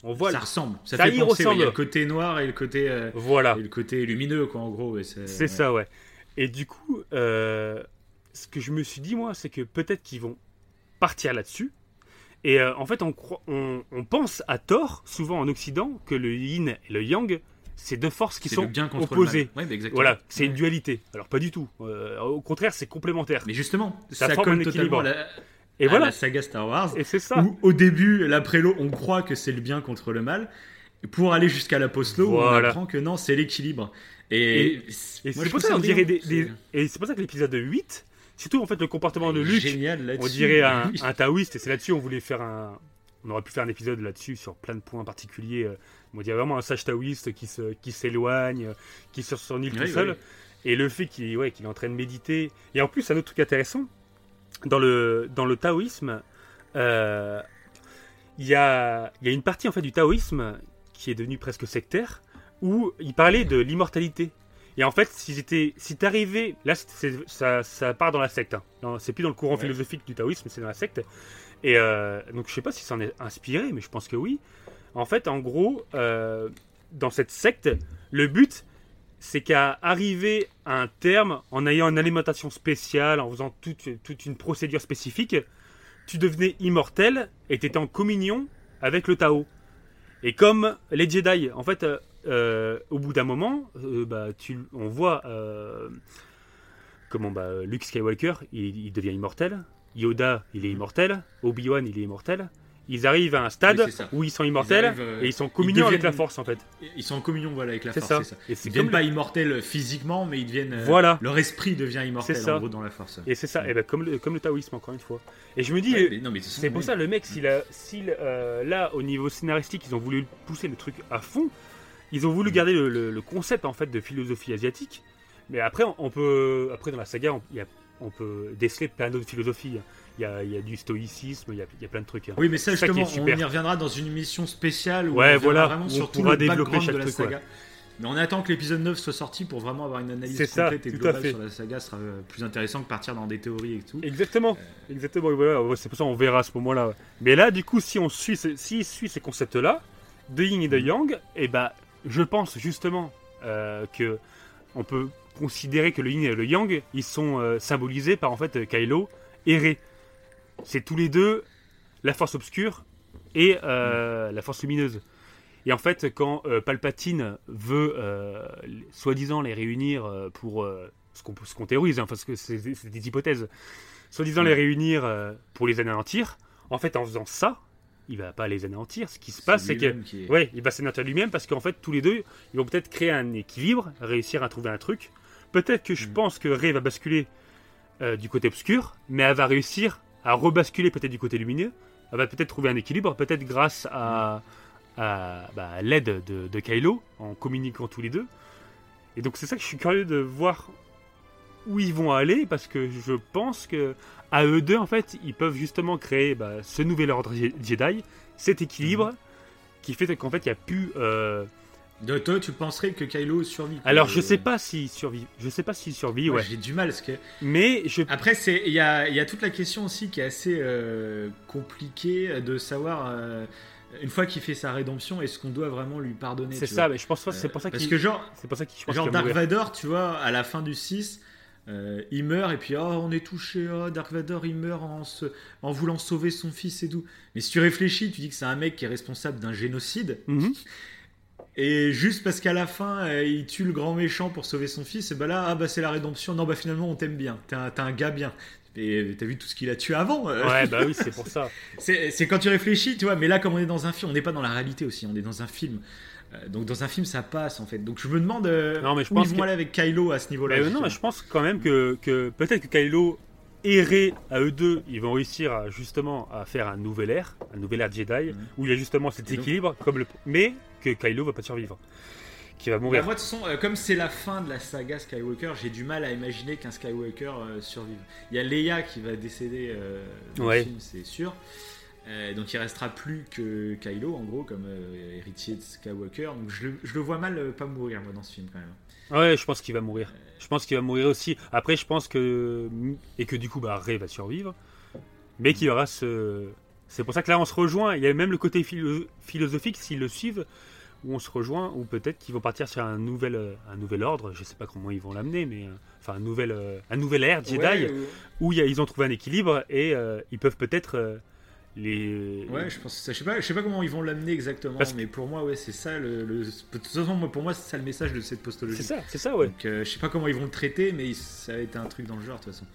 On voit, Ça le- ressemble. Ça, Ça fait y penser. ouais, Il y a ressemble. le côté noir et le côté, voilà, et le côté lumineux, quoi, en gros. c'est ça, ouais. Et du coup, euh, ce que je me suis dit moi, c'est que peut-être qu'ils vont partir là-dessus. Et euh, en fait, on, croit- on, on pense à tort, souvent en Occident, que le yin et le yang, c'est deux forces qui sont bien opposées. Ouais, bah. Voilà, c'est une dualité. Alors pas du tout. Euh, au contraire, c'est complémentaire. Mais justement, Ça ça, forme colle un équilibre. la, Et à voilà. la saga Star Wars. Et c'est ça. Où au début, la prélo, on croit que c'est le bien contre le mal. Pour aller jusqu'à la postlo, où on Voilà. apprend que non, c'est l'équilibre. Et, c'est pour ça des, des- et pour ça que l'épisode 8, surtout en fait le comportement de Luke, génial on dirait un, taoïste et c'est là-dessus on voulait faire un on aurait pu faire un épisode là-dessus sur plein de points particuliers. euh, On dirait vraiment un sage taoïste qui se qui s'éloigne, euh, qui est sur son île Oui, tout seul et le fait qu'il ouais, qu'il est en train de méditer et en plus un autre truc intéressant dans le dans le taoïsme euh, il y a y a une partie en fait du taoïsme qui est devenue presque sectaire où il parlait de l'immortalité. Et en fait, si j'étais, si t'arrivais, là, ça, ça part dans la secte. hein. C'est plus dans le courant Ouais. philosophique du taoïsme, c'est dans la secte. Et euh, donc, je sais pas si ça en est inspiré, mais je pense que oui. En fait, en gros, euh, dans cette secte, le but, c'est qu'à arriver à un terme, en ayant une alimentation spéciale, en faisant toute, toute une procédure spécifique, tu devenais immortel et tu étais en communion avec le Tao. Et comme les Jedi, en fait, euh, au bout d'un moment, euh, bah, tu, on voit euh, comment bah, Luke Skywalker, il, il devient immortel. Yoda, il est immortel. Obi-Wan, il est immortel. Ils arrivent à un stade Oui, où ils sont immortels arrivent, et ils sont en communion avec la deviennent- force, en fait. Ils sont en communion voilà, avec la force, ça. ça. Et Ils deviennent comme pas immortels physiquement, mais ils deviennent. Voilà. Leur esprit devient immortel ça. en gros dans la force. Et c'est ça, et ben, comme, le, comme le taoïsme, encore une fois. Et je me dis, Ouais, c'est pour ça, le mec, s'il a, s'il, là, au niveau scénaristique, ils ont voulu pousser le truc à fond, ils ont voulu Mm. garder le, le- le concept, en fait, de philosophie asiatique. Mais après, on peut, après, dans la saga, on, il y a- on peut déceler plein d'autres philosophies. Il y a, il y a du stoïcisme, il y a, il y a plein de trucs. hein. Oui, mais ça, ça justement, super. on y reviendra dans une émission spéciale où Ouais, on voilà, vraiment on sur tout pourra le développer chaque de la truc, ouais. Mais on attend que l'épisode 9 soit sorti pour vraiment avoir une analyse ça, complète et globale sur la saga. Ce sera euh, plus intéressant que partir dans des théories et tout. Exactement, exactement. oui, Voilà, c'est pour ça qu'on verra à ce moment-là. Mais là, du coup, si on suit, si suit ces concepts-là, de Yin et de Yang, et ben, je pense justement euh, que on peut considérer que le Yin et le Yang, ils sont euh, symbolisés par en fait Kylo et Rey. C'est tous les deux la force obscure et euh, la force lumineuse. Et en fait, quand euh, Palpatine veut, soi-disant, les réunir pour ce qu'on qu'on théorise, hein, parce que c'est des hypothèses, soi-disant les réunir pour les anéantir, en fait, en faisant ça, il va pas les anéantir. Ce qui se passe, c'est que lui-même qui est- Ouais, il va s'anéantir lui-même parce qu'en fait, tous les deux, ils vont peut-être créer un équilibre, réussir à trouver un truc. Peut-être que je Mm. pense que Rey va basculer euh, du côté obscur, mais elle va réussir à rebasculer peut-être du côté lumineux. Elle va peut-être trouver un équilibre, peut-être grâce à, à, bah, à l'aide de, de Kylo, en communiquant tous les deux. Et donc c'est ça que je suis curieux de voir où ils vont aller, parce que je pense que à eux deux, en fait, ils peuvent justement créer bah, ce nouvel ordre Je- Jedi, cet équilibre, qui fait qu'en fait, il n'y a plus... euh, De toi, tu penserais que Kylo survit. Alors, je sais pas s'il survit. Je sais pas s'il survit, ouais. J'ai du mal parce que Mais je Après, il y a, il y a toute la question aussi qui est assez euh, compliquée de savoir euh, une fois qu'il fait sa rédemption, est-ce qu'on doit vraiment lui pardonner c'est ça, mais je pense pas. C'est Euh, pour ça parce qu'il. que genre, C'est pour ça qu'il. genre va Dark. Vador, tu vois, à la fin du 6, euh, il meurt et puis oh, on est touché, oh, Dark Vador il meurt en, se- en voulant sauver son fils et tout. Mais si tu réfléchis, tu dis que c'est un mec qui est responsable d'un génocide Mhm. et juste parce qu'à la fin euh, il tue le grand méchant pour sauver son fils, et bah là, ah bah c'est la rédemption. Non, bah finalement on t'aime bien, t'es un, un gars bien. Et t'as vu tout ce qu'il a tué avant euh, Ouais, bah oui, c'est pour ça. C'est c'est quand tu réfléchis, tu vois, mais là, comme on est dans un film, on n'est pas dans la réalité aussi, on est dans un film. Euh, donc dans un film, ça passe en fait. Donc je me demande euh, Non, mais je où pense ils vont que- aller avec Kylo à ce niveau-là. Euh, non, mais je pense quand même que, que peut-être que Kylo et Rey, à eux deux, ils vont réussir à, justement à faire un nouvel ère, un nouvel ère Jedi, Mhm. où il y a justement cet équilibre, comme le... mais que Kylo va pas survivre. Qui va Bah, mourir. moi, de euh, comme c'est la fin de la saga Skywalker, j'ai du mal à imaginer qu'un Skywalker euh, survive. Il y a Leia qui va décéder euh, dans Ouais. le film, c'est sûr. Euh, donc il restera plus que Kylo, en gros, comme euh, héritier de Skywalker. Donc je le, je le vois mal euh, pas mourir, moi, dans ce film, quand même. Ouais, je pense qu'il va mourir. Je pense qu'il va mourir aussi. Après, je pense que. Et que du coup, bah, Rey va survivre. Mais qu'il y aura ce. C'est pour ça que là, on se rejoint. Il y a même le côté philo- philosophique, s'ils le suivent, où on se rejoint, ou peut-être qu'ils vont partir sur un nouvel, un nouvel ordre. Je sais pas comment ils vont l'amener, mais. Enfin, un nouvel, un nouvel ère Jedi, Ouais, où il y a- ils ont trouvé un équilibre et euh, ils peuvent peut-être. Euh, les. Ouais, je pense que ça. Je sais pas, je sais pas comment ils vont l'amener exactement, Parce mais pour moi, ouais, c'est ça le. le- De toute façon, moi, pour moi, c'est ça le message de cette postologie. C'est ça, c'est ça, ouais. Donc, euh, je sais pas comment ils vont le traiter, mais ça a été un truc dans le genre, de toute façon.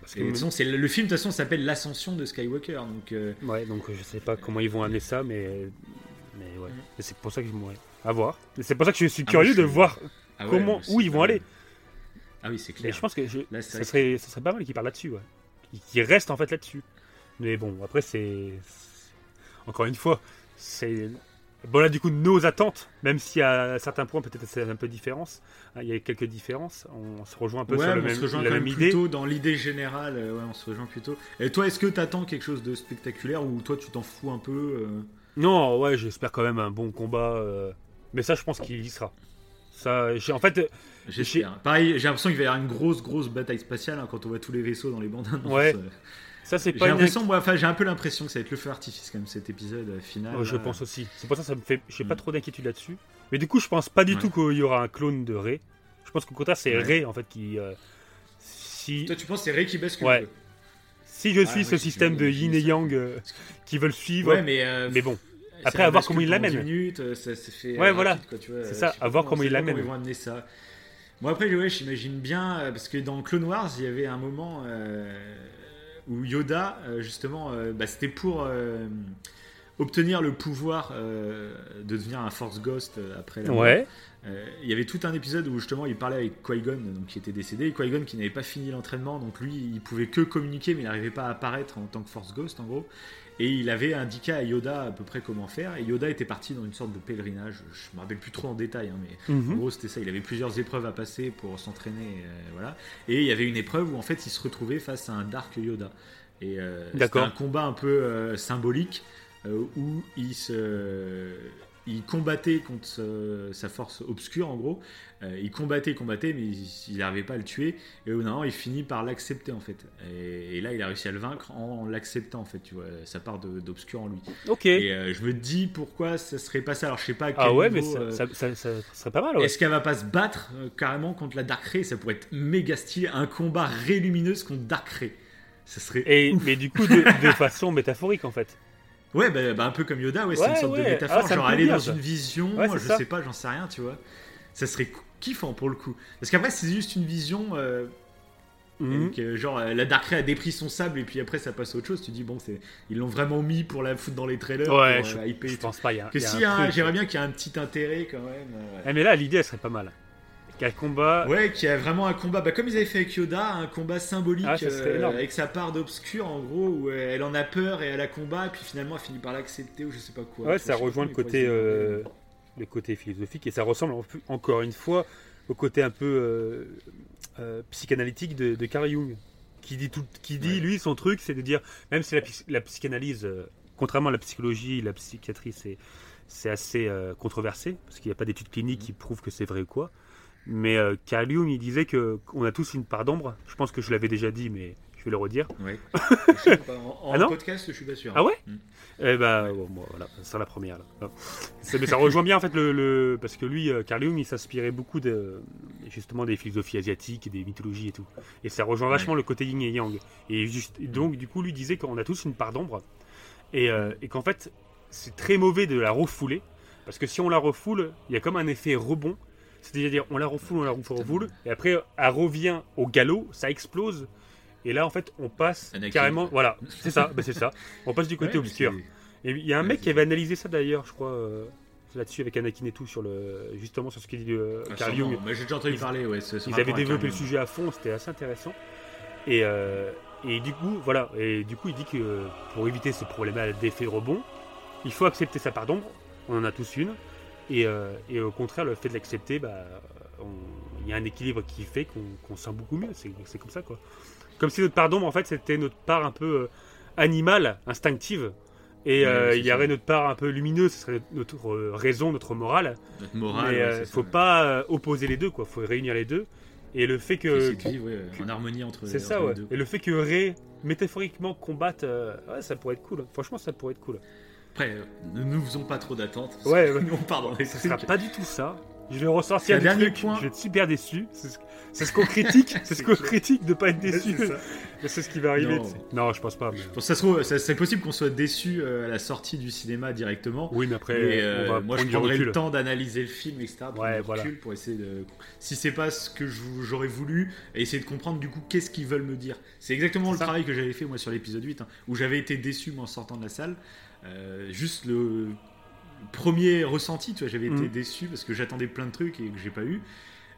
Parce Et de toute façon, c'est le, film, de toute façon, s'appelle L'Ascension de Skywalker. Donc, euh, Ouais, donc je sais pas comment ils vont amener ça, mais. Mais ouais. Mm. Et C'est pour ça que je ouais. À voir. Et C'est pour ça que je suis Ah, curieux moi, je de suis- voir ah comment, où ils vont aller. Ah oui, c'est Mais clair. je pense que je- Là, c'est ça, serait, ça serait pas mal qu'ils parlent là-dessus, ouais. Qu'ils restent en fait là-dessus. Mais bon, après, c'est. Encore une fois, c'est. Bon, là, du coup, nos attentes, même si à certains points, peut-être c'est un peu différence, hein, il y a quelques différences, on se rejoint un peu Ouais, sur le on même, se rejoint la même idée. plutôt dans l'idée générale. euh, ouais, on se rejoint plutôt. Et toi, est-ce que t'attends quelque chose de spectaculaire ou toi, tu t'en fous un peu euh Non, ouais, j'espère quand même un bon combat. euh, Mais ça, je pense qu'il y sera. Ça, j'ai- en fait, J'espère. Pareil, j'ai l'impression qu'il va y avoir une grosse, grosse bataille spatiale hein, quand on voit tous les vaisseaux dans les bandes annonces. Ouais. Euh. ça, c'est J'ai pas une. l'impression, moi, enfin, j'ai un peu l'impression que ça va être le feu artifice quand même cet épisode euh, final. Ouais, je là. pense aussi. C'est pour ça que ça me fait. J'ai pas Mm. trop d'inquiétude là-dessus. Mais du coup, je pense pas du Ouais. tout qu'il y aura un clone de Rey. Je pense qu'au contraire, c'est Ouais. Rey en fait qui. euh, si, Toi, tu penses que c'est Ray qui bascule Ouais. si je Ah, suis oui, ce système de j'ai yin et yang euh, qui veulent suivre. Ouais, mais. euh, mais bon, Après, à voir comment il pendant l'amène. 10 minutes, euh, ça, ça fait. Ouais, euh, voilà. rapide, quoi, tu vois, C'est euh, ça, à voir comment on il sait pas l'amène. Comment ils vont amener ça. Moi, après, ouais, j'imagine bien, euh, parce que dans Clone Wars, il y avait un moment euh, où Yoda, euh, justement, euh, bah, c'était pour euh, obtenir le pouvoir de devenir un Force Ghost après la mort. ouais. Il y avait tout un épisode où justement il parlait avec Qui-Gon, donc qui était décédé, Qui-Gon qui n'avait pas fini l'entraînement, donc lui il pouvait que communiquer, mais il n'arrivait pas à apparaître en tant que Force Ghost en gros. Et il avait indiqué à Yoda à peu près comment faire, et Yoda était parti dans une sorte de pèlerinage, je me rappelle plus trop en détail, hein, mais en Mhm. gros c'était ça, il avait plusieurs épreuves à passer pour s'entraîner, euh, voilà. Et il y avait une épreuve où en fait il se retrouvait face à un Dark Yoda. Et euh, c'était un combat un peu euh, symbolique, où il se il combattait contre euh, sa force obscure en gros. Euh, il combattait, combattait, mais il n'arrivait pas à le tuer. Et au bout d'un moment, il finit par l'accepter en fait. Et, et là, il a réussi à le vaincre en, l'acceptant en fait. Tu vois, sa part d'obscur en lui. Ok. Et euh, je me dis pourquoi ça serait pas ça. Alors je sais pas à quel ah ouais, mais ça, euh, ça- ça- ça serait pas mal, ouais. Est-ce qu'elle va pas se battre carrément contre la Dark Ray Ça pourrait être méga stylé. Un combat Ray lumineuse contre Dark Ray. Ça serait. Et, ouf. mais du coup, de, de façon métaphorique, en fait. Ouais, bah, bah, un peu comme Yoda, ouais, c'est une sorte de métaphore. Ah, me genre aller bien, dans ça. une vision, je ça. sais pas, j'en sais rien, tu vois. Ça serait kiffant pour le coup. Parce qu'après, c'est juste une vision. euh, euh, genre, euh, la Dark Ray a dépris son sable et puis après, ça passe à autre chose. Tu dis, bon, c'est ils l'ont vraiment mis pour la foutre dans les trailers. Ouais, pour, je, euh, je pense pas. Y a, Que y a si, un hein, j'aimerais bien qu'il y ait un petit intérêt quand même. euh, ouais. Eh, mais là, l'idée, elle serait pas mal. Qu'un combat. Ouais, qui a vraiment un combat, bah, comme ils avaient fait avec Yoda, un combat symbolique Ah, euh, avec sa part d'obscur en gros, où euh, elle en a peur et elle a combat, et puis finalement elle finit par l'accepter ou je sais pas quoi. Ouais, ça rejoint le côté, euh, le côté philosophique et ça ressemble en- encore une fois au côté un peu euh, psychanalytique de, de Carl Jung, qui dit, tout, qui dit Ouais. lui, son truc, c'est de dire, même si la, la psychanalyse, contrairement à la psychologie, la psychiatrie, c'est, assez controversé, parce qu'il n'y a pas d'études cliniques qui prouvent que c'est vrai ou quoi. Mais euh, il disait que qu'on a tous une part d'ombre. Je pense que je l'avais déjà dit, mais je vais le redire. Ouais. Pas, en en Ah non podcast, je suis pas sûr. Ah ouais Mm. Eh ben, bon, bon, voilà, c'est la première. Là. Mais ça rejoint bien en fait le, le- parce que lui, euh, Carl Jung, il s'inspirait beaucoup de justement des philosophies asiatiques, et des mythologies et tout. Et ça rejoint Ouais. vachement le côté yin et yang. Et juste, et donc du coup, lui disait qu'on a tous une part d'ombre et, euh, et qu'en fait, c'est très mauvais de la refouler parce que si on la refoule, il y a comme un effet rebond. C'est-à-dire, on la refoule, on la refoule, et après, elle revient au galop, ça explose. Et là, en fait, on passe Anakin. carrément. Voilà, c'est ça, ben, c'est ça. On passe du côté Ouais, obscur. Et il y a un mec qui avait analysé ça d'ailleurs, je crois, euh, là-dessus avec Anakin et tout, sur le, justement sur ce qu'il dit euh, Ah, Carl sûrement. Jung. Bah, J'ai déjà entendu Ils- parler, ouais. ce- ce Ils avaient développé le sujet à fond, c'était assez intéressant. Et, euh, et du coup, voilà. Et du coup, il dit que pour éviter ces problèmes d'effet rebond, il faut accepter sa part d'ombre. On en a tous une. Et, euh, et au contraire, le fait de l'accepter, bah, il y a un équilibre qui fait qu'on qu'on se sent beaucoup mieux. C'est comme ça, quoi. Comme si notre part d'ombre, en fait, c'était notre part un peu euh, animale, instinctive. Et euh, il y aurait notre part un peu lumineuse, ce serait notre euh, raison, notre morale. Notre morale, ouais, c'est ça, faut pas euh, opposer les deux, quoi. Faut réunir les deux. Et le fait que vivre ouais, en harmonie entre c'est ça, les ouais. deux. Et le fait que Ray, métaphoriquement, combatte, ouais, ça pourrait être cool. Franchement, ça pourrait être cool. Après, ne nous faisons pas trop d'attentes. Ouais, ouais. Nous, on part dans les Ça sera pas du tout ça. Je vais ressortir des dernier trucs, point. Je vais être super déçu. C'est ce, ce qu'on critique. c'est ce qu'on critique de pas être déçu. c'est ce qui va arriver. Non. Non, je pense pas. mais- Bon, ça se trouve, c'est possible qu'on soit déçu euh, à la sortie du cinéma directement. Oui, mais après, Mais, on euh, va moi, je prendrai le temps d'analyser le film, etc. Ouais, voilà. pour essayer de. Si c'est pas ce que j'aurais voulu, essayer de comprendre du coup qu'est-ce qu'ils veulent me dire. C'est exactement le ça. travail que j'avais fait moi sur l'épisode 8, hein, où j'avais été déçu moi, en sortant de la salle. Euh, juste le premier ressenti, tu vois, j'avais été Mhm. déçu parce que j'attendais plein de trucs et que j'ai pas eu.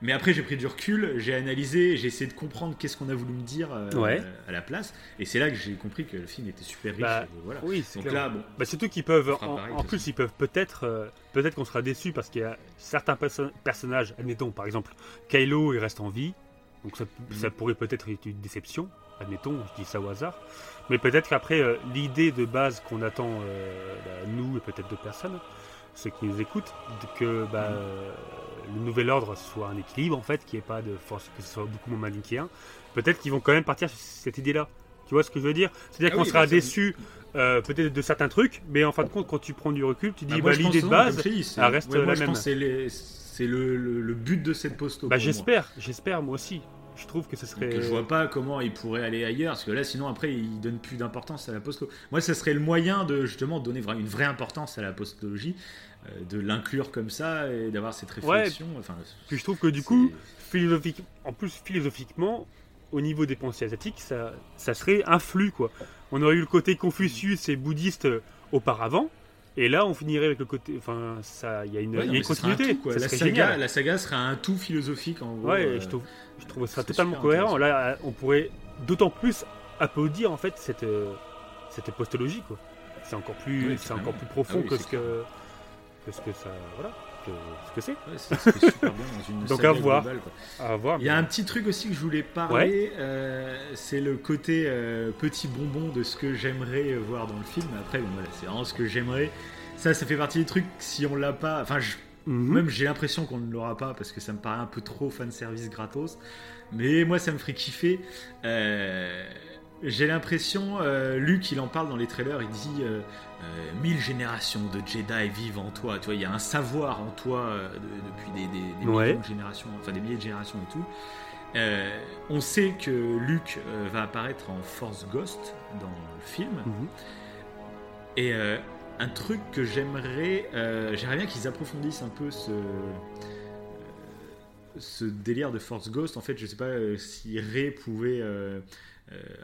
Mais après, j'ai pris du recul, j'ai analysé, j'ai essayé de comprendre qu'est-ce qu'on a voulu me dire euh, Ouais. à la place. Et c'est là que j'ai compris que le film était super riche. Bah, et voilà. Oui, c'est là, bon, Bah, surtout qu'ils peuvent, en, pareil, plus, façon. ils peuvent peut-être, euh, peut-être qu'on sera déçu parce qu'il y a certains perso- personnages, admettons par exemple, Kylo il reste en vie, donc ça, Mhm. ça pourrait peut-être être une déception, admettons, je dis ça au hasard, mais peut-être qu'après euh, l'idée de base qu'on attend, euh, bah, nous et peut-être d'autres personnes, ceux qui nous écoutent, que bah, Mhm. euh, le nouvel ordre soit un équilibre en fait, qu'il n'y ait pas de force, que ce soit beaucoup moins manichéen, peut-être qu'ils vont quand même partir sur cette idée-là. Tu vois ce que je veux dire? C'est-à-dire Ah qu'on oui, sera bah, déçu euh, peut-être de certains trucs, mais en fin de compte, quand tu prends du recul, tu dis Bah, l'idée de base, t'ai dit, elle reste ouais, moi, la je même. c'est le, le- le but de cette posto. bah, j'espère, j'espère moi aussi. Je trouve que ce serait. Donc, je vois pas comment il pourrait aller ailleurs, parce que là, sinon, après, il donne plus d'importance à la posto. Moi, ça serait le moyen de justement donner une vraie importance à la postologie, euh, de l'inclure comme ça et d'avoir cette réflexion. Enfin, Puis je trouve que du coup, philosophique, en plus philosophiquement, au niveau des pensées asiatiques, ça, ça serait un flux quoi. On aurait eu le côté Confucius et bouddhiste euh, auparavant, et là on finirait avec le côté, enfin ça, il y a une, Ouais, y a une un continuité. tout, quoi. Ça La saga, génial. la saga serait un tout philosophique en gros. Ouais, euh, je trouve, je trouve ça totalement cohérent. Là, on pourrait d'autant plus applaudir en fait cette, euh, cette postologie quoi. C'est encore plus, Oui, c'est carrément. encore plus profond Ah oui, que ce que, que ce que ça, voilà. Que, ce que c'est. Ouais, c'est c'est super bien dans une Donc, à voir. globale. À voir. Il y a un petit truc aussi que je voulais parler, euh, c'est le côté euh, petit bonbon de ce que j'aimerais voir dans le film. Après, bon, voilà, c'est vraiment ce que j'aimerais. Ça, ça fait partie des trucs, si on l'a pas. Enfin, je- Mhm. même j'ai l'impression qu'on ne l'aura pas parce que ça me paraît un peu trop fanservice gratos. Mais moi, ça me ferait kiffer. Euh, j'ai l'impression, euh, Luc, il en parle dans les trailers, il dit euh, euh, mille générations de Jedi vivent en toi. Tu vois, il y a un savoir en toi euh, de- depuis des, des- des Ouais. millions de générations, enfin des milliers de générations et tout. Euh, on sait que Luke euh, va apparaître en Force Ghost dans le film. Mhm. Et un truc que j'aimerais, j'aimerais bien qu'ils approfondissent un peu ce, ce délire de Force Ghost. En fait, je sais pas si Ray pouvait,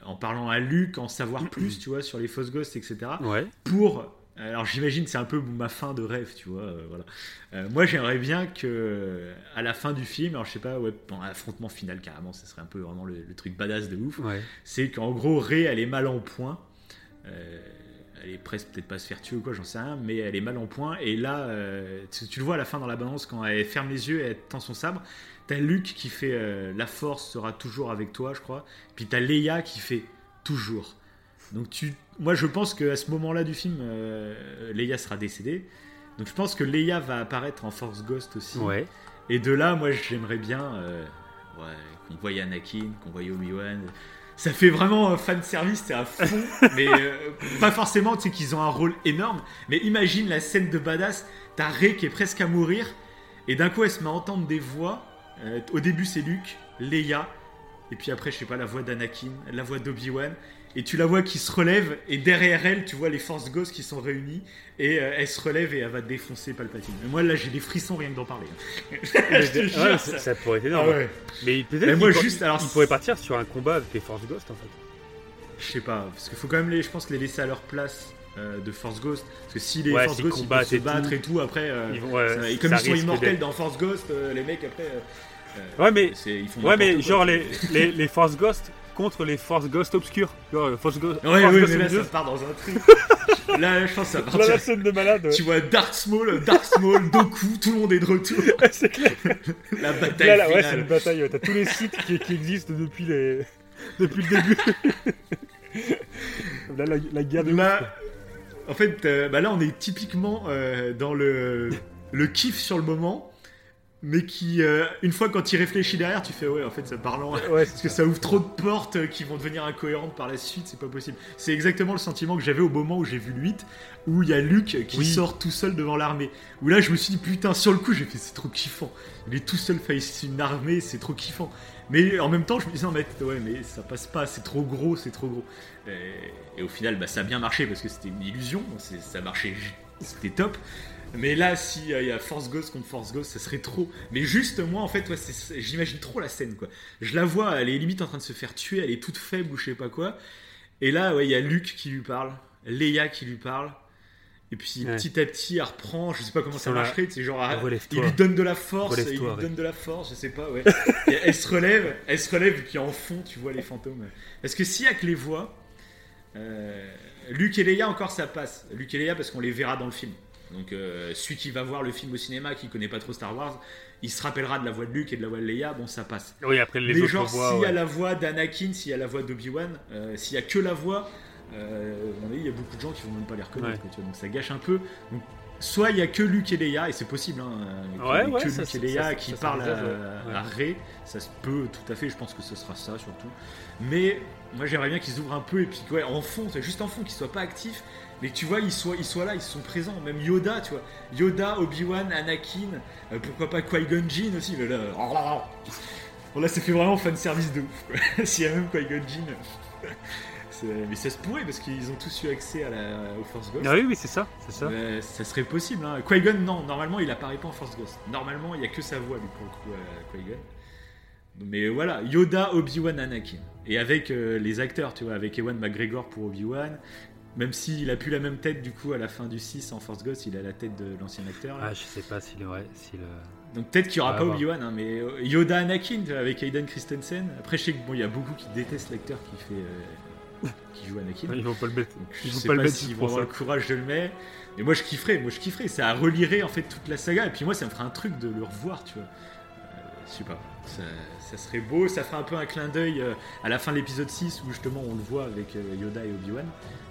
en parlant à Luke, en savoir plus, tu vois, sur les Force Ghosts, etc. Ouais. Pour alors j'imagine c'est un peu ma fin de rêve, tu vois. euh, voilà. Euh, moi j'aimerais bien que euh, à la fin du film, alors je sais pas, ouais, dans l'affrontement final carrément, ça serait un peu vraiment le, le truc badass de ouf Ouais. c'est qu'en gros Ray elle est mal en point Euh, elle est presque peut-être pas se faire tuer ou quoi j'en sais rien mais elle est mal en point et là euh, tu, tu le vois à la fin dans la balance quand elle ferme les yeux et elle tend son sabre t'as Luke qui fait euh, la force sera toujours avec toi je crois puis t'as Leia qui fait toujours donc tu moi je pense qu'à ce moment là du film euh, Leia sera décédée donc je pense que Leia va apparaître en Force Ghost aussi Ouais. et de là, moi, j'aimerais bien euh, ouais, qu'on voie Anakin, qu'on voie Obi-Wan. Ça fait vraiment un fan service, c'est à fond, mais euh, pas forcément, tu sais qu'ils ont un rôle énorme. Mais imagine la scène de badass, t'as Rey qui est presque à mourir, et d'un coup, elle se met à entendre des voix. Euh, au début, c'est Luke, Leia, et puis après, je sais pas, la voix d'Anakin, la voix d'Obi-Wan. Et tu la vois qui se relève, et derrière elle, tu vois les Force Ghosts qui sont réunis, et euh, elle se relève et elle va défoncer Palpatine. Et moi, là, j'ai des frissons rien que d'en parler. je te Ouais, jure, ça, pourrait être Ah énorme. ouais. Mais peut-être Mais moi, qu'il juste, alors, il pourrait partir sur un combat avec les Force Ghost en fait. Je sais pas, parce qu'il faut quand même les, je pense, les laisser à leur place euh, de Force Ghost. Parce que si les Ouais, Force Ghost ils peuvent se battre tout. et tout, après, euh, Ils vont- ça- et ça comme ils sont immortels dans Force Ghost, les mecs après. Euh, Ouais, mais c'est- ils font ouais, mais quoi. genre les, les, les Force Ghost contre les Force Ghost obscurs. Genre euh, Force Ghost. Ouais, Force ouais, Ghost mais là, ça part dans un truc. là, je pense que ça Là, la scène de malade. ouais. Tu vois Dark Small, Dark Small, Doku, tout le monde est de retour. c'est clair. La bataille Là, là, ouais, c'est une bataille. T'as tous les sites qui, qui existent depuis les depuis le début. là, la, la guerre de ouf. Là, en fait, euh, bah là, on est typiquement euh, dans le, le kiff sur le moment, mais qui, euh, une fois quand tu y réfléchis derrière, tu fais ouais, en fait, ça parlant. Ouais, Parce que ça ouvre trop de portes euh, qui vont devenir incohérentes par la suite, c'est pas possible. C'est exactement le sentiment que j'avais au moment où j'ai vu le 8, où il y a Luke qui Oui. sort tout seul devant l'armée. Où là, je me suis dit, putain, sur le coup, j'ai fait, c'est trop kiffant. Il est tout seul face une armée, c'est trop kiffant. Mais en même temps, je me disais, mais, ouais, mais ça passe pas, c'est trop gros, c'est trop gros. Et, et au final, bah, ça a bien marché parce que c'était une illusion, ça marchait, c'était top. Mais là, s'il y a Force Ghost contre Force Ghost, ça serait trop. Mais juste, moi, en fait, ouais, j'imagine trop la scène, quoi. Je la vois, elle est limite en train de se faire tuer, elle est toute faible ou je sais pas quoi. Et là, ouais, il y a Luke qui lui parle, Leia qui lui parle. Et puis Ouais. petit à petit, elle reprend, je sais pas comment ça marcherait, c'est genre, elle- il lui donne de la force, il lui donne ouais. de la force, je sais pas, ouais. Et elle se relève, elle se relève, et puis en fond, tu vois les fantômes. Parce que s'il y a que les voix, euh, Luke et Leia encore ça passe. Luke et Leia parce qu'on les verra dans le film. Donc euh, celui qui va voir le film au cinéma, qui connaît pas trop Star Wars, il se rappellera de la voix de Luke et de la voix de Leia, bon ça passe. Oui, après les Mais autres genre s'il y a ouais. la voix d'Anakin, s'il y a la voix d'Obi-Wan, euh, s'il y a que la voix, euh, il y a beaucoup de gens qui vont même pas les reconnaître. Ouais. quoi, donc ça gâche un peu. Donc, soit il y a que Luke et Leia, et c'est possible, hein, Ouais, que ça, Luke ça, et Leia ça, qui parlent à, à Rey, ça se peut tout à fait, je pense que ce sera ça surtout. Mais moi j'aimerais bien qu'ils ouvrent un peu et puis ouais, en fond, c'est juste en fond, qu'ils soient pas actifs, mais que tu vois, ils soient, ils soient là, ils sont présents. Même Yoda, tu vois, Yoda, Obi-Wan, Anakin, euh, pourquoi pas Qui-Gon Jinn aussi, mais là, bon, là ça fait vraiment fan service de ouf. quoi. S'il y a même Qui-Gon Jinn. Mais ça se pourrait parce qu'ils ont tous eu accès à la, au Force Ghost. Ah oui, oui, c'est ça, c'est ça. Euh, ça serait possible. Hein. Qui-Gon, non, normalement il apparaît pas en Force Ghost. Normalement il y a que sa voix lui pour le coup, euh, Qui-Gon. Mais voilà, Yoda, Obi-Wan, Anakin. Et avec euh, les acteurs, tu vois, avec Ewan McGregor pour Obi-Wan. Même s'il a plus la même tête du coup à la fin du 6 en Force Ghost, il a la tête de l'ancien acteur. là. Ah, je sais pas s'il est vrai. S'il, euh, Donc peut-être qu'il n'y aura Ah, pas. Obi-Wan, hein, mais euh, Yoda, Anakin tu vois, avec Hayden Christensen. Après je sais que bon, il y a beaucoup qui détestent l'acteur qui fait euh, qui joue Anakin. Ils vont pas le mettre. Donc, Ils je vont sais pas pas, s'ils vont avoir ça. le courage de le mettre. Mais moi je kifferais, moi je kifferais. Ça relirait en fait toute la saga. Et puis moi ça me ferait un truc de le revoir, tu vois. Euh, je sais pas. Ça, ça serait beau. Ça ferait un peu un clin d'œil euh, à la fin de l'épisode 6 où justement on le voit avec euh, Yoda et Obi-Wan.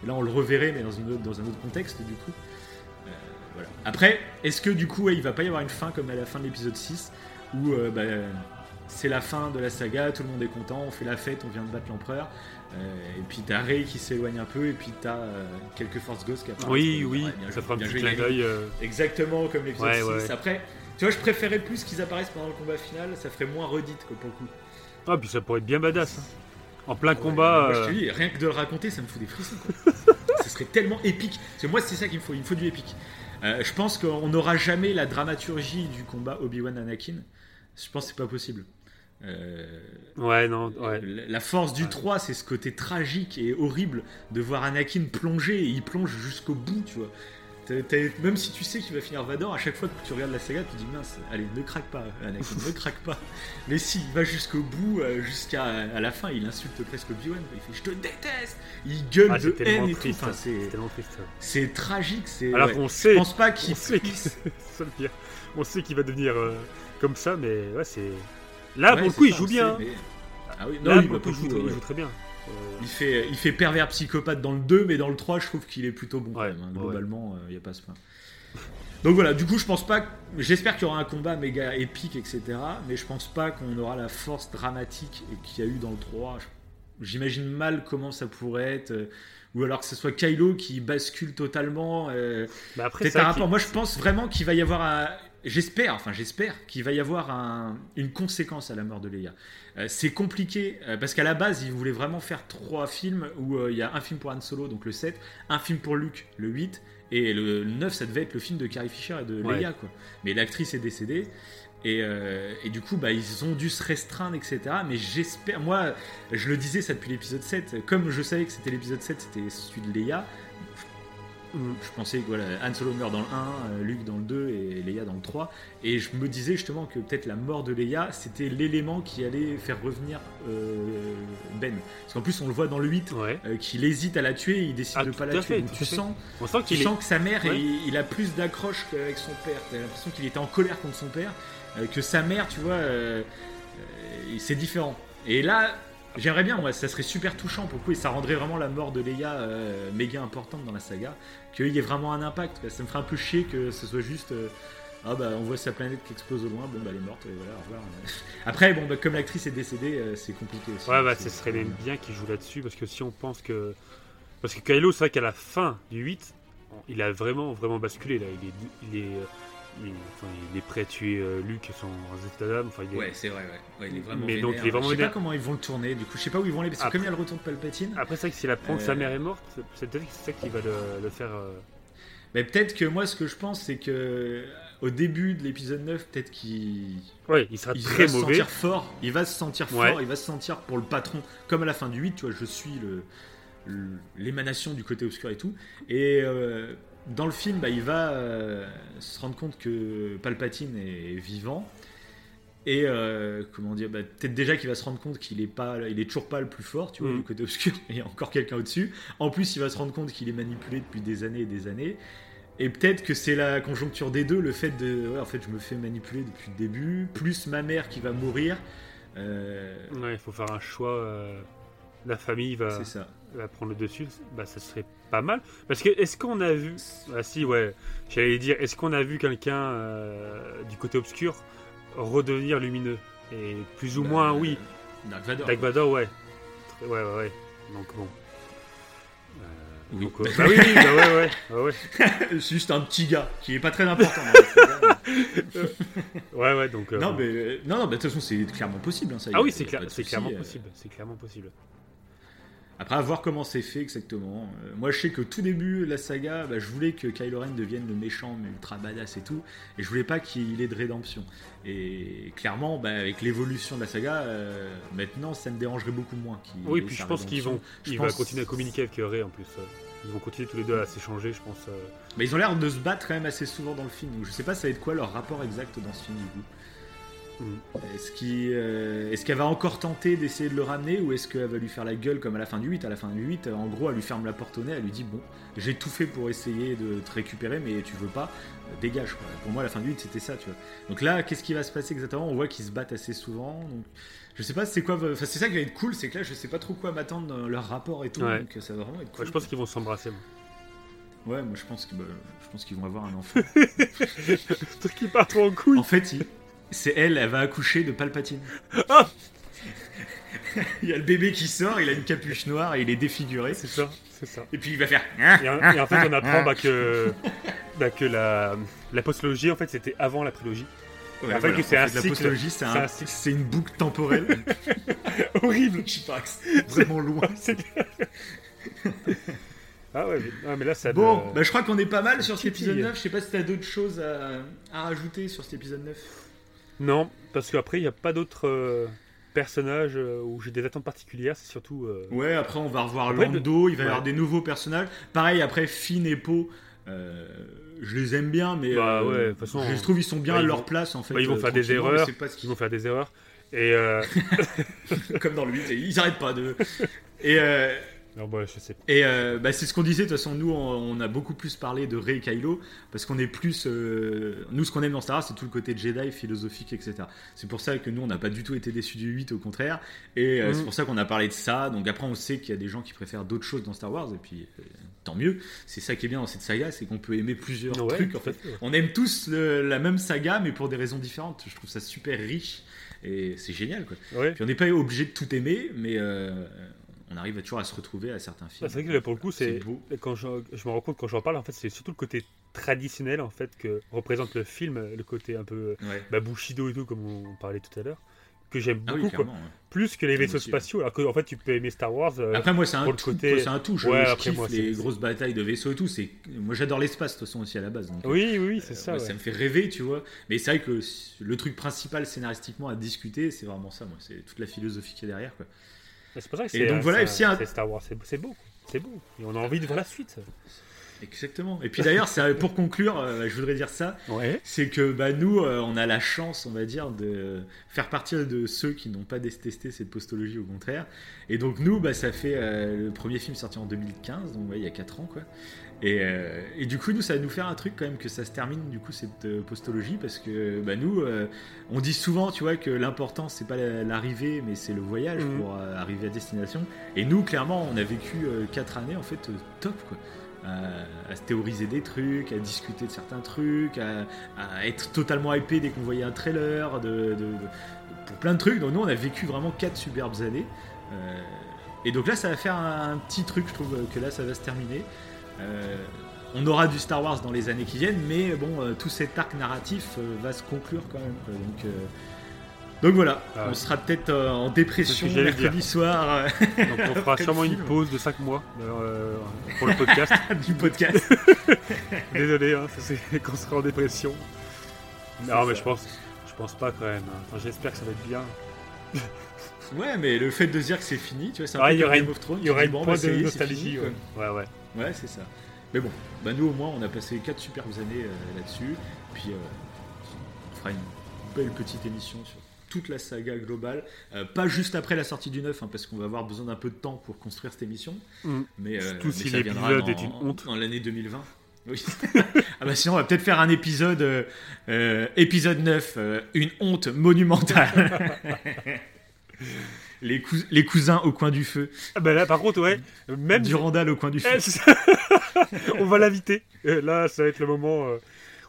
Et là on le reverrait mais dans, une autre- dans un autre contexte du coup. Euh, voilà. Après, est-ce que du coup il va pas y avoir une fin comme à la fin de l'épisode 6 où euh, bah, c'est la fin de la saga, tout le monde est content, on fait la fête, on vient de battre l'empereur. Euh, et puis t'as Rey qui s'éloigne un peu, et puis t'as euh, quelques Force Ghosts qui apparaissent. Oui, Ouais, oui, bien ça fera un petit clin d'œil. euh, Exactement comme l'épisode Ouais, 6. ouais. Après, tu vois, je préférais plus qu'ils apparaissent pendant le combat final, ça ferait moins redite que pour le coup. Ah, puis ça pourrait être bien badass. hein. En plein Ouais, combat. moi, je euh, te dis, rien que de le raconter, ça me fout des frissons. quoi. ça serait tellement épique. Parce que moi, c'est ça qu'il me faut, il me faut du épique. Euh, je pense qu'on n'aura jamais la dramaturgie du combat Obi-Wan Anakin. Je pense que c'est pas possible. Euh, Ouais, non, ouais. La force du 3, c'est ce côté tragique et horrible de voir Anakin plonger et il plonge jusqu'au bout, tu vois. Même si tu sais qu'il va finir Vador, à chaque fois que tu regardes la saga, tu te dis mince, allez, ne craque pas, Anakin, ne craque pas. Mais si, il va jusqu'au bout, euh, jusqu'à à la fin, il insulte presque Obi-Wan, il fait je te déteste, il gueule Ah, de haine et tout. Enfin, c'est C'est tellement triste. c'est tragique, c'est. Alors ouais. Je sait. pense pas On qu'il puisse-. On sait qu'il va devenir euh, comme ça, mais ouais, c'est. Là, Ouais, pour le coup, il joue on bien. hein. mais- Ah oui, Là, non, oui, pour bah, le coup, il pour joue, il joue très bien. Euh, Il fait, il fait pervers psychopathe dans le 2, mais dans le 3, je trouve qu'il est plutôt bon quand Ouais, même. hein. ouais. Globalement, il n'y a pas ce point. Donc voilà, du coup, je pense pas. J'espère qu'il y aura un combat méga épique, etc. Mais je pense pas qu'on aura la force dramatique qu'il y a eu dans le 3. Je- J'imagine mal comment ça pourrait être. euh, Ou alors que ce soit Kylo qui bascule totalement. euh, bah après, un rapport. Moi, je pense vraiment qu'il va y avoir un. J'espère, enfin j'espère qu'il va y avoir un- une conséquence à la mort de Leia. Euh, c'est compliqué euh, parce qu'à la base, ils voulaient vraiment faire trois films où euh, il y a un film pour Han Solo, donc le 7, un film pour Luke, le 8, et le 9, ça devait être le film de Carrie Fisher et de Ouais. Leia. Quoi. Mais l'actrice est décédée. Et, et du coup, bah, ils ont dû se restreindre, etc. Mais j'espère, moi, je le disais ça depuis l'épisode 7, comme je savais que c'était l'épisode 7, c'était celui de Leia. Je pensais que voilà, Han Solo meurt dans le 1, euh, Luke dans le 2 et Leia dans le 3. Et je me disais justement que peut-être la mort de Leia, c'était l'élément qui allait faire revenir euh, Ben. Parce qu'en plus, on le voit dans le 8, Ouais. euh, qu'il hésite à la tuer, il décide Ah, de pas la tuer. fait, tu sens, On sent tu est. que sa mère, Ouais. il, il a plus d'accroche qu'avec son père. T'as l'impression qu'il était en colère contre son père, euh, que sa mère, tu vois, c'est différent. Et là, j'aimerais bien, moi, ça serait super touchant pour le coup, et ça rendrait vraiment la mort de Leia euh, méga importante dans la saga, qu'il y ait vraiment un impact. Ça me ferait un peu chier que ce soit juste. euh, ah bah on voit sa planète qui explose au loin, bon bah elle est morte, et voilà, au revoir. Après, bon bah comme l'actrice est décédée, euh, c'est compliqué aussi. Ouais, bah, ce serait même bien qu'il joue là-dessus parce que si on pense que. Parce que Kylo, c'est vrai qu'à la fin du 8, il a vraiment, vraiment basculé là. Il est, il est, il est, enfin, il est prêt à tuer euh, Luke sans état d'âme. Enfin, il est- Ouais, c'est vrai, ouais. Ouais, il est vraiment Mais donc, il est vraiment Je sais pas comment ils vont le tourner, du coup, je sais pas où ils vont aller, parce que Après- comme il y a le retour de Palpatine, Après, c'est vrai que s'il apprend que sa Euh. mère est morte, c'est- peut-être que c'est ça qui va le, le faire. euh, Mais peut-être que moi, ce que je pense, c'est que au début de l'épisode 9, peut-être qu'il Ouais, il sera il très va se mauvais. sentir fort. Il va se sentir Ouais. fort. Il va se sentir pour le patron, comme à la fin du 8. Tu vois, je suis le le- l'émanation du côté obscur et tout. Et euh, dans le film, bah, il va euh, se rendre compte que Palpatine est vivant. Et euh, comment dire, bah, peut-être déjà qu'il va se rendre compte qu'il est pas, il est toujours pas le plus fort, tu vois, Mhm. du côté obscur. Il y a encore quelqu'un au-dessus. En plus, il va se rendre compte qu'il est manipulé depuis des années et des années. Et peut-être que c'est la conjoncture des deux, le fait de, ouais, en fait, je me fais manipuler depuis le début, plus ma mère qui va mourir. Euh, Ouais, il faut faire un choix. La famille va, c'est ça. Va prendre le dessus. Bah, ça serait pas mal. Parce que, est-ce qu'on a vu. Ah, si, ouais. J'allais dire, est-ce qu'on a vu quelqu'un euh, du côté obscur redevenir lumineux? Et plus ou Bah, moins, oui. Dark Vador. Dark Vador, ouais. Ouais, ouais, ouais. Donc bon. Euh, Oui. donc, euh, bah oui, oui, bah ouais, ouais, ouais, ouais. C'est juste un petit gars qui est pas très important. dans Ouais, ouais, donc. euh, non, bon. mais euh, non, non, de toute façon, c'est clairement possible. hein, ça, Ah oui, c'est clairement euh. possible. C'est clairement possible. Après, à voir comment c'est fait exactement. Euh, moi, je sais que tout début, la saga, bah, je voulais que Kylo Ren devienne le méchant, mais ultra badass et tout. Et je voulais pas qu'il ait de rédemption. Et clairement, bah, avec l'évolution de la saga, euh, maintenant, ça me dérangerait beaucoup moins. Oui, puis je pense qu'ils vont. Je Il pense- va continuer à communiquer avec Rey en plus. euh. Ils vont continuer tous les deux à s'échanger, je pense. Mais ils ont l'air de se battre quand même assez souvent dans le film. Donc, je sais pas, ça va être quoi leur rapport exact dans ce film du coup. Mm. Est-ce qu'il, euh, est-ce qu'elle va encore tenter d'essayer de le ramener ou est-ce qu'elle va lui faire la gueule comme à la fin du 8 À la fin du 8, en gros, elle lui ferme la porte au nez, elle lui dit Bon, j'ai tout fait pour essayer de te récupérer, mais tu veux pas, euh, dégage. Quoi. Pour moi, à la fin du 8, c'était ça, tu vois. Donc là, qu'est-ce qui va se passer exactement? On voit qu'ils se battent assez souvent. Donc, je sais pas, c'est quoi. Enfin, c'est ça qui va être cool, c'est que là, je sais pas trop quoi m'attendre dans leur rapport et tout. Ouais. Donc ça va vraiment être cool. Ouais, je pense qu'ils vont s'embrasser. moi. Ouais, moi je pense, que, bah, je pense qu'ils vont avoir un enfant. Truc qui part trop en couille. en fait, il- c'est elle, elle va accoucher de Palpatine. Ah il y a le bébé qui sort, il a une capuche noire et il est défiguré. C'est ça, c'est ça. Et puis il va faire. Et, en- et en fait, on apprend bah, que, bah, que la, la postologie, en fait, c'était avant la prélogie. Ouais, En fait, que c'est En un fait, la c'est un- un cycle. c'est une boucle temporelle. Horrible. Je pas, vraiment loin. Ah ouais, mais, ah, mais là, ça. Bon, me- bah, je crois qu'on est pas mal sur cet épisode 9. Je sais pas si t'as d'autres choses à, à rajouter sur cet épisode 9. Non, parce qu'après, il n'y a pas d'autres euh, personnages euh, où j'ai des attentes particulières. C'est surtout. euh, Ouais, après on va revoir Après, Lando, il va y avoir des nouveaux personnages. Pareil, après Finn et Poe, euh, je les aime bien, mais Bah ouais, de toute façon, je trouve ils sont bien bah, à ils leur vont- place en fait. bah, ils vont euh, faire des tranquillement, mais erreurs. c'est pas ce qu'ils vont faire des erreurs. Et. euh, comme dans le 8, ils arrêtent pas de. Et, euh, non, bah, je sais pas. et euh, bah, c'est ce qu'on disait, de toute façon, nous on, on a beaucoup plus parlé de Rey et Kylo, parce qu'on est plus. euh, nous, ce qu'on aime dans Star Wars, c'est tout le côté Jedi, philosophique, etc. C'est pour ça que nous, on n'a pas du tout été déçus du 8, au contraire. Et euh, c'est pour ça qu'on a parlé de ça. Donc après, on sait qu'il y a des gens qui préfèrent d'autres choses dans Star Wars, et puis euh, tant mieux. C'est ça qui est bien dans cette saga, c'est qu'on peut aimer plusieurs Ouais, trucs, en fait. ouais. On aime tous le- la même saga, mais pour des raisons différentes. Je trouve ça super riche, et c'est génial, quoi. Ouais. Puis on n'est pas obligé de tout aimer, mais euh, on arrive toujours à se retrouver à certains films. C'est vrai que là, pour le coup, c'est. Quand je, je me rends compte quand j'en parle, en fait, c'est surtout le côté traditionnel en fait que représente le film, le côté un peu Ouais. bah, Bushido et tout, comme on parlait tout à l'heure, que j'aime Ah beaucoup, oui, quoi. clairement. ouais. plus que les vaisseaux aussi, spatiaux. Alors que en fait, tu peux aimer Star Wars. euh, Après, moi, c'est un tout. côté- C'est un tout. Je, Ouais, je après, kiffe moi, les grosses batailles de vaisseaux et tout. C'est moi, j'adore l'espace de toute façon aussi à la base. Donc, Oui, oui, oui, c'est euh, ça. moi, ouais. ça me fait rêver, tu vois. Mais c'est vrai que le truc principal scénaristiquement à discuter, c'est vraiment ça. Moi, c'est toute la philosophie qui est derrière. Quoi. C'est pour ça que Et c'est donc voilà, c'est si un- c'est Star Wars, c'est beau, c'est beau. Et on a envie de voir la suite. Exactement. Et puis d'ailleurs, c'est- pour conclure, euh, je voudrais dire ça. Ouais. c'est que bah, nous, euh, on a la chance, on va dire, de faire partie de ceux qui n'ont pas détesté cette postologie, au contraire. Et donc nous, bah, ça fait euh, le premier film sorti en 2015, donc ouais, il y a 4 ans, quoi. Et, euh, et du coup, nous, ça va nous faire un truc quand même que ça se termine, du coup, cette euh, postologie, parce que bah, nous, euh, on dit souvent, tu vois, que l'important, c'est pas la- l'arrivée, mais c'est le voyage Mhm. pour arriver à destination. Et nous, clairement, on a vécu 4 années, en fait, top, quoi. À, à se théoriser des trucs, à discuter de certains trucs, à, à être totalement hypé dès qu'on voyait un trailer, de, de- de- pour plein de trucs. Donc nous, on a vécu vraiment quatre superbes années. Et donc là, ça va faire un, un petit truc, je trouve que là, ça va se terminer. Euh, on aura du Star Wars dans les années qui viennent, mais bon, euh, tout cet arc narratif euh, va se conclure quand même. quoi. Donc, donc voilà, Ah on sera peut-être euh, en dépression mercredi soir euh, Donc on fera sûrement une pause de 5 mois euh, pour le podcast. du podcast. Désolé, hein, c'est quand on sera en dépression. Non, mais ça. je pense, je pense pas quand même. hein. Enfin, J'espère que ça va être bien. Ouais, mais le fait de dire que c'est fini, tu vois, c'est un Ah, peu y comme aura Game une- of Thrones, Il y aura une bon, bah, de y nostalgie. ouais, ouais. Ouais, c'est ça. Mais bon, bah nous au moins on a passé 4 superbes années euh, là-dessus. Puis euh, on fera une belle petite émission sur toute la saga globale. Euh, pas juste après la sortie du 9, hein, parce qu'on va avoir besoin d'un peu de temps pour construire cette émission. Mm. Mais, mais si l'épisode est une honte. Dans l'année 2020. Oui. ah bah sinon on va peut-être faire un épisode, épisode 9, euh, une honte monumentale. les, cous- les cousins au coin du feu. Ah, bah là, par contre, ouais, même. Durandal au coin du feu. Eh, ça. on va l'inviter. Là, ça va être le moment euh,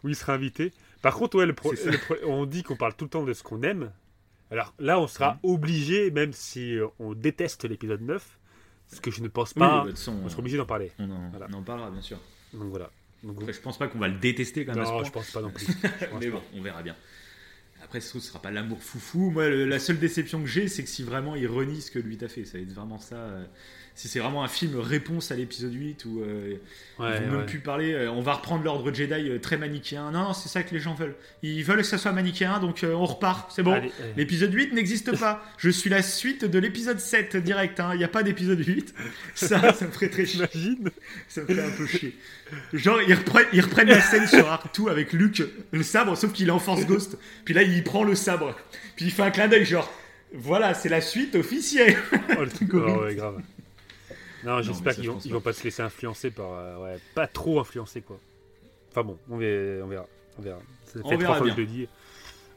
où il sera invité. Par contre, ouais, le le on dit qu'on parle tout le temps de ce qu'on aime. Alors là, on sera Mhm. obligé, même si euh, on déteste l'épisode 9, ce que je ne pense Oui, bah, pas, on sera obligé d'en parler. on en, Voilà. on en parlera bien sûr. Donc voilà. Donc, Après, je pense pas qu'on va le détester quand même non, je pense pas non plus. Mais bon, on verra bien. Après, ce sera pas l'amour foufou. Moi, la seule déception que j'ai, c'est que si vraiment il renie ce que lui t'a fait, ça va être vraiment ça. Si c'est vraiment un film réponse à l'épisode 8 ou euh, Ouais, ils vont même plus parler. euh, on va reprendre l'ordre Jedi euh, très manichéen. Non, non, c'est ça que les gens veulent. Ils veulent que ça soit manichéen, donc euh, on repart. C'est bon. L'épisode 8 n'existe pas. Je suis la suite de l'épisode 7 direct. hein. Il n'y a pas d'épisode 8. Ça, ça me ferait très chier. Ça me ferait un peu chier. Genre, ils reprennent, ils reprennent la scène sur Artu avec Luke, le sabre, sauf qu'il est en Force Ghost. Puis là, il prend le sabre. Puis il fait un clin d'œil, genre, voilà, c'est la suite officielle. Oh, le truc horrible. ouais, grave. Non, j'espère qu'ils vont, ils vont pas se laisser influencer par. euh, ouais, pas trop influencer, quoi. Enfin bon, on verra. On verra. On verra. Ça On fait verra trois fois que je le dis.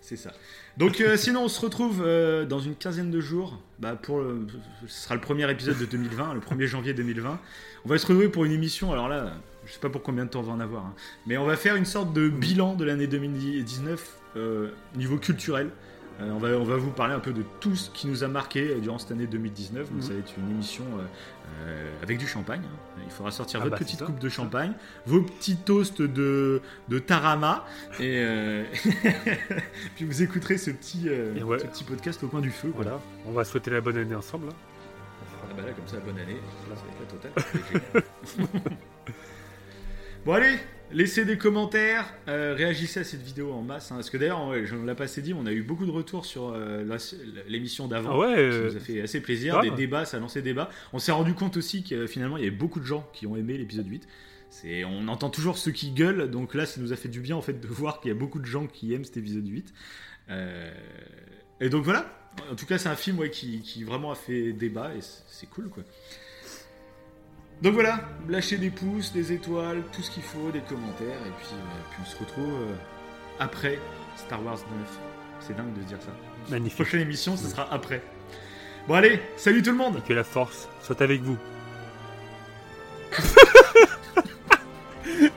C'est ça. Donc, euh, sinon, on se retrouve euh, dans une quinzaine de jours. Bah, pour le- ce sera le premier épisode de 2020, le 1er janvier 2020. On va se retrouver pour une émission. Alors là, je sais pas pour combien de temps on va en avoir, hein. mais on va faire une sorte de bilan de l'année 2019 euh, niveau culturel. Euh, on, va, on va vous parler un peu de tout ce qui nous a marqué euh, durant cette année 2019. Donc, Mhm. ça va être une émission euh, avec du champagne. hein. Il faudra sortir Ah votre bah, petite coupe de champagne, vos petits toasts de, de Tarama, et, euh, puis vous écouterez ce petit, Et ouais. ce petit podcast au coin du feu. Voilà. Voilà. On va souhaiter la bonne année ensemble. hein. Ah bah là, comme ça, bonne année. Là, c'est la totale. Bon, allez, laissez des commentaires, euh, réagissez à cette vidéo en masse. hein, parce que d'ailleurs, ouais, je ne l'ai pas assez dit, on a eu beaucoup de retours sur euh, l'émission d'avant. Ah ouais. Ça euh, nous a fait assez plaisir, grave. des débats, ça a lancé débat. On s'est rendu compte aussi que finalement il y avait beaucoup de gens qui ont aimé l'épisode 8. C'est, on entend toujours ceux qui gueulent, donc là ça nous a fait du bien en fait de voir qu'il y a beaucoup de gens qui aiment cet épisode 8. Euh, et donc voilà, en tout cas c'est un film ouais, qui, qui vraiment a fait débat et c'est, c'est cool quoi. Donc voilà, lâchez des pouces, des étoiles, tout ce qu'il faut, des commentaires, et puis, euh, on se retrouve euh, après Star Wars 9. C'est dingue de se dire ça. Magnifique. Prochaine émission, ce sera après. Bon allez, salut tout le monde Que la force soit avec vous.